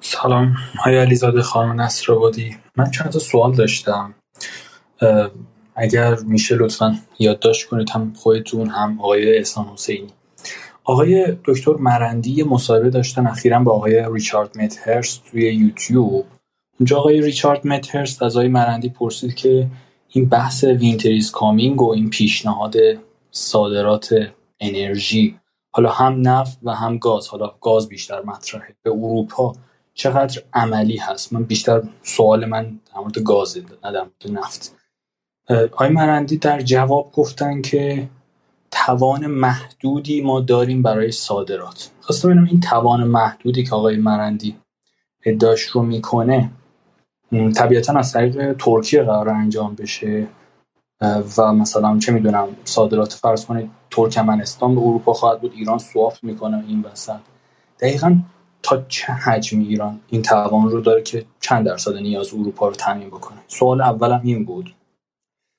سلام. های علیزاده خانم نصر بودی من چند تا سوال داشتم. اگر میشه لطفا یادداشت کنید هم خودتون هم آقای احسان حسینی. آقای دکتر مرندی مصاحبه داشتن اخیرا با آقای ریچارد مدهرست توی یوتیوب. اونجا آقای ریچارد مدهرست از آقای مرندی پرسید که این بحث winter is coming و این پیشنهاد صادرات انرژی حالا هم نفت و هم گاز حالا گاز بیشتر مطرحه. به اروپا چقدر عملی هست؟ من بیشتر سوال من در مورد گازه نه در مورد نفت. آقای مرندی در جواب گفتن که توان محدودی ما داریم برای صادرات. خواستم ببینم این توان محدودی که آقای مرندی ادعاش رو می‌کنه طبیعتا از طریق ترکیه قرار انجام بشه. و مثلا چه می‌دونم صادرات فرض کنید ترکمنستان به اروپا خواهد بود ایران سواف می‌کنه این وسط. دقیقا تا چه حجمی ایران این توان رو داره که چند درصد نیاز اروپا رو تامین بکنه؟ سوال اولم این بود.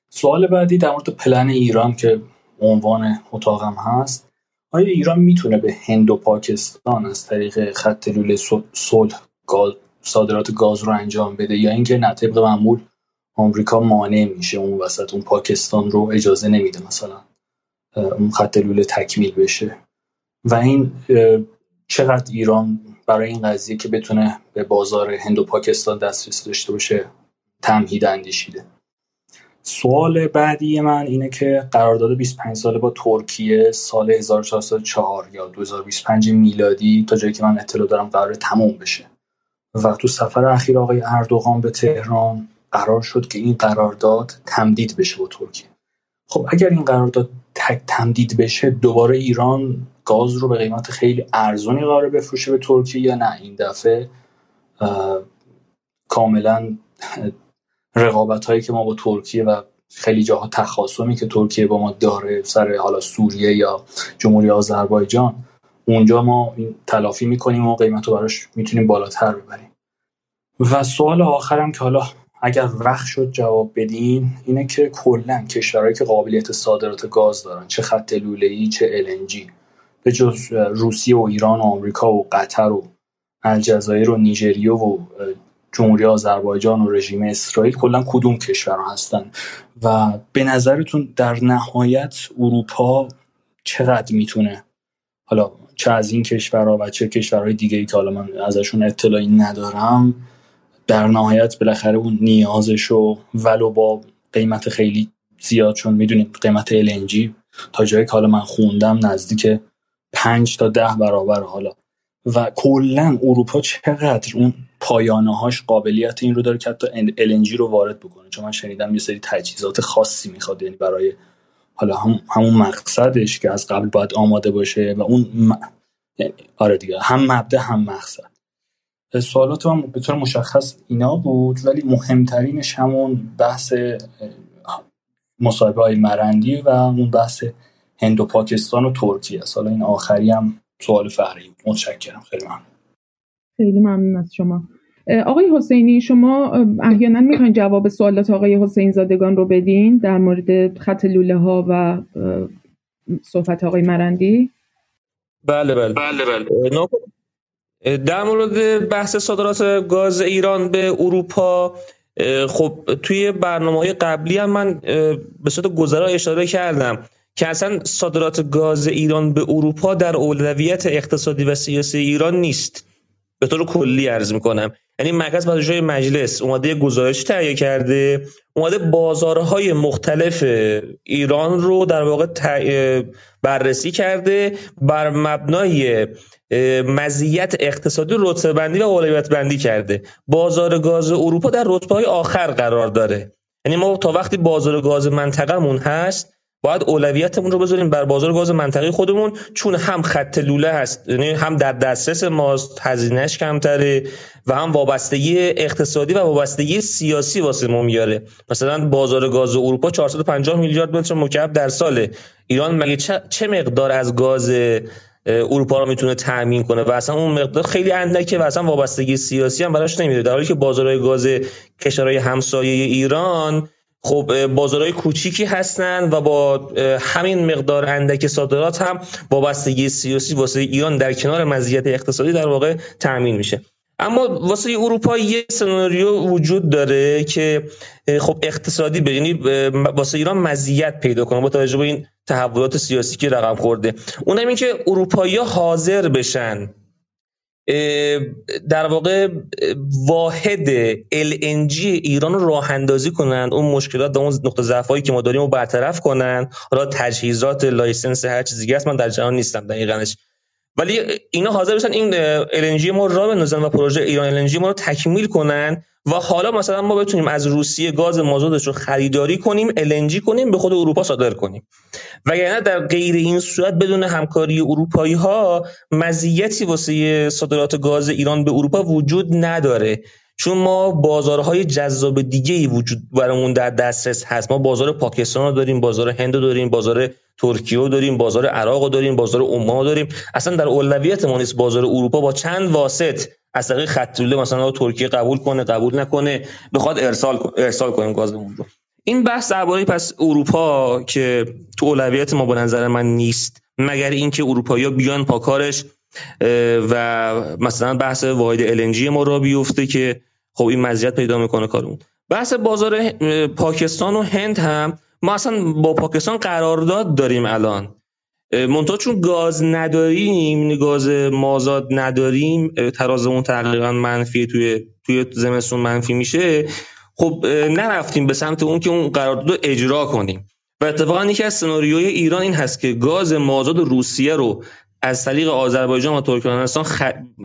سوال بعدی در مورد پلن ایران که عنوان اتاقم هست. آیا ایران می‌تونه به هند و پاکستان از طریق خط لوله صلح صادرات گاز رو انجام بده یا اینکه نه طبق معمول آمریکا مانع میشه اون وسط اون پاکستان رو اجازه نمیده مثلا اون خط لوله تکمیل بشه؟ و این چقدر ایران برای این قضیه که بتونه به بازار هند و پاکستان دسترسی داشته باشه تمهید اندیشیده؟ سوال بعدی من اینه که قرارداد 25 ساله با ترکیه سال 1404 یا 2025 میلادی تا جایی که من اطلاع دارم قرار تموم بشه. و تو سفر اخیر آقای اردوغان به تهران قرار شد که این قرارداد تمدید بشه با ترکیه. خب اگر این قرارداد تک تمدید بشه دوباره ایران گاز رو به قیمت خیلی ارزونی قرار بفروشه به ترکیه یا نه؟ این دفعه کاملا رقابت هایی که ما با ترکیه و خیلی جاها تخاصمی که ترکیه با ما داره سر حالا سوریه یا جمهوری آذربایجان اونجا ما تلافی می‌کنیم و قیمت رو براش می‌تونیم بالاتر ببریم. و سوال آخرم که حالا اگر وقت شد جواب بدین اینه که کلا کشورهایی که قابلیت صادرات گاز دارن چه خط لوله‌ای چه LNG به جز روسیه و ایران و آمریکا و قطر و الجزایر و نیجریه و جمهوری آذربایجان و رژیم اسرائیل کلا کدوم کشور هستن و به نظرتون در نهایت اروپا چقدر می‌تونه؟ حالا چه از این کشورها و چه کشورهای دیگه ای که حالا من ازشون اطلاعی ندارم در نهایت بالاخره اون نیازش ولو با قیمت خیلی زیاد چون می‌دونید قیمت LNG تا جایی که حالا من خوندم نزدیک پنج تا ده برابر حالا. و کلا اروپا چقدر اون پایانه هاش قابلیت این رو داره که حتی LNG رو وارد بکنه. چون من شنیدم یه سری تجهیزات خاصی می‌خواد یعنی برای حالا هم همون مقصدش که از قبل باید آماده باشه و اون م... یعنی آره دیگه هم مبدا هم مقصد. سوالات هم به طور مشخص اینا بود ولی مهمترینش همون بحث مصاحبه های مرندی و اون بحث هند و پاکستان و ترکیه است. حالا این آخری هم سوال فهری متشکرم. خیلی ممنون. خیلی ممنون از شما. آقای حسینی شما احیانا می‌خواین جواب سوالات آقای حسین زادگان رو بدین در مورد خط لوله ها و صحبت آقای مرندی؟ بله بله. بله بله. در مورد بحث صادرات گاز ایران به اروپا خب توی برنامه قبلی هم من به صورت گذرا اشاره کردم که اصلا صادرات گاز ایران به اروپا در اولویت اقتصادی و سیاسی ایران نیست. به طور کلی عرض می‌کنم. یعنی مرکز پژوهش‌های مجلس اومده گزارش تهیه کرده اومده بازارهای مختلف ایران رو در واقع بررسی کرده بر مبنای مزیت اقتصادی رتبه بندی و اولویت بندی کرده. بازار گاز اروپا در رتبه های آخر قرار داره. یعنی ما تا وقتی بازار گاز منطقهمون هست باید اولویتمون رو بذاریم بر بازار گاز منطقه خودمون چون هم خط لوله هست یعنی هم در دسترس ماست هزینهش کمتره و هم وابستگی اقتصادی و وابستگی سیاسی واسه ما میاره. مثلا بازار گاز اروپا 450 میلیارد متر مکعب در ساله. ایران مگه چه مقدار از گاز اروپا رو می‌تونه تامین کنه؟ و اصلا اون مقدار خیلی اندکه و اصلا وابستگی سیاسی هم براش نمیده در حالی که بازارهای گاز کشورهای همسایه ایران خب بازارهای کوچیکی هستن و با همین مقدار اندک صادرات هم وابستگی سیاسی واسه ایران در کنار مزیت اقتصادی در واقع تأمین میشه. اما واسه اروپا یه سناریو وجود داره که خب اقتصادی به یعنی واسه ایران مزیت پیدا کنه با توجه به این تحولات سیاسی که رقم خورده. اونم این که حاضر بشن در واقع واحد LNG ایران رو راه اندازی کنن اون مشکلات و اون نقطه ضعفایی که ما داریم رو برطرف کنن حالا تجهیزات license هر چیزی هست من در جریان نیستم دقیقاًش. ولی اینا حاضر بشن این LNG ما راه بندازن و پروژه ایران LNG ما رو تکمیل کنن و حالا مثلا ما بتونیم از روسیه گاز مازادش رو خریداری کنیم LNG کنیم به خود اروپا صادر کنیم. وگرنه در غیر این صورت بدون همکاری اروپایی ها مزیتی واسه صادرات گاز ایران به اروپا وجود نداره. چون ما بازارهای جذاب دیگه ای وجود برامون در دسترس هست. ما بازار پاکستان رو داریم بازار هند رو داریم بازار ترکیه داریم بازار عراق رو داریم بازار عمان داریم. اصلا در اولویت ما نیست بازار اروپا با چند واسط از طریق خط مثلا ترکیه قبول کنه قبول نکنه بخواد ارسال ارسال کنیم گازمون رو. این بحث درباره پس اروپا که تو اولویت ما به نظر من نیست. مگر اینکه اروپایی بیان پاکارش و مثلا بحث واحد LNG ما را بیفته که خب این مزیت پیدا می‌کنه کارمون. بحث بازار پاکستان و هند هم ما اصلا با پاکستان قرارداد داریم الان. منتها چون گاز نداریم گاز مازاد نداریم ترازمون تقریبا منفی توی توی زمستون منفی میشه. خب نرفتیم به سمت اون که اون قرارداد اجرا کنیم. و اتفاقا یکی از سناریوی ایران این هست که گاز مازاد روسیه رو از طریق آذربایجان و ترکمنستان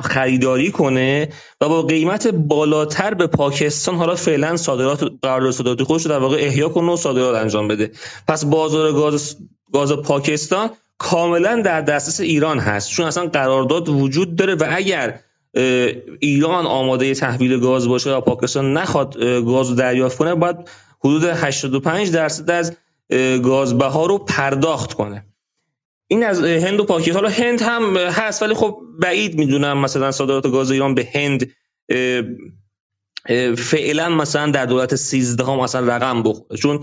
خریداری کنه و با قیمت بالاتر به پاکستان حالا فعلا صادرات قرارداد صادرات خودش در واقع احیا کنه و صادرات انجام بده. پس بازار گاز گاز پاکستان کاملا در دسترس ایران هست. چون اصلا قرارداد وجود داره و اگر ایران آماده تحویل گاز باشه و پاکستان نخواد گاز رو دریافت کنه باید حدود 85 درصد از گاز بها رو پرداخت کنه. این از هند و پاکستان. حالا هند هم هست ولی خب بعید می‌دونم مثلا صادرات گاز ایران به هند فعلا مثلا در دولت 13 هم مثلا رقم بخوره چون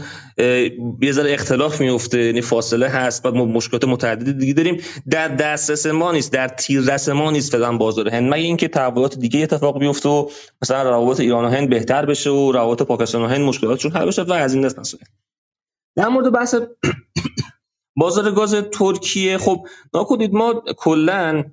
یه ذره اختلاف میفته یعنی فاصله هست بعد مشکلات متعددی دیگه داریم. در دسترس ما نیست در تیررس ما نیست فعلا بازار هند. مگه اینکه تحولات دیگه اتفاق بیفته و مثلا روابط ایران و هند بهتر بشه و روابط پاکستان و هند مشکلاتشون حل بشه؟ و از این دست مسئله در مورد بحث بازار گاز ترکیه. خب نکنید ما کلا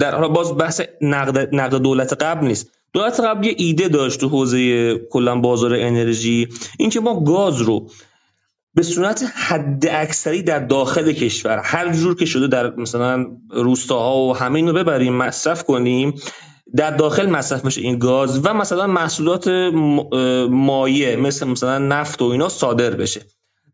در باز بحث نقد, نقد دولت قبل نیست. دولت قبل یه ایده داشت تو حوزه کلا بازار انرژی اینکه ما گاز رو به صورت حد اکثری در داخل کشور هر جور که شده در مثلا روستاها و همه اینو ببریم مصرف کنیم در داخل مصرف بشه این گاز و مثلا محصولات مایع مثل مثلا نفت و اینا صادر بشه.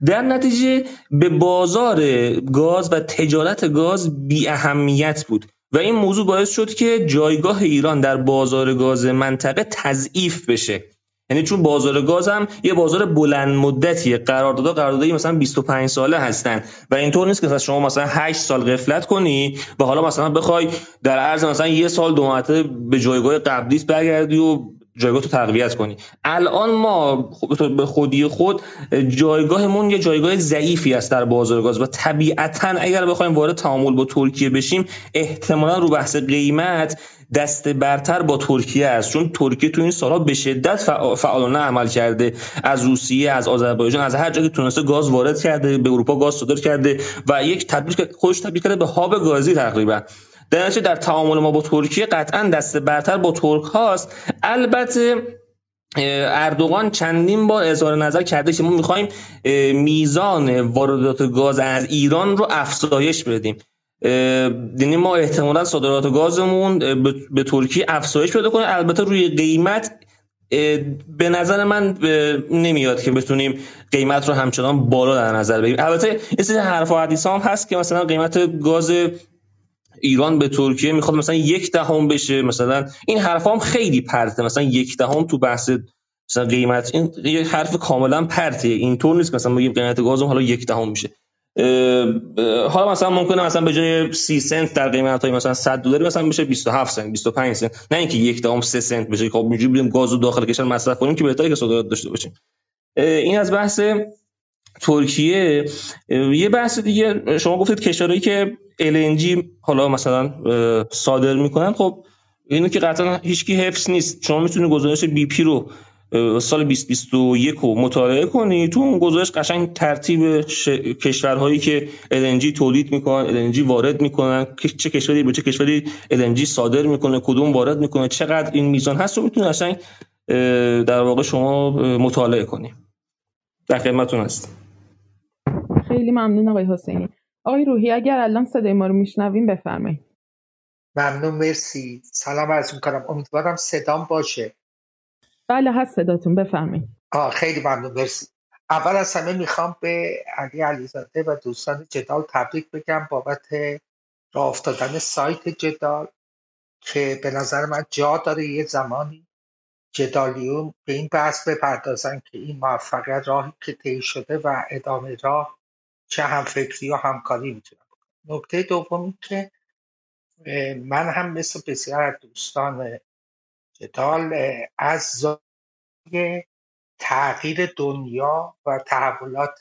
در نتیجه به بازار گاز و تجارت گاز بی اهمیت بود و این موضوع باعث شد که جایگاه ایران در بازار گاز منطقه تضعیف بشه. یعنی چون بازار گاز هم یه بازار بلند مدتیه قراردادها قراردادی مثلا 25 ساله هستن و اینطور نیست که شما مثلا 8 سال غفلت کنی و حالا مثلا بخوای در عرض مثلا یه سال دو به جایگاه قبلیت برگردی و جایگاه تو تقویت کنی. الان ما به خودی خود جایگاهمون یه جایگاه ضعیفی است در بازار گاز و طبیعتا اگر بخوایم وارد تعامل با ترکیه بشیم احتمالا رو بحث قیمت دست برتر با ترکیه است. چون ترکیه تو این سالها به شدت فعالانه عمل کرده. از روسیه از آذربایجان از هر جایی که تونسته گاز وارد کرده به اروپا گاز صادر کرده و یک تبدیل خودش تبدیل کرده به هاب گازی تقریبا. در در تعامل ما با ترکیه قطعا دست برتر با ترک هاست. البته اردوغان چندین بار اظهار نظر کرده که ما می‌خوایم میزان واردات گاز از ایران رو افزایش بدیم. یعنی ما احتمالا صادرات گازمون به ترکیه افزایش پیدا کنه. البته روی قیمت به نظر من نمیاد که بتونیم قیمت رو همچنان بالا در نظر بگیریم. البته یه سری حرف و حدیث هم هست که مثلا قیمت گاز ایران به ترکیه می‌خواد مثلا یک دهم بشه مثلا این حرف هم خیلی پرته. مثلا یک دهم تو بحث مثلا قیمت این یه حرف کاملا پرته. اینطور نیست مثلا بگیم قیمت گاز حالا یک دهم میشه. حالا مثلا ممکنه مثلا به جای 30 سنت در قیمت های مثلا 100 دلاری مثلا بشه 27 سنت 25 سنت. نه اینکه یک دهم 3 سنت بشه. خب اینجوری بریم گاز رو داخل کشور مصرف کنیم که بهتره که صادرات داشته باشیم. این از بحث ترکیه. یه بحث دیگه شما گفتید کشورهایی که LNG حالا مثلا صادر می‌کنن. خب اینو که قطعا هیچکی حفظ نیست. شما می‌تونید گزارش بی پی رو سال 2021 رو مطالعه کنی. تو اون گزارش قشنگ ترتیب کشورهایی که LNG تولید می‌کنن LNG وارد می‌کنن. چه کشوری به چه کشوری LNG صادر می‌کنه کدوم وارد می‌کنه چقدر این میزان هست رو می‌تونی قشنگ در واقع شما مطالعه کنی. در خدمتتون هست خیلی ممنون آقای حسینی. آقای روحی اگر الان صدای ما رو میشنویم بفرمایید. ممنون مرسی. سلام عرض می‌کنم. امیدوارم صدام باشه. بله هست صداتون. بفرمایید. آه خیلی ممنون مرسی. اول از همه می‌خوام به علی علیزاده و دوستان جدال تبریک بگم بابت راه افتادن سایت جدال که به نظر من جا داره یه زمانی جدالیون به این بحث بپردازن که این موفقیت راهی که طی شده و ادامه راه چه همفکری و همکاری می‌تونه نکته دومی که من هم مثل بسیار از دوستان جدال از تغییر دنیا و تحولات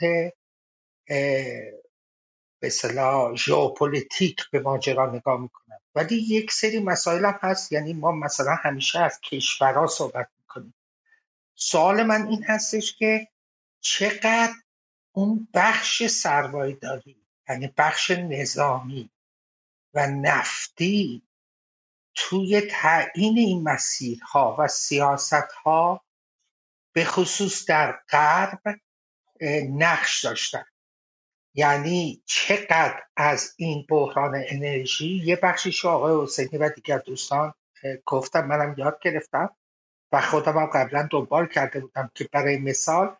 به اصطلاح ژئوپلیتیک به ماجرا نگاه می‌کنم. ولی یک سری مسائل هم هست یعنی ما مثلا همیشه از کشورها صحبت می‌کنیم. سوال من این هستش که چقدر اون بخش سرمایه‌داری یعنی بخش نظامی و نفتی توی تعیین این مسیرها و سیاستها به خصوص در غرب نقش داشتن. یعنی چقدر از این بحران انرژی یه بخشیش آقای حسینی و دیگر دوستان گفتم منم یاد گرفتم و خودم هم قبلا دنبال کرده بودم که برای مثال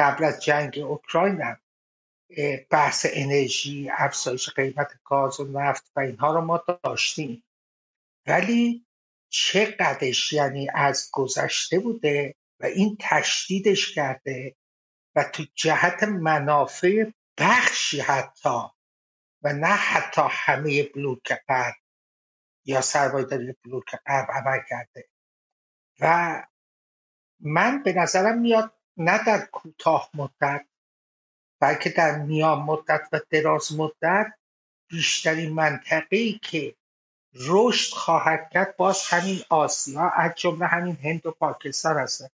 قبل از جنگ اوکراین هم بحث انرژی افزایش قیمت گاز و نفت و اینها رو ما داشتیم. ولی چقدرش یعنی از گذشته بوده و این تشدیدش کرده و تو جهت منافع بخشی حتی و نه حتی همه بلوک غرب یا سرمایه‌داری بلوک غرب عمل کرده. و من به نظرم میاد نه در کوتاه مدت بلکه در میان مدت و دراز مدت بیشترین منطقه‌ای که رشد خواهد کرد باز همین آسیا از جمله همین هند و پاکستان هستن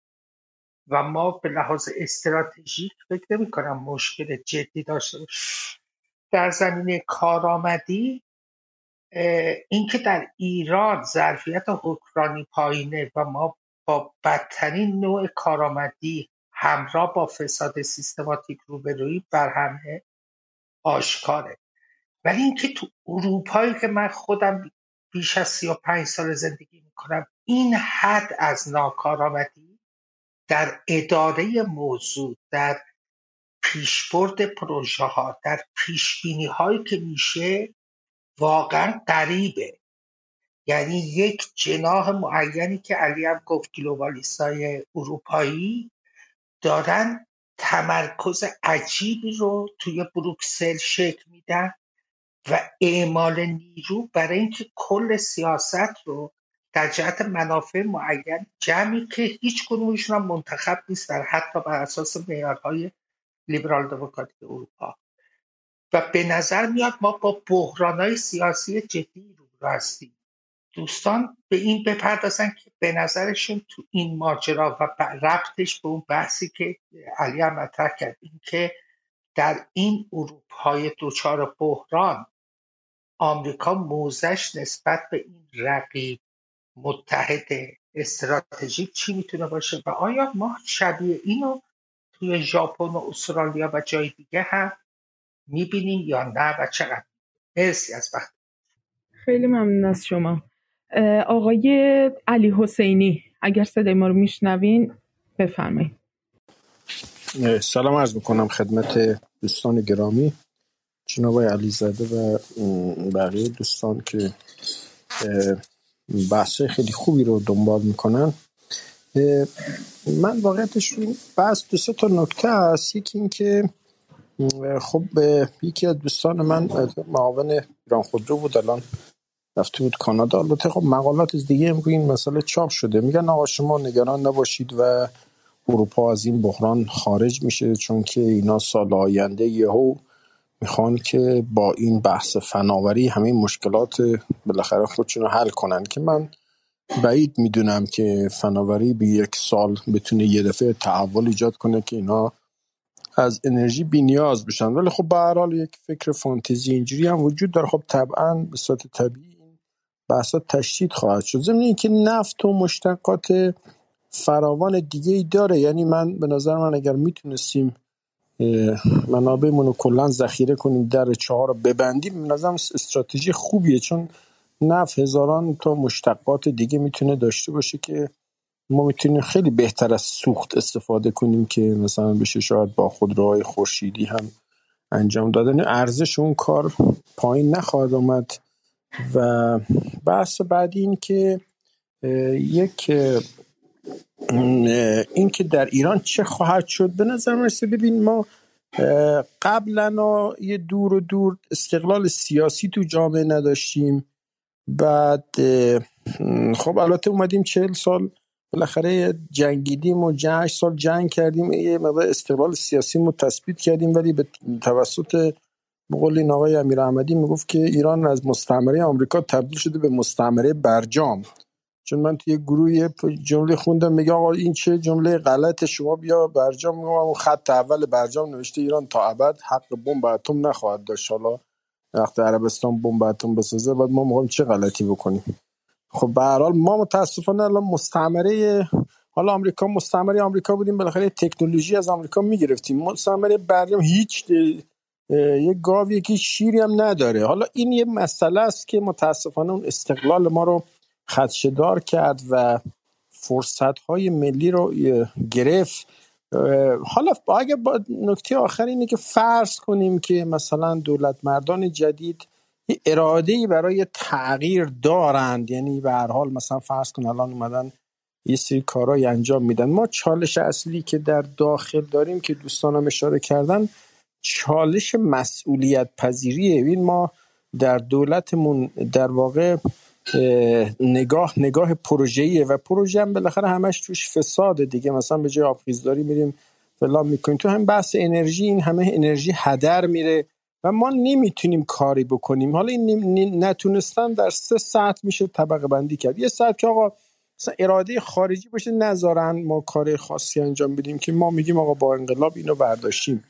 و ما به لحاظ استراتژیک فکر نمی کنم مشکل جدی داشته در زمینه کارآمدی اینکه در ایران ظرفیت حکرانی پایینه و ما با بدترین نوع کارآمدی همراه با فساد سیستماتیک روبرویی بر همه آشکاره. ولی اینکه تو اروپایی که من خودم بیش از سی و پنج سال زندگی می‌کنم این حد از ناکارآمدی در اداره موضوع در پیشبرد پروژه ها در پیش هایی که میشه واقعا غریبه. یعنی یک جناح معینی که علی هم گفت گلوبالیستای اروپایی دارن تمرکز عجیبی رو توی بروکسل شکل میدن و اعمال نیرو برای اینکه کل سیاست رو در جهت منافع معین جمعی که هیچ کدومشون هم منتخب نیستن حتی بر اساس معیارهای لیبرال دموکراتیک اروپا. و به نظر میاد ما با بحرانهای سیاسی جدی رو هستیم دوستان به این بپردازن که به نظرشون تو این ماجرا و ربطش به اون بحثی که علی هم مطرح کرد این که در این اروپای دوچار بحران آمریکا موزش نسبت به این رقیب متحد استراتژیک چی می‌تونه باشه؟ و آیا ما شبیه اینو توی ژاپن و استرالیا و جای دیگه هم می‌بینیم یا نه و چقدر؟ مرسی از وقت. خیلی ممنون از شما. آقای علی حسینی اگر صدای ما رو میشنوین بفرمایید. سلام عرض می‌کنم خدمت دوستان گرامی. جناب علیزاده و بقیه دوستان که بحث خیلی خوبی رو دنبال می‌کنن. من واقعیتش بحث دو تا نکته هست. یکی این که خب یکی از دوستان من معاون ایران خودرو بود الان رفته بود کانادا. البته خب مقالات دیگه هم این مسئله چاپ شده. میگن آقا شما نگران نباشید و اروپا از این بحران خارج میشه چون که اینا سال آینده یهو می‌خوان که با این بحث فناوری همه مشکلات بالاخره خودشون رو حل کنن. که من بعید می‌دونم که فناوری به یک سال بتونه یه دفعه تحول ایجاد کنه که اینا از انرژی بی نیاز بشن. ولی خب به هر حال یک فکر فانتزی اینجوری هم وجود داره. خب طبعا به صورت طبیعی این بحثا تشدید خواهد شد. ضمن که نفت و مشتقات فراوان دیگه ای داره. یعنی من به نظر من اگر می‌تونستیم منابعمون رو کلا ذخیره کنیم در چهار رو ببندیم به نظرم استراتژی خوبیه. چون نفت هزاران تا مشتقات دیگه می‌تونه داشته باشه که ما می‌تونیم خیلی بهتر از سوخت استفاده کنیم که مثلا بشه شاید با خودروهای خورشیدی هم انجام دادن. ارزش اون کار پایین نخواهد آمد. و بحث بعدی این که یک این که در ایران چه خواهد شد. به نظر مرسه ببین ما قبلا یه دور و دور استقلال سیاسی تو جامعه نداشتیم. بعد خب البته اومدیم چهل سال بالاخره جنگیدیم و جنگ سال جنگ کردیم. یه مقدار استقلال سیاسی رو تثبیت کردیم ولی به توسط بقول این آقای امیر احمدی می‌گفت که ایران از مستعمره آمریکا تبدیل شده به مستعمره برجام. چون من توی گروه جمله خوندم میگه آقا این چه جمله غلط شما بیا برجام میگم خط اول برجام نوشته ایران تا ابد حق بمب اتم نخواهد داشت. حالا وقتی عربستان بمب اتم بسازه بعد ما می‌خوایم چه غلطی بکنیم؟ خب به هر حال ما متاسفانه الان مستعمره حالا آمریکا مستعمره آمریکا بودیم بالاخره تکنولوژی از آمریکا می‌گرفتیم. مستعمره برجام هیچ یک گاو یکی شیری هم نداره. حالا این یه مسئله است که متاسفانه اون استقلال ما رو خدشدار کرد و فرصت های ملی رو گرفت. حالا اگه با نکته آخر اینه که فرض کنیم که مثلا دولت مردان جدید یه اراده برای تغییر دارند. یعنی به هر حال مثلا فرض کن الان اومدن یه سری کارهای انجام میدن. ما چالش اصلی که در داخل داریم که دوستانم اشاره کردن چالش مسئولیت پذیریه این ما در دولتمون در واقع نگاه نگاه پروژه‌ایه و پروژه هم بالاخره همش توش فساد دیگه. مثلا به جای آبخیزداری میریم فلان می‌کنیم. تو هم بحث انرژی این همه انرژی هدر میره و ما نمی‌تونیم کاری بکنیم. حالا این نتونستن در سه ساعت میشه طبقه بندی کرد. یه ساعت که آقا مثلا اراده خارجی باشه نذارن ما کار خاصی انجام بدیم که ما میگیم آقا با انقلاب اینو برداشتیم.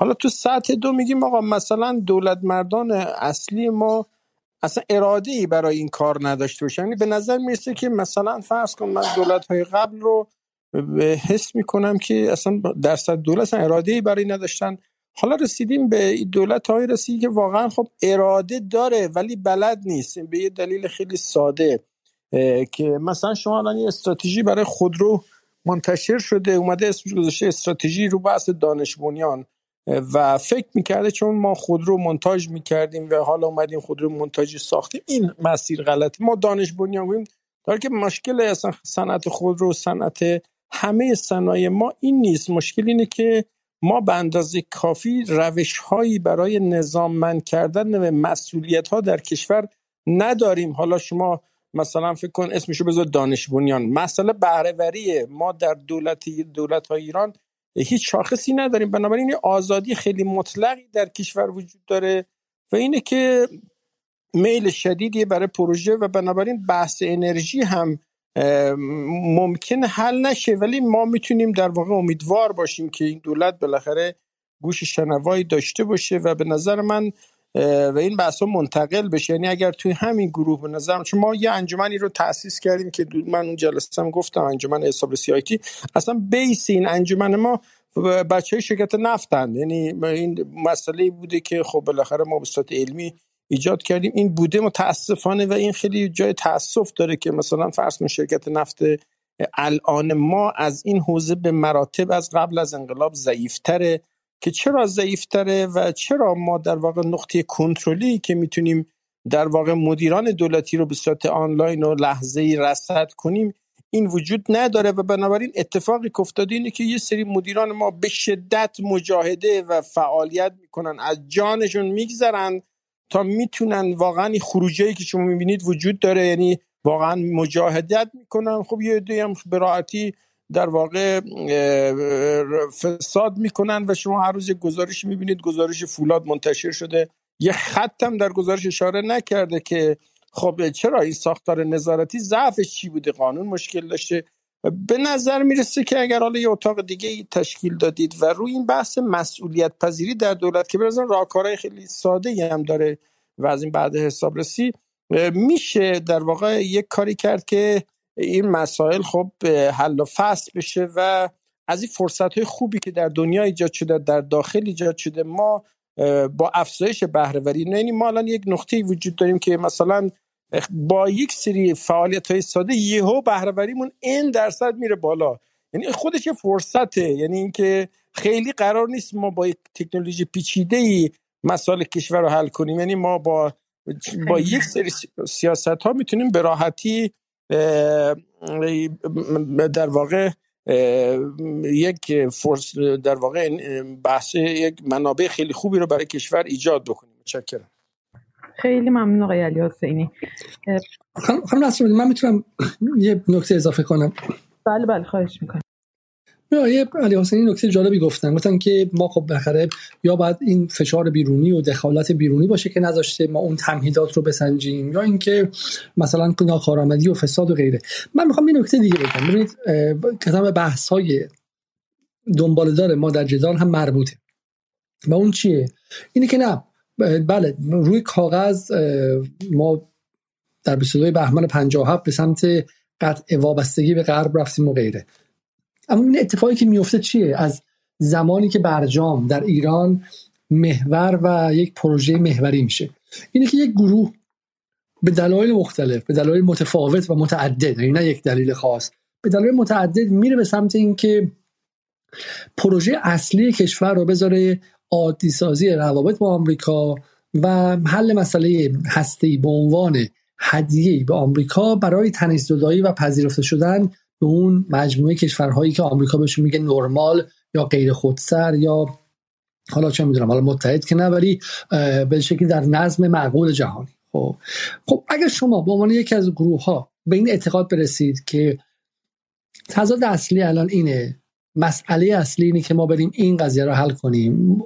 حالا تو سطح دو میگیم آقا مثلا دولت مردان اصلی ما اصلا اراده ای برای این کار نداشته باشه. یعنی به نظر می‌رسه که مثلا فرض کن من دولت های قبل رو حس می‌کنم که اصلا درصد دولت اصلا اراده ای برای نداشتن. حالا رسیدیم به دولت های رسیدی که واقعا خب اراده داره ولی بلد نیست. به یه دلیل خیلی ساده که مثلا شما الان یه استراتژی برای خودرو منتشر شده اومده اسمش گذاشته استراتژی رو بحث دانش بنیان. و فکر می‌کرده چون ما خودرو منتاج می‌کردیم و حالا اومدیم خودرو منتاجی ساختیم این مسیر غلط ما دانش بنیان داره که مشکل اصلا صنعت خودرو صنعت همه صنایع ما این نیست. مشکل اینه که ما به اندازه کافی روش هایی برای نظاممند کردن مسئولیت ها در کشور نداریم. حالا شما مثلا فکر کن اسمشو بذار دانش بنیان. مسئله بهرهوریه. ما در دولت دولت های ایران هیچ شاخصی نداریم. بنابراین آزادی خیلی مطلقی در کشور وجود داره و اینه که میل شدیدی برای پروژه و بنابراین بحث انرژی هم ممکن حل نشه. ولی ما می‌تونیم در واقع امیدوار باشیم که این دولت بالاخره گوش شنوایی داشته باشه و به نظر من و این بحث منتقل بشه. یعنی اگر توی همین گروه به نظر چون ما یه انجمنی رو تاسیس کردیم که من اون جلسه هم گفتم انجمن حساب تی اصلا بیس این انجمن ما بچه های شرکت نفتند. یعنی این مسئله بوده که خب بالاخره ما به علمی ایجاد کردیم. این بوده متاسفانه و این خیلی جای تاسف داره که مثلا فرض شرکت نفت الان ما از این حوزه به مراتب از قبل از انقلاب ضعیفتره. که چرا ضعیفتره و چرا ما در واقع نقطه کنترلی که می‌تونیم در واقع مدیران دولتی رو به صورت آنلاین و لحظه ای رصد کنیم این وجود نداره و بنابراین اتفاقی که افتاده اینه که یه سری مدیران ما به شدت مجاهده و فعالیت می‌کنن از جانشون میگذرن تا می‌تونن واقعا خروجی که شما می‌بینید وجود داره یعنی واقعا مجاهدت می‌کنن. خب یه عده هم به راحتی در واقع فساد می‌کنن و شما هر روز یک گزارش می‌بینید گزارش فولاد منتشر شده. یه خط در گزارش اشاره نکرده که خب چرا این ساختار نظارتی ضعفش چی بوده؟ قانون مشکل داشته. به نظر می‌رسه که اگر حالا یه اتاق دیگه ای تشکیل دادید و روی این بحث مسئولیت پذیری در دولت که برازن راهکارهای خیلی ساده هم داره و از این بعد حسابرسی میشه در واقع یک کاری کرد که این مسائل خب حل و فصل بشه و از این فرصت های خوبی که در دنیا ایجاد شده در داخل ایجاد شده ما با افزایش بهرهوری یعنی ما الان یک نقطه وجود داریم که مثلا با یک سری فعالیت های ساده یهو بهرهوریمون این درصد میره بالا. یعنی خودش یه فرصته یعنی اینکه خیلی قرار نیست ما با یک تکنولوژی پیچیده ای مسائل کشور رو حل کنیم. یعنی ما با با یک سری سیاست ها می‌تونیم به راحتی در واقع یک فرص در واقع بحث یک منابع خیلی خوبی رو برای کشور ایجاد بکنیم. متشکرم. خیلی ممنون آقای علی حسینی. خانم من می‌تونم یه نکته اضافه کنم؟ بله بله خواهش می‌کنم. یه علی حسینی نکته جالبی گفتن. گفتن که ما خب بخره یا باید این فشار بیرونی و دخالت بیرونی باشه که نذاشته ما اون تمهیدات رو بسنجیم یا اینکه مثلا ناکارآمدی و فساد و غیره. من می‌خوام این نکته دیگه بگم. ببینید کتاب بحث های دنبال داره ما در جدال هم مربوطه. و اون چیه؟ اینه که نه بله روی کاغذ ما در 22 بهمن 57 به سمت قطع وابستگی به غرب رفتیم و غیره. اما این اتفاقی که میفته چیه؟ از زمانی که برجام در ایران محور و یک پروژه محوری میشه. اینه که یک گروه به دلایل مختلف به دلایل متفاوت و متعدد یعنی نه یک دلیل خاص به دلایل متعدد میره به سمت اینکه پروژه اصلی کشور رو بذاره عادی سازی روابط با آمریکا و حل مسئله هستی به عنوان هدیه به آمریکا برای تنیز و پذیرفته شدن به اون مجموعه کشورهایی که آمریکا بهشون میگه نرمال یا غیر خودسر یا حالا چه می‌دونم حالا متحد که ولی به شکلی در نظم معقول جهانی. خب خب اگر شما به عنوان یکی از گروه ها به این اعتقاد برسید که تضاد اصلی الان اینه مسئله اصلی اینه که ما بریم این قضیه رو حل کنیم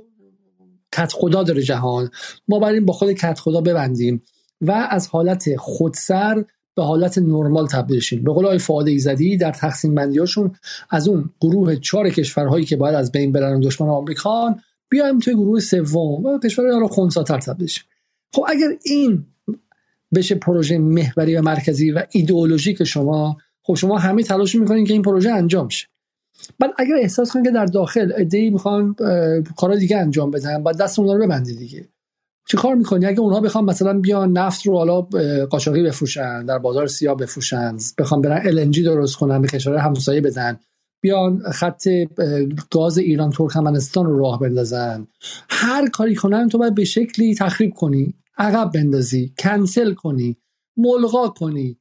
کت خدا داره جهان ما بریم با خود کت خدا ببندیم و از حالت خودسر به حالت نرمال تبدیل شیم. به قول آقای ایزدی در تقسیم بندیاشون از اون گروه چهار کشورهایی که باید از بین برن دشمن آمریکان بیایم توی گروه سوم و کشورهای رو خونساتر تبدیل شیم. خب اگر این بشه پروژه محوری و مرکزی و ایدئولوژیک شما خب شما همه تلاش می‌کنین که این پروژه انجام شه بعد اگر احساس کنید که در داخل ایده می‌خوان کارا دیگه انجام بدن بعد دست اونها رو ببندید دیگه. چه کار می‌کنی؟ اگه اونها بخوام مثلا بیان نفت رو حالا قاچاقی بفروشن در بازار سیاه بفروشن بخوام برن LNG درست کنن به کشور همسایه بدن بیان خط گاز ایران ترکمنستان رو راه بندازن. هر کاری کنن تو باید به شکلی تخریب کنی عقب بندازی کنسل کنی ملغا کنی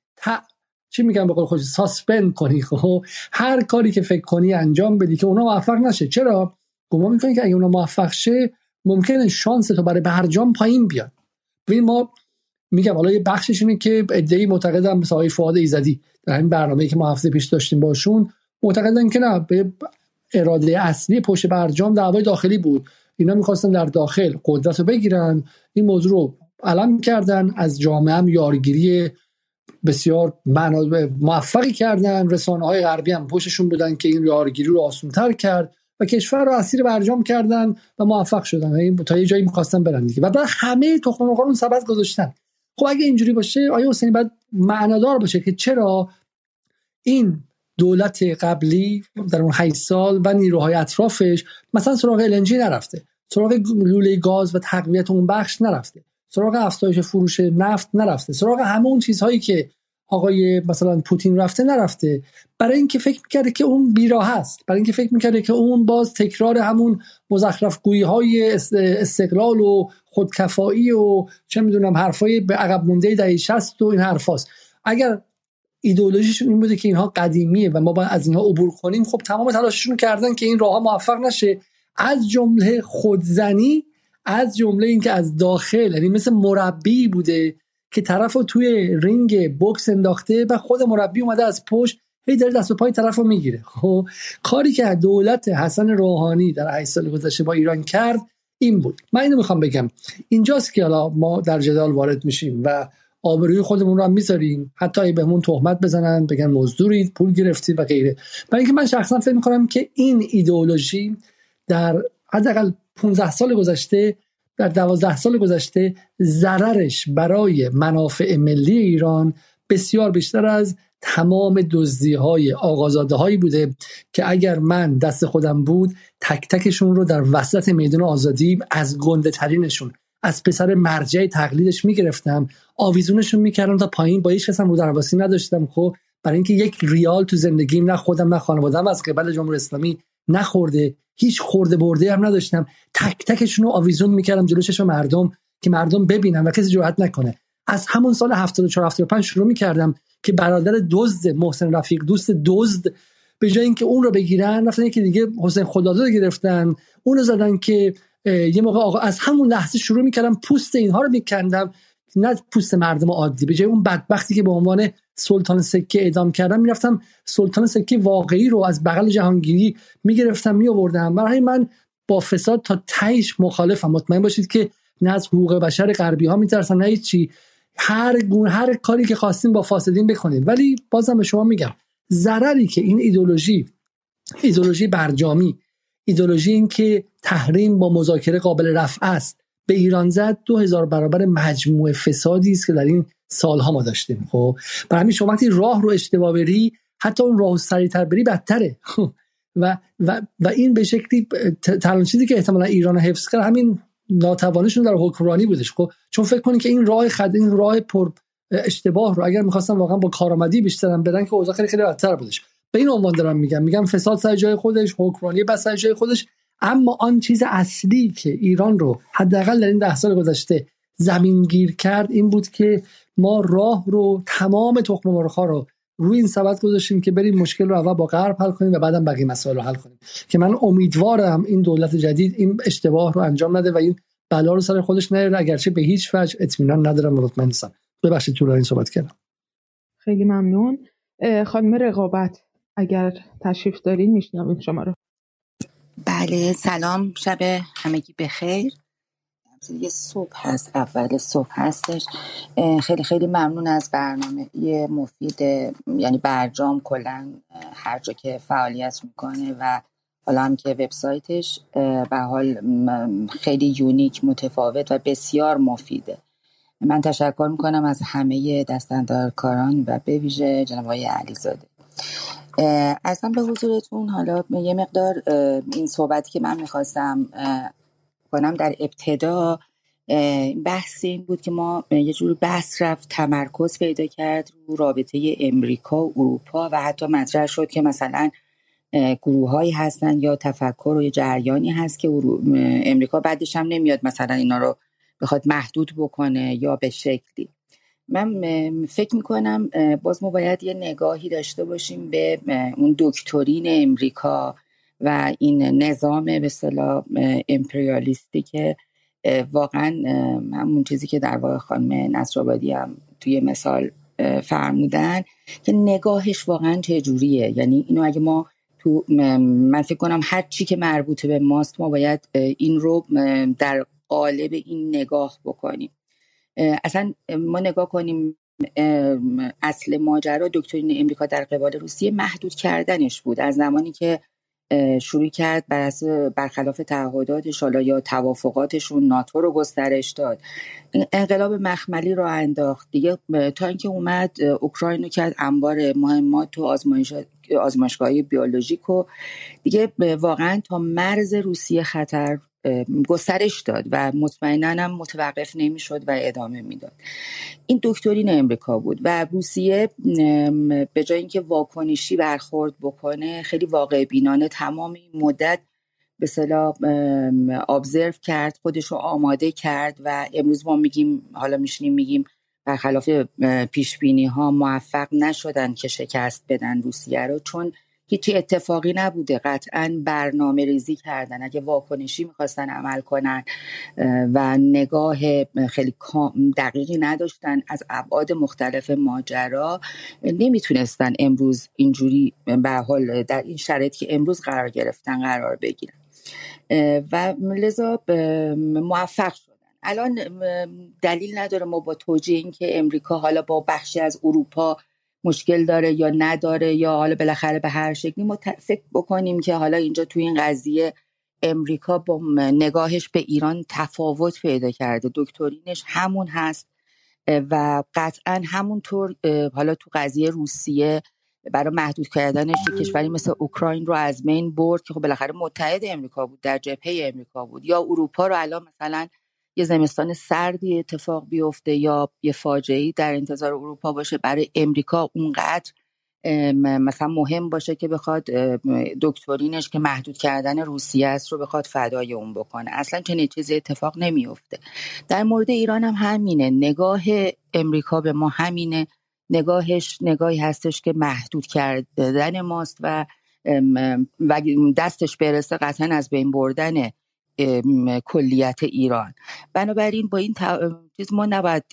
چی میگم به قول خودش؟ ساسپند کنی. خب هر کاری که فکر کنی انجام بدی که اونا موفق نشه. چرا؟ گمان می‌کنی که اگه اونا موفق شه ممکنه شانس تو برای برجام پایین بیاد. ببین ما میگم حالا یه بخشش اینه که ادعی معتقدم مثل آقای فؤاد ایزدی در همین برنامه‌ای که ما هفته پیش داشتیم باشون معتقدن که نه به اراده اصلی پشت برجام دعوای داخلی بود. اینا می‌خواستن در داخل قدرت رو بگیرن. این موضوع رو علم کردن از جامعه هم یارگیری بسیار موفقی کردن. رسانه های غربی هم پشتشون بودن که این یارگیری رو آسونتر کرد. و کشور رو اسیر برجام کردن و موفق شدن. این تا یه جایی می‌خواستن برن دیگه. و بعد همه تخم مرغ اون سبد گذاشتن. خب اگه اینجوری باشه آیا حسینی باید معنادار باشه که چرا این دولت قبلی در اون 8 سال و نیروهای اطرافش مثلا سراغ النجی نرفته سراغ لوله گاز و تقویت اون بخش نرفته سراغ افزایش فروش نفت نرفته سراغ همه اون چیزهایی که آقای مثلا پوتین رفته نرفته. برای اینکه فکر می‌کرده که اون بیراه است. برای اینکه فکر می‌کرده که اون باز تکرار همون مزخرف گویی های استقلال و خودکفایی و چه می‌دونم حرفای به عقب مونده دهه 60 و این حرفاست. اگر ایدئولوژیشون این بوده که اینها قدیمیه و ما باید از اینها عبور کنیم خب تمام تلاششون کردن که این راه موفق نشه. از جمله خودزنی از جمله اینکه از داخل یعنی مثل مربی بوده. که طرف رو توی رینگ بوکس انداخته و خود مربی اومده از پشت هی داره دست و پای طرف رو می‌گیره. خب کاری که دولت حسن روحانی در 8 سال گذشته با ایران کرد این بود. من اینو می‌خوام بگم. اینجاست که حالا ما در جدال وارد میشیم و آبروی خودمون رو هم می‌ذاریم. حتی ای بهمون تهمت بزنن بگن مزدورید پول گرفتید و غیره. برای اینکه من شخصا فکر می‌کنم که این ایدئولوژی در حداقل 15 سال گذشته در 12 سال گذشته ضررش برای منافع ملی ایران بسیار بیشتر از تمام دزدی های آقازاده هایی بوده که اگر من دست خودم بود تک تکشون رو در وسط میدان آزادی از گنده ترینشون از پسر مرجع تقلیدش می‌گرفتم آویزونشون می‌کردم تا پایین با هیچ کس هم نداشتم خب؟ برای اینکه یک ریال تو زندگیم نه خودم نه خانوادم از قبل جمهوری اسلامی نخورده هیچ خورده برده هم نداشتم. تک تکشون رو آویزون می‌کردم جلو چشم مردم که مردم ببینن و کسی جرئت نکنه. از همون سال 74 75 شروع می‌کردم که برادر دزد محسن رفیق دوست دزد به جای اینکه اون رو بگیرن رفتن که دیگه حسین خداداد رو گرفتن. اون رو زدن که یه موقع آقا از همون لحظه شروع می‌کردم پوست اینها رو میکندم. نه پوست مردم عادی به جای اون بدبختی که به عنوان سلطان سکه اعدام کردم می‌رفتم سلطان سکه واقعی رو از بغل جهانگیری می‌گرفتم میآوردم. برای من با فساد تا تهش مخالفم. مطمئن باشید که نه از حقوق بشر غربی ها میترسم نه چی هر گون هر کاری که خواستیم با فاسدین بکنید ولی بازم به شما میگم ضرری که این ایدولوژی ایدولوژی برجامی ایدولوژی این که تحریم با مذاکره قابل رفع است. به ایران زد دو هزار برابر مجموع فسادی است که در این سالها ما داشتیم. خب برای همین شما وقتی راه رو اشتباه بری حتی اون راه سریعتر بری بدتره. و, و, و این به شکلی تنها چیزی که احتمالا ایران حفظ کرد همین ناتوانیشون در حکمرانی بودش. خب چون فکر کنید که این راه خد این راه پر اشتباه رو اگر می‌خواستن واقعا با کارآمدی بیشترن بدن که اوضاع خیلی خیلی بدتر بودش. به این عنوان دارم میگم. میگم فساد سر جای خودش حکمرانی بس سر جای خودش. اما آن چیز اصلی که ایران رو حداقل در این ده سال گذشته زمین گیر کرد این بود که ما راه رو تمام تخم مرغ رو روی این سبد گذاشتیم که بریم مشکل رو اول با غرب حل کنیم و بعدم بقیه مسائل رو حل کنیم. که من امیدوارم این دولت جدید این اشتباه رو انجام نده و این بلا رو سر خودش نیاره. اگرچه به هیچ وجه اطمینان ندارم مطمئن نیستم ببخشید طول این صحبت کردم. خیلی ممنون. خانم رقابت اگر تشریف دارین میشنویم شما رو. بله سلام شب همگی بخیر. یه صبح هست اول صبح هستش. خیلی خیلی ممنون از برنامه یه مفید یعنی برجام کلا هر جا که فعالیت می‌کنه و حالا هم که وبسایتش به حال خیلی یونیک متفاوت و بسیار مفیده. من تشکر می‌کنم از همه دستندارکاران و به ویژه جناب آقای علیزاده. اصلا به حضورتون حالا یه مقدار این صحبتی که من می‌خواستم کنم در ابتدا بحث این بود که ما یه جور بحث رفت تمرکز پیدا کرد رو رابطه امریکا و اروپا و حتی مطرح شد که مثلا گروه هایی هستن یا تفکر و جریانی هست که امریکا بعدش هم نمیاد مثلا اینا رو بخواد محدود بکنه یا به شکلی. من فکر می‌کنم باز ما باید یه نگاهی داشته باشیم به اون دکترین امریکا و این نظام به صلاح امپریالیستی که واقعا همون چیزی که در واقع خانم نصرآبادی هم توی مثال فرمودن که نگاهش واقعا چجوریه یعنی اینو اگه ما تو من فکر کنم هر چی که مربوط به ماست ما باید این رو در قالب این نگاه بکنیم. اصلا ما نگاه کنیم اصل ماجرا دکترین امریکا در قبال روسیه محدود کردنش بود. از زمانی که شروع کرد بر برخلاف تعهداتش حالا یا توافقاتشون ناتو رو گسترش داد. انقلاب مخملی رو انداخت. دیگه تا اینکه اومد اوکراین رو کرد انبار مهمات و آزمایش آزمایشگاهی بیولوژیک و دیگه واقعا تا مرز روسیه خطر گسترش داد و مطمئنا هم متوقف نمی‌شد و ادامه می‌داد. این دکترین امریکا بود و روسیه به جای اینکه واکنشی برخورد بکنه خیلی واقع بینانه تمام این مدت به صلاح ابزرو کرد خودش رو آماده کرد و امروز ما میگیم حالا میشنیم میگیم برخلاف پیش بینی ها موفق نشدن که شکست بدن روسیه رو چون هیچی اتفاقی نبوده. قطعا برنامه ریزی کردن. اگه واکنشی می‌خواستن عمل کنن و نگاه خیلی دقیقی نداشتن از ابعاد مختلف ماجرا نمی‌تونستن امروز اینجوری به حال در این شرایط که امروز قرار گرفتن قرار بگیرن. و لذا موفق شدن. الان دلیل نداره ما با توجیه اینکه امریکا حالا با بخشی از اروپا مشکل داره یا نداره یا حالا بالاخره به هر شکلی ما فکر بکنیم که حالا اینجا تو این قضیه امریکا با نگاهش به ایران تفاوت پیدا کرده. دکترینش همون هست و قطعا همونطور حالا تو قضیه روسیه برای محدود کردنش کشوری مثل اوکراین رو از بین برد که خب بالاخره متحد امریکا بود در جبهه امریکا بود. یا اروپا رو الان مثلا یه زمستان سردی اتفاق بیفته یا یه فاجعه در انتظار اروپا باشه برای امریکا اونقدر مثلا مهم باشه که بخواد دکترینش که محدود کردن روسیه است رو بخواد فدای اون بکنه. اصلا چنین چیزی اتفاق نمیفته در مورد ایران هم همینه. نگاه امریکا به ما همینه. نگاهش نگاهی هستش که محدود کردن ماست و دستش برسه قطعا از بین بردن کلیت ایران. بنابراین با این چیز ما نباید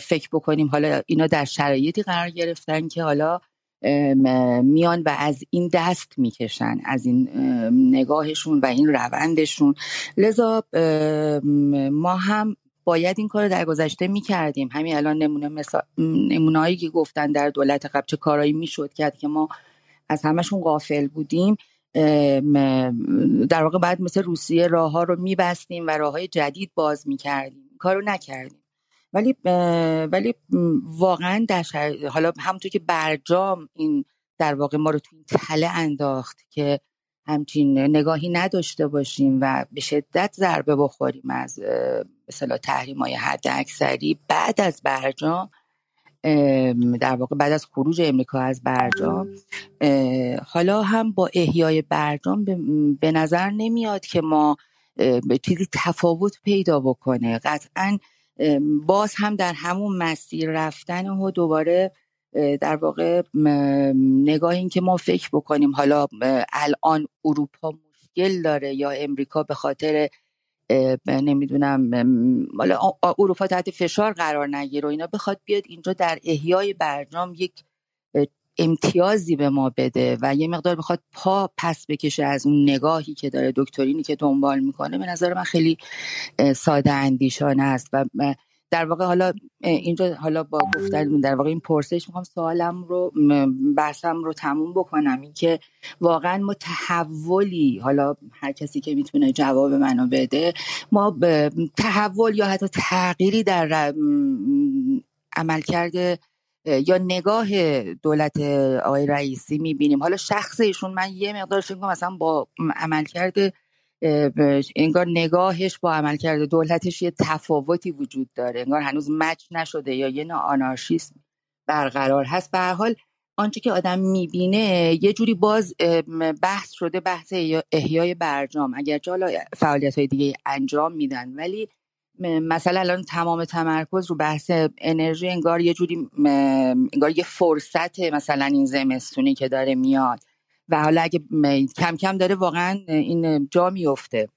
فکر بکنیم. حالا اینا در شرایطی قرار گرفتن که حالا میان و از این دست می‌کشن از این نگاهشون و این روندشون. لذا ما هم باید این کار در گذشته می‌کردیم. همین الان نمونه نمونه که گفتن در دولت قبل چه کارایی می‌شد کرد که ما از همشون غافل بودیم. در واقع بعد مثل روسیه راه ها رو میبستیم و راه های جدید باز می‌کردیم. کارو نکردیم. ولی ولی واقعا در حالا همونطور که برجام این در واقع ما رو تو این تله انداخت که همچین نگاهی نداشته باشیم و به شدت ضربه بخوریم از مثلا تحریم های حد اکثری بعد از برجام در واقع بعد از خروج امریکا از برجام حالا هم با احیای برجام به نظر نمیاد که ما چیزی تفاوت پیدا بکنه. قطعا باز هم در همون مسیر رفتن و دوباره در واقع نگاه این که ما فکر بکنیم حالا الان اروپا مشکل داره یا امریکا به خاطر نمی‌دونم حالا اروپا تحت فشار قرار نگیره و اینا. بخواد بیاد اینجا در احیای برجام یک امتیازی به ما بده و یه مقدار بخواد پا پس بکشه از اون نگاهی که داره دکترینی که دنبال می‌کنه به نظر من خیلی ساده اندیشانه است و در واقع حالا اینجا حالا با گفتن در واقع این پرسش می‌خوام سوالم رو بحثم رو تموم بکنم. اینکه واقعا ما تحولی حالا هر کسی که می‌تونه جواب منو بده ما تحول یا حتی تغییری در عمل کرده یا نگاه دولت آقای رئیسی می‌بینیم. حالا شخص ایشون من یه مقدار فکر کنم مثلا با عمل کرده انگار نگاهش با عملکرد دولتش یه تفاوتی وجود داره. انگار هنوز مچ نشده یا یه نوع آنارشیسم برقرار هست. به هر حال آنچه که آدم می‌بینه یه جوری باز بحث شده بحث احیای برجام. اگرچه حالا فعالیت های دیگه انجام میدن ولی مثلا الان تمام تمرکز رو بحث انرژی انگار یه جوری انگار یه فرصت مثلا این زمستونی که داره میاد. و حالا اگه کم کم داره واقعا این جا میفته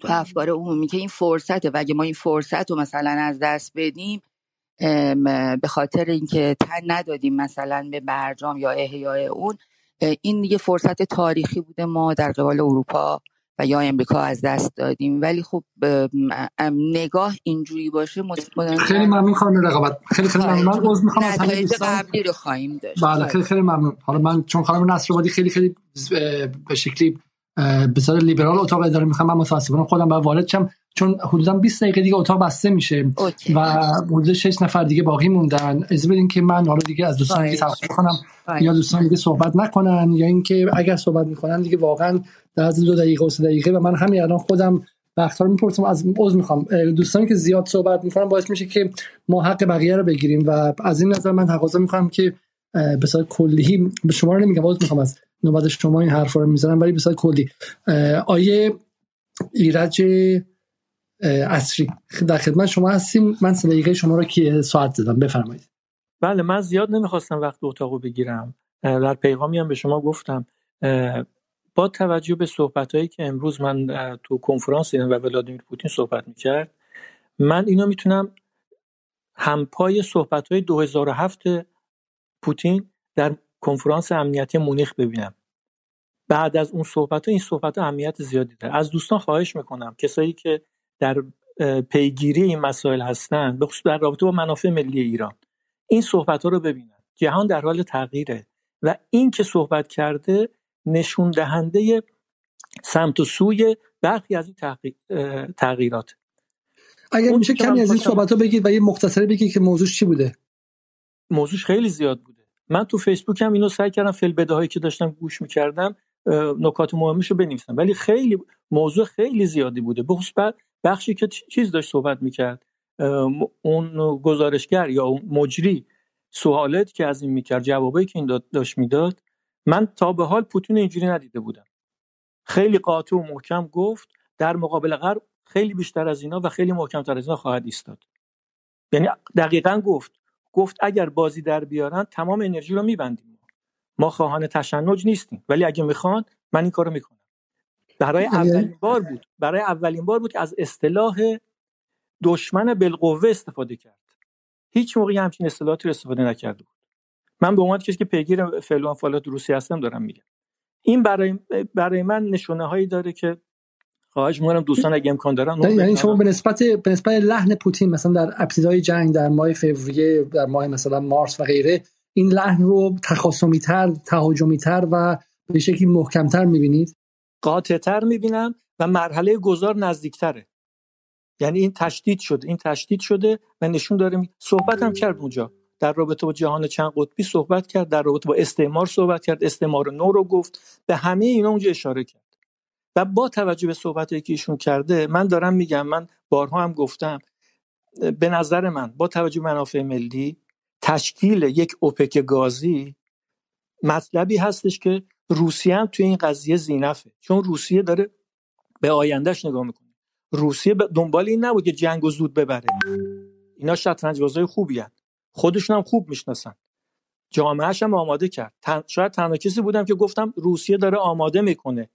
تو افکار عمومی که این فرصته و اگه ما این فرصت رو مثلا از دست بدیم به خاطر اینکه تن ندادیم مثلا به برجام یا احیای اون این یه فرصت تاریخی بوده ما در قبال اروپا و یا امریکا از دست دادیم. ولی خب نگاه اینجوری باشه خیلی ممنون خانم رقابت. خیلی خیلی ممنون. من عذر می‌خوام از همه قبلی رو خواهیم داشت. بله خیلی خیلی ممنون. حالا من چون خانم نصرآبادی خیلی خیلی به شکلی صورت لیبرال اتاق اداره می‌خوام من متاسفانه خودم باید وارد شم. چون حدودا 20 دقیقه دیگه اتاق بسته میشه اوکی. و حدود 6 نفر دیگه باقی موندن. اجازه بدین که من حالا دیگه از دوستان دیگه کنم یا دوستان دیگه صحبت نکنن یا اینکه اگر صحبت می‌کنن دیگه واقعا در از دو دقیقه و سه دقیقه و من همین الان خودم وقتها می‌پرسم. از عذر می‌خوام. دوستانی که زیاد صحبت می‌کنن باعث میشه که ما حق بقیه رو بگیریم و از این نظر من تقاضا می‌کنم که به صورت کلی به شما رو نمیگم عذر می‌خوام از نوبت شما این حرفا رو می‌زنم ولی به صورت کلی. آیه ایرج اصری در خدمت شما هستیم. من دقیقه شما رو که ساعت دادم بفرمایید. بله من زیاد نمی‌خواستم وقت اتاقو بگیرم. در پیغامی هم به شما گفتم. با توجه به صحبت هایی که امروز من تو کنفرانس و ولادیمیر پوتین صحبت می‌کرد من اینو می‌تونم همپای صحبت های 2007 پوتین در کنفرانس امنیتی مونیخ ببینم. بعد از اون صحبت ها این صحبت ها اهمیت زیادی داره. از دوستان خواهش می‌کنم کسایی که در پیگیری این مسائل هستند به خصوص در رابطه با منافع ملی ایران. این صحبت ها رو ببینن. جهان در حال تغییره و این که صحبت کرده نشون دهنده سمت و سوی برخی از این تغییرات. اگر میشه کمی از این صحبت ها بگید و یه مختصره بگید که موضوع چی بوده؟ موضوعش خیلی زیاد بوده. من تو فیسبوک هم اینو سعی کردم فیل هایی که داشتم گوش می‌کردم نکات مهمش رو بنویسم. ولی خیلی موضوع خیلی زیادی بوده. به بخشی که چیز داشت صحبت می‌کرد اون گزارشگر یا مجری سوالات که از این می‌کرد جوابایی که این داشت می‌داد من تا به حال پوتین اینجوری ندیده بودم. خیلی قاطع و محکم گفت در مقابل غرب خیلی بیشتر از اینا و خیلی محکمتر از اینا خواهد ایستاد. یعنی دقیقا گفت گفت اگر بازی در بیارن تمام انرژی رو میبندیم ما خواهان تشنج نیستیم ولی اگه می‌خوان من این کارو می‌کنم. برای اولین بار بود. برای اولین بار بود که از اصطلاح دشمن بالقوه استفاده کرد. هیچ موقعی همچین اصطلاحاتی رو استفاده نکرده بود. من به عنوان کسی که پیگیر فعل و فعالات روسی هستم دارم میگم. این برای برای من نشونه هایی داره که خواهش می‌کنم دوستان اگه امکان دارن یعنی شما به نسبت به نسبت لحن پوتین مثلا در ابتدای جنگ در ماه فوریه در ماه مثلا مارس و غیره این لحن رو تخاصمی تر تهاجمی تر و به شکلی محکم تر می‌بینید؟ قاطع تر می‌بینم و مرحله گذار نزدیکتره. یعنی این تشدید شده این تشدید شده و نشون داره صحبت هم کرد اونجا. در رابطه با جهان چند قطبی صحبت کرد در رابطه با استعمار صحبت کرد استعمار نو رو گفت به همه اینا اونجا اشاره کرد. و با توجه به صحبتی که ایشون کرده من دارم میگم من بارها هم گفتم به نظر من با توجه به منافع ملی تشکیل یک اوپک گازی مطلبی هستش که روسیه هم توی این قضیه زینفه. چون روسیه داره به آیندهش نگاه می‌کنه. روسیه دنبال این نبود که جنگ و زود ببره. اینا شطرنج بازای خوبی هست. خودشون هم خوب می‌شناسن. جامعهش هم آماده کرد. شاید تنها کسی بودم که گفتم روسیه داره آماده می‌کنه.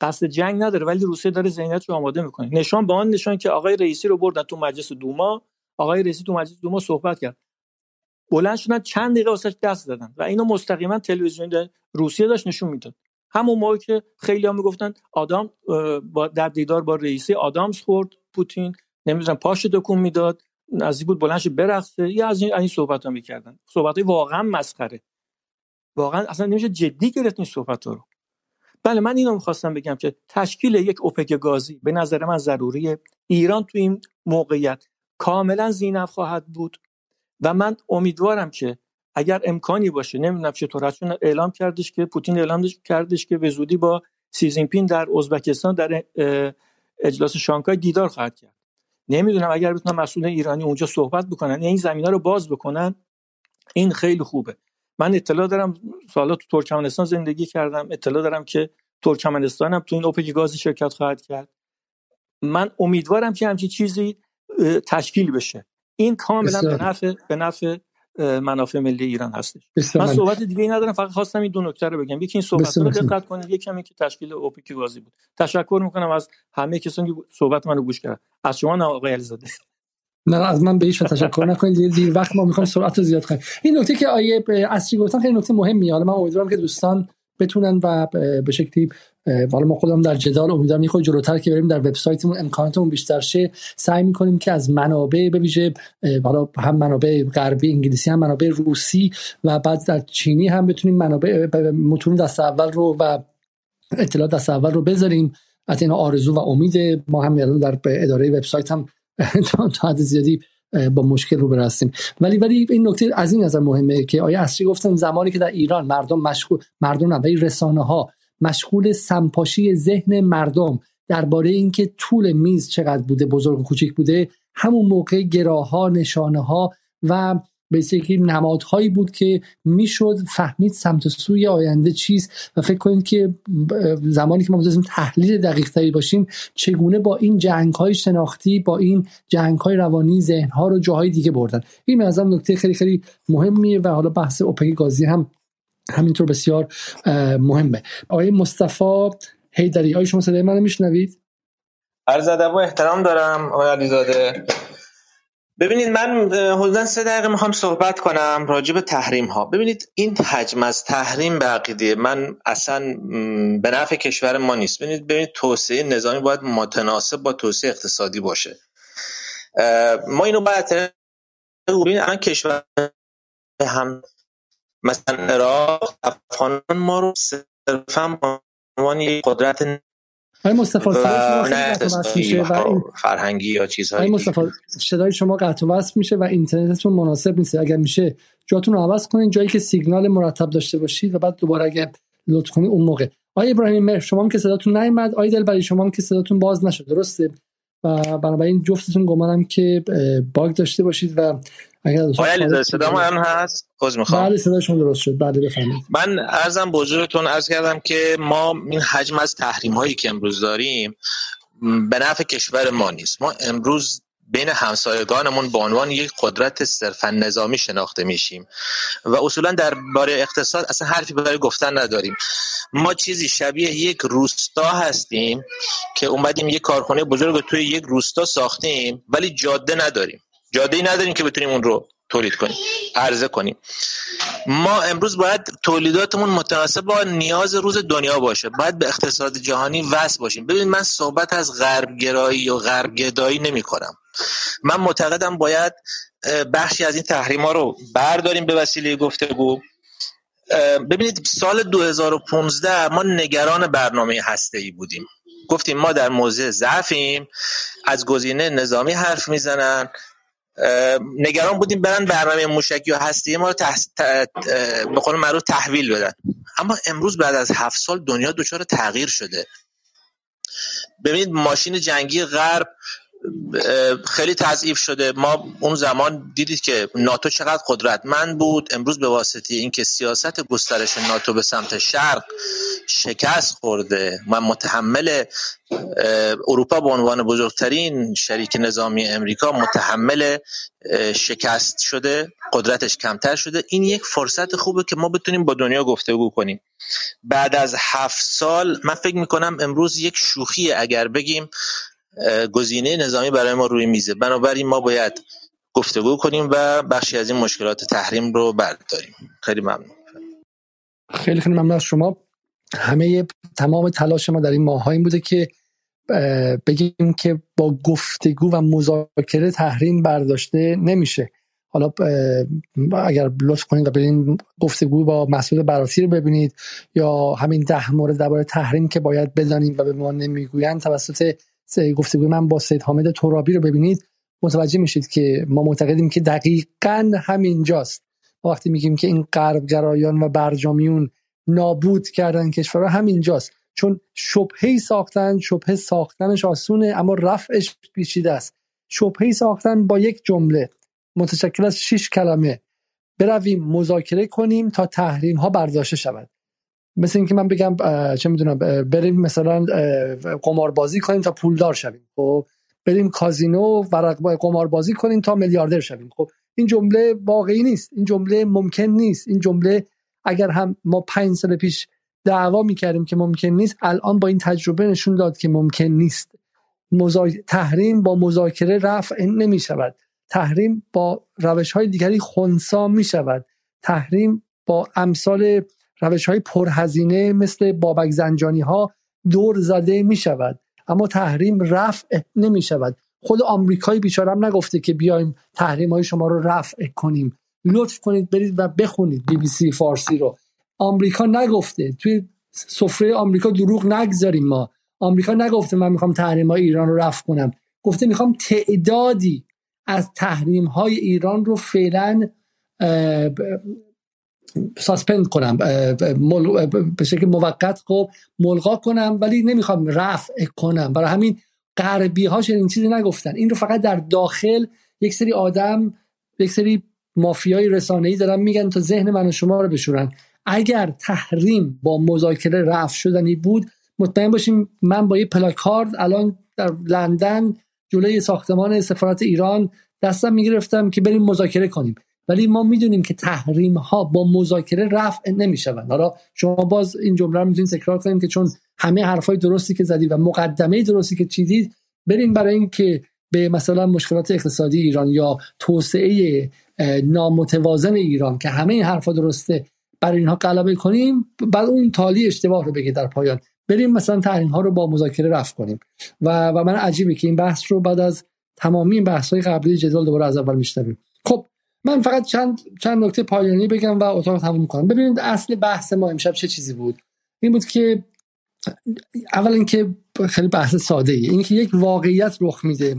قصد جنگ نداره ولی روسیه داره ذهنیت رو آماده می‌کنه. نشان به آن نشان که آقای رئیسی رو بردن تو مجلس دوما. آقای رئیسی تو مجلس دوما صحبت کرد. بلند شدن چند دقیقه واسش دست دادن و اینو مستقیما تلویزیون روسیه داشت نشون می‌داد. همون موقع که خیلی می‌گفتن آدام با در دیدار با رئیسی آدامس خورد پوتین نمی‌دونم پاش دکون می‌داد نزدیک بود بلندش برقصه یا از این این صحبت ها می‌کردن. صحبت واقعا مسخره. واقعا اصلا نمیشه جدی گرفت این صحبت ها رو. بله من اینو می‌خواستم بگم که تشکیل یک اوپک گازی به نظر من ضروریه. ایران تو این موقعیت کاملا زینف خواهد بود. و من امیدوارم که اگر امکانی باشه نمی‌دونم چطور چون اعلام کردش که پوتین اعلام کردش که به زودی با سی زینپین در ازبکستان در اجلاس شانگهای دیدار خواهد کرد. نمی‌دونم اگر بتونن مسئول ایرانی اونجا صحبت بکنن این زمینه رو باز بکنن این خیلی خوبه. من اطلاع دارم سالا تو ترکمنستان زندگی کردم اطلاع دارم که ترکمنستان هم تو این اوپک گاز شرکت خواهد کرد. من امیدوارم که همچین چیزی تشکیل بشه. این کاملا به نفع به نفع منافع ملی ایران هستش. من صحبت دیگه ای ندارم فقط خواستم این دو نکته رو بگم. یکی این صحبت رو دقت کنید یکی همین که تشکیل اوپک گازی بود. تشکر می‌کنم از همه کسانی که صحبت منو گوش کردن. از شما نه آقای علیزاده. نه از من به هیچ تشکر نکنید. دیر وقت ما می‌خوام سرعت رو زیاد کنیم. این نکته که آیه اصلی گفتن خیلی نکته مهمیه. حالا من امیدوارم که دوستان بتونن و به شکلی حالا ما خودم در جدال امیدوارم یه جلوتر که بریم در وبسایتمون امکاناتمون بیشتر شه. سعی می‌کنیم که از منابع به ویژه حالا هم منابع غربی انگلیسی هم منابع روسی و بعد در چینی هم بتونیم منابع متون دست اول رو و اطلاعات دست اول رو بذاریم. از این آرزو و امید ما هم در اداره وبسایت هم (laughs) تا حد زیادی با مشکل رو برسیم ولی ولی این نکته از این نظر مهمه که آیا اصلی گفتن زمانی که در ایران مردم مشغول مردم نه رسانه ها مشغول سمپاشی ذهن مردم درباره اینکه طول میز چقدر بوده بزرگ و کوچیک بوده همون موقع گراها نشانه ها و به شکلی نمادهایی بود که می‌شد فهمید سمت سوی آینده چیست و فکر کنید که زمانی که ما بتونیم تحلیل دقیق تری باشیم چگونه با این جنگ های شناختی با این جنگ های روانی ذهن ها رو جاهای دیگه بردن؟ این از نکته خیلی خیلی مهمیه و حالا بحث اوپک گازی هم همینطور بسیار مهمه. آقای مصطفی هیدری آقای شما صدای منو میشنوید؟ عرض ادب و احترام دارم آقای علیزاده. ببینید من حدودا سه دقیقه می‌خوام صحبت کنم راجع به تحریم ها ببینید این حجم از تحریم به عقیده من اصلا به نفع کشور ما نیست. ببینید ببینید توسعه نظامی باید متناسب با توسعه اقتصادی باشه. ما اینو باید ببینید الان کشور هم مثلا عراق افغانان ما رو صرفا عنوان قدرت آقای مصطفی میشه و فرهنگی یا چیزهایی مصطفی صدای شما قطع وصل میشه و اینترنتتون مناسب نیست. اگر میشه جاتون رو عوض کنین جایی که سیگنال مرتب داشته باشید و بعد دوباره اگه لطف کنید اون موقع. آقای ابراهیم مهر شما هم که صداتون نیومد. آقای دلبری شما هم که صداتون باز نشد. درسته؟ و بنابراین جفتتون گمانم که باگ داشته باشید و اگر آیا صدا من هست؟ عذر می‌خوام. بله صدا شما درست شد. بله بفرمایید. من ارزم بزرگتون عرض کردم که ما این حجم از تحریم هایی که امروز داریم به نفع کشور ما نیست. ما امروز بین همسایگانمون به عنوان یک قدرت صرفا نظامی شناخته میشیم و اصولا در باره اقتصاد اصلا حرفی برای گفتن نداریم. ما چیزی شبیه یک روستا هستیم که اومدیم یک کارخانه بزرگ توی یک روستا ساختیم ولی جاده نداریم. جاده نداریم که بتونیم اون رو تولید کنیم عرضه کنیم. ما امروز باید تولیداتمون متناسب با نیاز روز دنیا باشه. باید به اقتصاد جهانی وصل باشیم. ببین من صحبت از غرب گرایی و غرب گدایی نمی کنم من معتقدم باید بخشی از این تحریم ها رو برداریم به وسیله گفتگو. ببینید سال 2015 ما نگران برنامه هسته ای بودیم. گفتیم ما در موضع ضعفیم از گزینه نظامی حرف می‌زنن. نگران بودیم برن برنامه موشکی و هستی ما رو تح... به قول معروف تحویل بدن. اما امروز بعد از هفت سال دنیا دچار تغییر شده. ببینید ماشین جنگی غرب خیلی تضعیف شده. ما اون زمان دیدید که ناتو چقدر قدرتمند بود. امروز به واسطه اینکه سیاست گسترش ناتو به سمت شرق شکست خورده و متحمل اروپا به عنوان بزرگترین شریک نظامی امریکا متحمل شکست شده قدرتش کمتر شده. این یک فرصت خوبه که ما بتونیم با دنیا گفتگو کنیم. بعد از هفت سال من فکر می‌کنم امروز یک شوخی اگر بگیم گزینه نظامی برای ما روی میزه. بنابراین ما باید گفتگو کنیم و بخشی از این مشکلات تحریم رو برداریم. خیلی ممنون. خیلی خیلی ممنون از شما. همه تمام تلاش ما در این ماه این بوده که بگیم که با گفتگو و مذاکره تحریم برداشته نمیشه. حالا اگر لطف کنید و برین گفتگو با مسئول براتی رو ببینید یا همین ده مورد درباره تحریم که باید بدانیم و به ما نمی‌گویند توسط گفتگوی من با سید حامد ترابی رو ببینید متوجه میشید که ما معتقدیم که دقیقا همینجاست. وقتی میگیم که این غربگرایان و برجامیون نابود کردن کشورها همینجاست. چون شبهی ساختن شبهه ساختنش آسونه اما رفعش پیچیده است. شبهی ساختن با یک جمله متشکل از شش کلمه. برویم مذاکره کنیم تا تحریم ها برداشته شود. مثل اینکه من بگم چه می‌دونم بریم مثلا قماربازی کنیم تا پولدار شویم. خب بریم کازینو ورق قماربازی کنیم تا میلیاردر شویم. خب این جمله واقعی نیست. این جمله ممکن نیست. این جمله اگر هم ما پنج سال پیش دعوا می‌کردیم که ممکن نیست الان با این تجربه نشون داد که ممکن نیست. مزا... تحریم با مذاکره رفع نمی شود تحریم با روش های دیگری خونسا می شود تحریم با امثال روش های پرهزینه مثل بابک زنجانی ها دور زده می شود اما تحریم رفع نمی شود خود آمریکایی بیچارم نگفته که بیایم تحریم های شما رو رفع کنیم. لطف کنید برید و بخونید بی بی سی فارسی رو. آمریکا نگفته. توی سفره آمریکا دروغ نگذاریم ما. آمریکا نگفته من می‌خوام تحریم های ایران رو رفع کنم. گفته می‌خوام تعدادی از تحریم های ایران رو فعلا ساسپند کنم به شکل موقت خب ملغا کنم ولی نمی‌خوام رفع کنم. برای همین غربی ها چنین چیزی نگفتن. این رو فقط در داخل یک سری آدم یک سری مافیای ای دارن میگن تا ذهن من و شما رو بشورن. اگر تحریم با مذاکره رفع شدنی بود مطمئن باشیم من با یه پلاکارد الان در لندن جلوی ساختمان سفارت ایران دستم می‌گرفتم که بریم مذاکره کنیم. ولی ما می‌دونیم که تحریم ها با مذاکره رفع نمی‌شوند. حالا شما باز این جمله رو می‌تونید تکرار کنیم که چون همه حرفای درستی که زدید و مقدمه درستی که چیدید بریم برای اینکه به مثلا مشکلات اقتصادی ایران یا توسعه نامتوازن ایران که همه این حرفا درسته برای اینها غلبه کنیم بعد اون تالی اشتباه رو بگه در پایان. بریم مثلا تحریم ها رو با مذاکره رفع کنیم. و و من عجیبه که این بحث رو بعد از تمامی این بحث های قبلی جدال دوباره از اول میشنویم. خب من فقط چند چند نکته پایانی بگم و اتاق تموم کنم. ببینید اصل بحث ما امشب چه چیزی بود؟ این بود که اول اینکه خیلی بحث ساده ای اینکه یک واقعیت رخ میده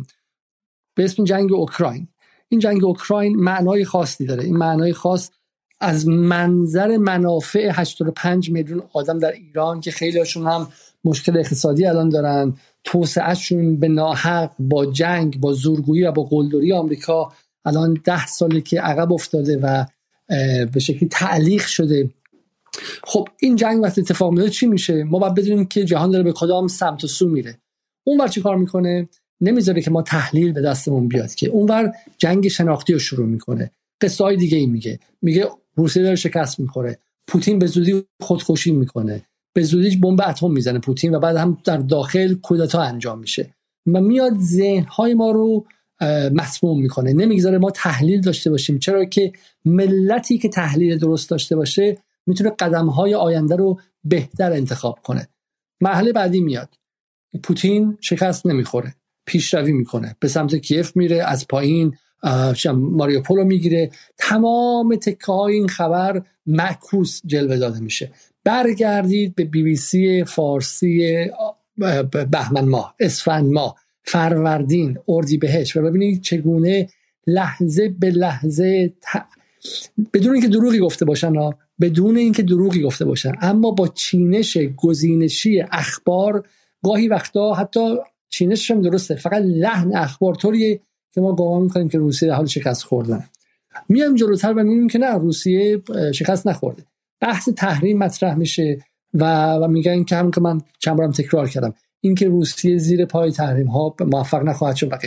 به اسم جنگ اوکراین. این جنگ اوکراین معنای خاصی داره. این معنای خاص از منظر منافع 85 میلیون آدم در ایران که خیلی هاشون هم مشکل اقتصادی الان دارن توسعهشون به ناحق با جنگ با زورگویی و با قلدری آمریکا الان ده ساله که عقب افتاده و به شکلی تعلیق شده. خب این جنگ وقتی اتفاق میفته چی میشه؟ ما باید بدونیم که جهان داره به کدام سمت و سو میره. اون ور چی کار می‌کنه؟ نمی‌ذاره که ما تحلیل به دستمون بیاد که. اونور جنگ شناختی رو شروع می‌کنه. قصه های دیگه ای میگه. میگه روسیه داره شکست می‌خوره. پوتین به زودی خودکشی می‌کنه. به زودی بمب اتم می‌زنه پوتین و بعد هم در داخل کودتا انجام میشه. و میاد ذهن های ما رو مسموم می‌کنه. نمی‌گذاره ما تحلیل داشته باشیم. چرا که ملتی که تحلیل درست داشته باشه می‌تونه قدم های آینده رو بهتر انتخاب کنه. مرحله بعدی میاد. پوتین شکست نمی‌خوره. پیشروی می‌کنه. به سمت کیف میره از پایین ماریوپول رو می‌گیره. تمام تکه های این خبر معکوس جلوه داده میشه. برگردید به بی بی سی فارسی بهمن ماه اسفند ماه. فروردین اردی بهش و ببینید چگونه لحظه به لحظه بدون اینکه دروغی گفته باشن بدون اینکه دروغی گفته باشن. اما با چینش گزینشی اخبار گاهی وقتا حتی چینشش هم درسته فقط لحن اخبار طوریه که ما گمان می‌کنیم که روسیه در حال شکست خوردن. میام جلوتر و می‌بینیم که نه روسیه شکست نخورده. بحث تحریم مطرح میشه و, و میگن که هم که من چند بارم تکرار کردم. اینکه روسیه زیر پای تحریم ها موفق نخواهد شد و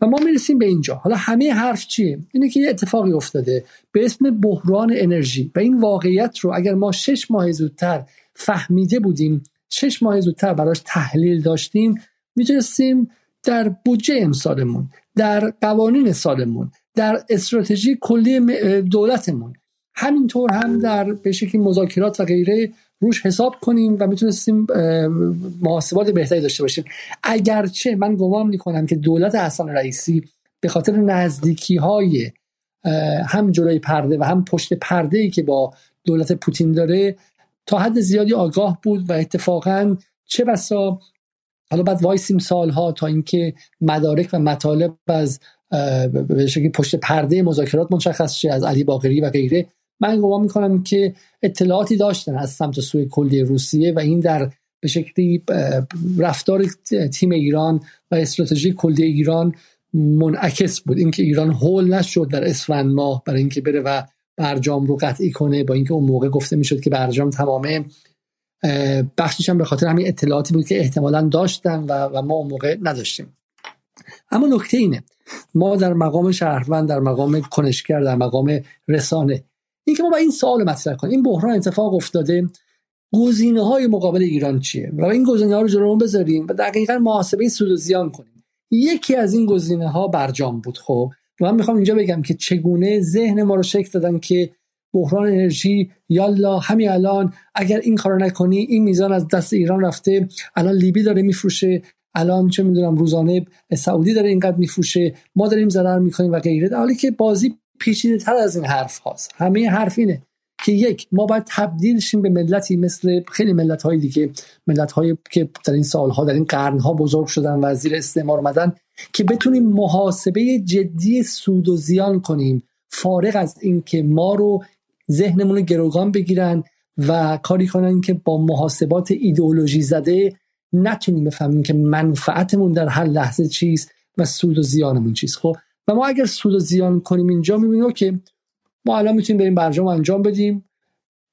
و ما می‌رسیم به اینجا. حالا همه حرف چیه؟ اینه که یه اتفاقی افتاده. به اسم بحران انرژی. و این واقعیت رو اگر ما شش ماه زودتر فهمیده بودیم شش ماه زودتر براش تحلیل داشتیم می‌تونستیم در بودجه امسالمون در قوانین سالمون در استراتژی کلی دولتمون همینطور هم در به شکلی مذاکرات و غیره روش حساب کنیم و می‌تونستیم محاسبات بهتری داشته باشیم. اگرچه من گمان می‌کنم که دولت حسن رئیسی به خاطر نزدیکی های هم جلوی پرده و هم پشت پرده ای که با دولت پوتین داره تا حد زیادی آگاه بود و اتفاقا چه بسا حالا بعد وایسیم سالها تا اینکه مدارک و مطالب از به شکلی پشت پرده مذاکرات مشخص شه از علی باقری و غیره. من گمان می‌کنم که اطلاعاتی داشتن از سمت سوی کلی روسیه و این در به شکلی رفتار تیم ایران و استراتژی کلی ایران منعکس بود. اینکه ایران هول نشد در اسفند ماه برای اینکه بره و برجام رو قطعی کنه با اینکه اون موقع گفته می‌شد که برجام تمامه. بخشش هم به خاطر همین اطلاعاتی بود که احتمالا داشتن و, و ما اون موقع نداشتیم. اما نکته اینه ما در مقام شهروند در مقام کنشگر در مقام رسانه اینکه ما با این سوال مطرح کنیم این بحران اتفاق افتاده. گزینه های مقابل ایران چیه؟ و این گزینه ها رو جلو بذاریم و دقیقا محاسبه سود و زیان کنیم. یکی از این گزینه ها برجام بود خب. من می‌خوام اینجا بگم که چگونه ذهن ما رو شکل دادن که بحران انرژی یالا همین الان اگر این کارو نکنی این میزان از دست ایران رفته الان لیبی داره میفروشه الان چه می‌دونم روزانه سعودی داره اینقدر میفروشه ما داریم ضرر می‌کنیم و غیره. حالی که بازی پیچیده تر از این حرف هاست. همه حرف اینه که یک ما باید تبدیل شیم به ملتی مثل خیلی ملت های دیگه ملت هایی که در این سالها در این قرن ها بزرگ شدن و زیر استعمار اومدن که بتونیم محاسبه جدی سود و زیان کنیم فارغ از اینکه ما رو ذهنمون رو گروگان بگیرن و کاری کنن که با محاسبات ایدئولوژی زده نتونیم بفهمیم که منفعتمون در هر لحظه چیست و سود و زیانمون چیست. خب و ما اگر سود و زیان کنیم اینجا می‌بینیم که ما الان می‌تونیم بریم برجام انجام بدیم.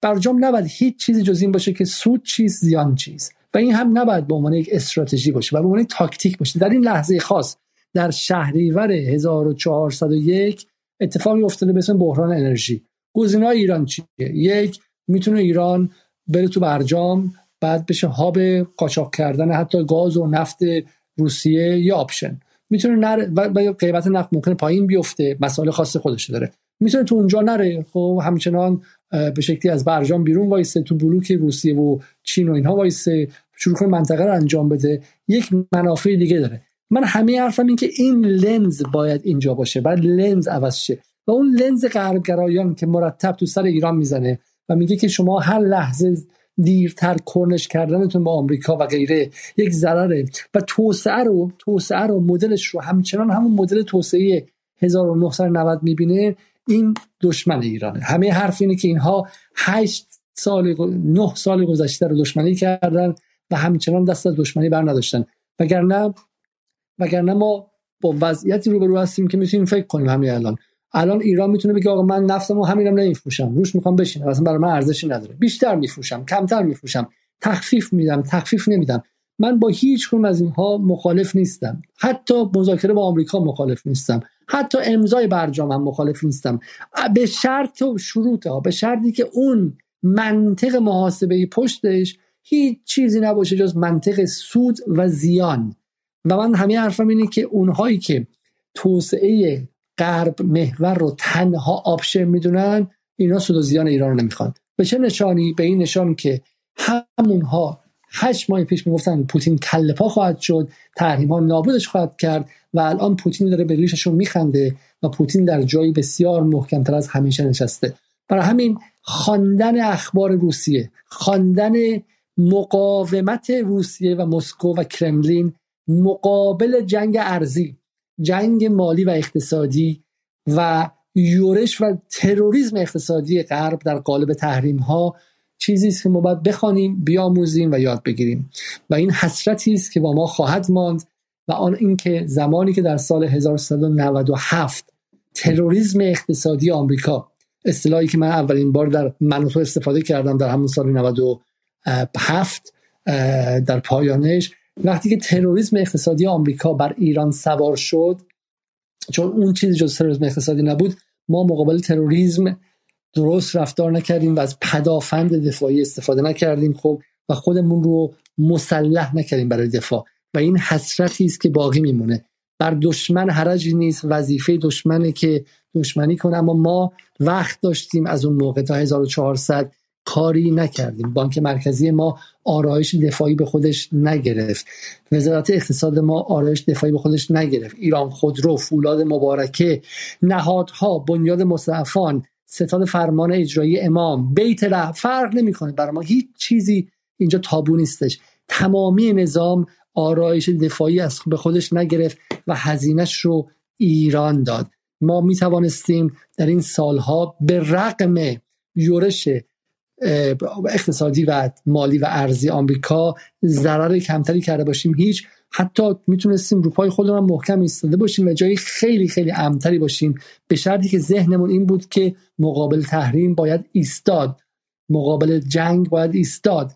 برجام نباید هیچ چیزی جز این باشه که سود چیز زیان چیز و این هم نباید به عنوان یک استراتژی باشه و به عنوان تاکتیک باشه. در این لحظه خاص در شهریور 1401 اتفاقی افتاده به اسم بحران انرژی. گزینه ایران چیه؟ یک می‌تونه ایران بره تو برجام بعد بشه هاب قاچاق کردن حتی گاز و نفت روسیه یه option. می‌تونه نره و قیمت نفت ممکنه پایین بیفته مسائل خاص خودش داره. می‌تونه تو اونجا نره خب؟ همچنان به شکلی از برجام بیرون وایسه تو بلوک روسیه و چین و اینها وایسه شروع کنه منطقه رو انجام بده. یک منافع دیگه داره. من همه حرفم این که این لنز باید اینجا باشه بعد لنز عوض شه. و اون لنز غربگرایان که مرتب تو سر ایران می‌زنه و میگه که شما هر لحظه دیرتر کرنش کردنتون با آمریکا و غیره یک ضرره. و توسعه رو توسعه رو مدلش رو همچنان همون مدل توسعه 1990 می‌بینه این دشمن ایرانه. همه حرف اینه که اینها هشت سال نه سال گذشته رو دشمنی کردن و همچنان دست از دشمنی بر نداشتن. وگرنه وگرنه ما با وضعیتی روبرو هستیم که می‌تونیم فکر کنیم همین الان. الان ایران می‌تونه بگه آقا من نفتمو همینم نمیفروشم روش می‌خوام بشینم اصلا برای من ارزشی نداره. بیشتر میفروشم کمتر میفروشم تخفیف میدم تخفیف نمیدم. من با هیچ کنم از اینها مخالف نیستم. حتی مذاکره با آمریکا مخالف نیستم. حتی امضای برجام هم مخالف نیستم. به شرط و شروط ها به شرطی که اون منطق محاسبه پشتش هیچ چیزی نباشه جز منطق سود و زیان. و من همه حرفم اینه که اونهایی که توسعه غرب محور رو تنها option می‌دونن اینا سود و زیان ایران رو نمی‌خوان. به چه نشانی؟ به این نشان که همونها هشت ماه پیش می‌گفتن پوتین کله پا خواهد شد تحریم ها نابودش خواهد کرد و الان پوتین داره به ریششون میخنده و پوتین در جایی بسیار محکمتر از همیشه نشسته. برای همین خواندن اخبار روسیه خواندن مقاومت روسیه و مسکو و کرملین مقابل جنگ ارزی جنگ مالی و اقتصادی و یورش و تروریسم اقتصادی غرب در قالب تحریم ها چیزی است که ما باید بخوانیم بیاموزیم و یاد بگیریم. و این حسرتی است که با ما خواهد ماند و آن اینکه زمانی که در سال 1397 تروریسم اقتصادی آمریکا اصطلاحی که من اولین بار در منوتو استفاده کردم در همون سال 97 در پایانش وقتی که تروریسم اقتصادی آمریکا بر ایران سوار شد چون اون چیزی جز تروریسم اقتصادی نبود ما مقابل تروریسم درست رفتار نکردیم و از پدافند دفاعی استفاده نکردیم خب و خودمون رو مسلح نکردیم برای دفاع. و این حسرتی است که باقی میمونه. بر دشمن حرجی نیست وظیفه دشمنه که دشمنی کنه اما ما وقت داشتیم از اون موقع تا 1400 کاری نکردیم. بانک مرکزی ما آرایش دفاعی به خودش نگرفت. وزارت اقتصاد ما آرایش دفاعی به خودش نگرفت. ایران خودرو فولاد مبارکه نهادها بنیاد مصطفان ستاد فرمان اجرایی امام بیت ره فرق نمی‌کنه. برای ما هیچ چیزی اینجا تابو نیستش. تمامی نظام آرایش دفاعی از به خودش نگرفت و هزینهش رو ایران داد. ما می توانستیم در این سالها به رقم یورش اقتصادی و مالی و ارزی آمریکا ضرر کمتری کرده باشیم. هیچ حتی می‌تونستیم رو پای خودمون محکم ایستاده باشیم و جایی خیلی خیلی امتری باشیم. به شرطی که ذهنمون این بود که مقابل تحریم باید ایستاد. مقابل جنگ باید ایستاد.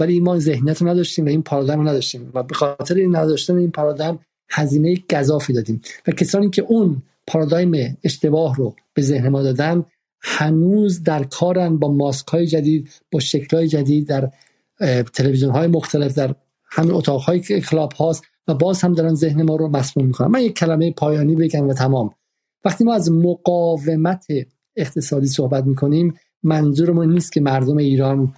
ولی ما ذهنیت نداشتیم و این پارادایم رو نداشتیم و به خاطر این نداشتن این پارادایم هزینه گذافی دادیم. و کسانی که اون پارادایم اشتباه رو به ذهن ما دادن هنوز در کارن با ماسک های جدید با شکل های جدید در تلویزیون های مختلف در همین اتاق های کلاب هاست و باز هم دارن ذهن ما رو مسموم می‌کنن. من یک کلمه پایانی بگم و تمام. وقتی ما از مقاومت اقتصادی صحبت می‌کنیم منظورمون نیست که مردم ایران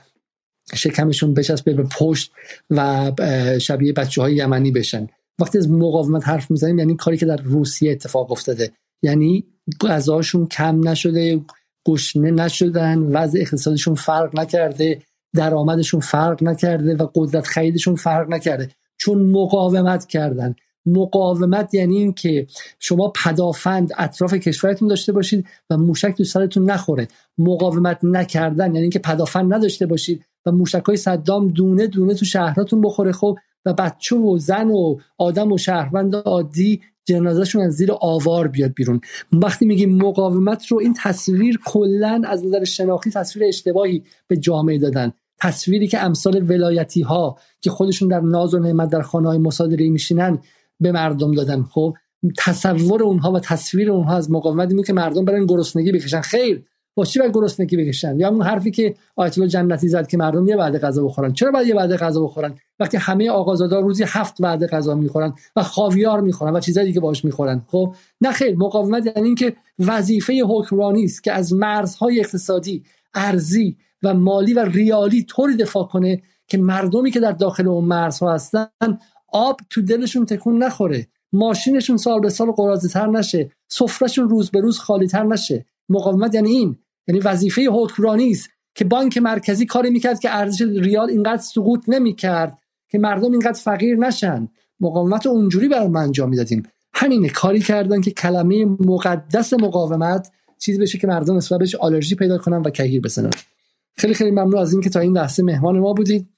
شکمشون بچسبه به پشت و شبیه بچه های یمنی بشن. وقتی از مقاومت حرف می‌زنیم یعنی کاری که در روسیه اتفاق افتاده. یعنی غذاشون کم نشده گشنه نشدن وضع اقتصادشون فرق نکرده درآمدشون فرق نکرده و قدرت خریدشون فرق نکرده. چون مقاومت کردن. مقاومت یعنی این که شما پدافند اطراف کشورتون داشته باشید و موشک تو سرتون نخوره. مقاومت نکردن یعنی اینکه پدافند نداشته باشید و موشک های صدام دونه دونه تو شهراتون بخوره خب و بچه و زن و آدم و شهروند عادی جنازهشون از زیر آوار بیاد بیرون. وقتی میگیم مقاومت رو این تصویر کلا از نظر شناختی تصویر اشتباهی به جامعه دادن. تصویری که امثال ولایتی ها که خودشون در ناز و نعمت در خانه های مصادره میشینن به مردم دادن. خب تصور اونها و تصویر اونها از مقاومت اینه که مردم برن گرسنگی بکشن. خیر چی باید گرسنگی بکشن؟ یا اون حرفی که آیت الله جنتی زد که مردم یه بعد غذا بخورن. چرا باید یه بعد غذا بخورن؟ وقتی همه آقازادا روزی هفت بعد غذا می‌خورن و خاویار می‌خورن و چیزایی دیگه باش می‌خورن. خب؟ نه خیر مقاومت یعنی اینکه وظیفه حکمرانی است که از مرزهای اقتصادی ارزی و مالی و ریالی طوری دفاع کنه که مردمی که در داخل اون مرزها هستن آب تو دلشون تکون نخوره. ماشینشون سال به سال قرازه تر نشه. سفرهشون روز به روز خالی تر نشه. مقاومت یعنی این یعنی وظیفه حکمرانی است که بانک مرکزی کاری می‌کرد که ارزش ریال اینقدر سقوط نمی‌کرد که مردم اینقدر فقیر نشن. مقاومت اونجوری بر ما انجام می‌دادیم. همینه کاری کردن که کلمه مقدس مقاومت چیزی بشه که مردم نسبت بهش آلرژی پیدا کنن و کهیر بزنن. خیلی خیلی ممنون از اینکه تا این لحظه مهمان ما بودید.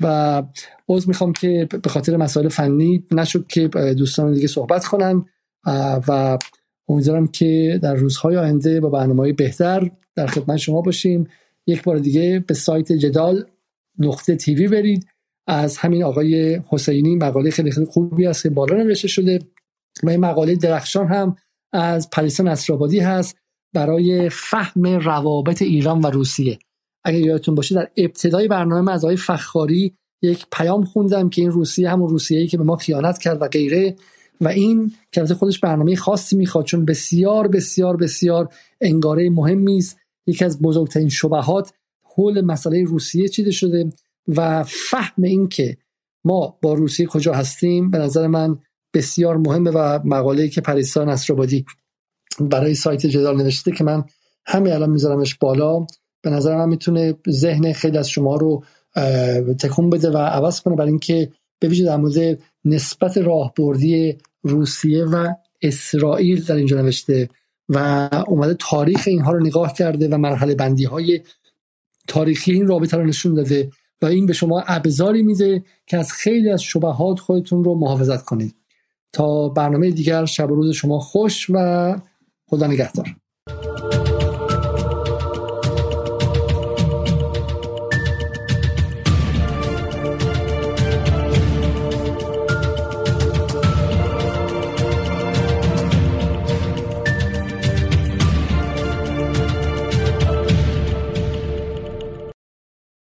و عوض می‌خوام که به خاطر مسائل فنی نشد که دوستان دیگه صحبت کنن. و امیدوارم که در روزهای آینده با برنامه بهتر در خدمت شما باشیم. یک بار دیگه به سایت جدال نقطه تیوی برید. از همین آقای حسینی مقاله خیلی خیلی خوبی هست که بالا نوشته شده و این مقاله درخشان هم از پریسا نصرآبادی هست برای فهم روابط ایران و روسیه. اگر یادتون باشه در ابتدای برنامه از آقای فخاری یک پیام خوندم که این روسیه همون روسیه‌ای که به ما خیانت کرد و غیره. و این که خودش برنامه خاصی می‌خواد چون بسیار بسیار بسیار انگاره مهمی است. یکی از بزرگترین شبهات حول مسئله روسیه چیده شده و فهم این که ما با روسیه کجا هستیم به نظر من بسیار مهمه و مقاله‌ای که پریسا نصرآبادی برای سایت جدال نوشته که من همین الان میذارمش بالا. به نظر من می‌تونه ذهن خیلی از شما رو تکون بده و عوض کنه برای اینکه به ویژه در مورد نسبت راهبردی روسیه و اسرائیل در اینجا نوشته و اومده تاریخ اینها رو نگاه کرده و مرحله بندی های تاریخی این رابطه رو نشون داده و این به شما ابزاری میده که از خیلی از شبهات خودتون رو محافظت کنید. تا برنامه دیگر شب و روز شما خوش و خدا نگهدار.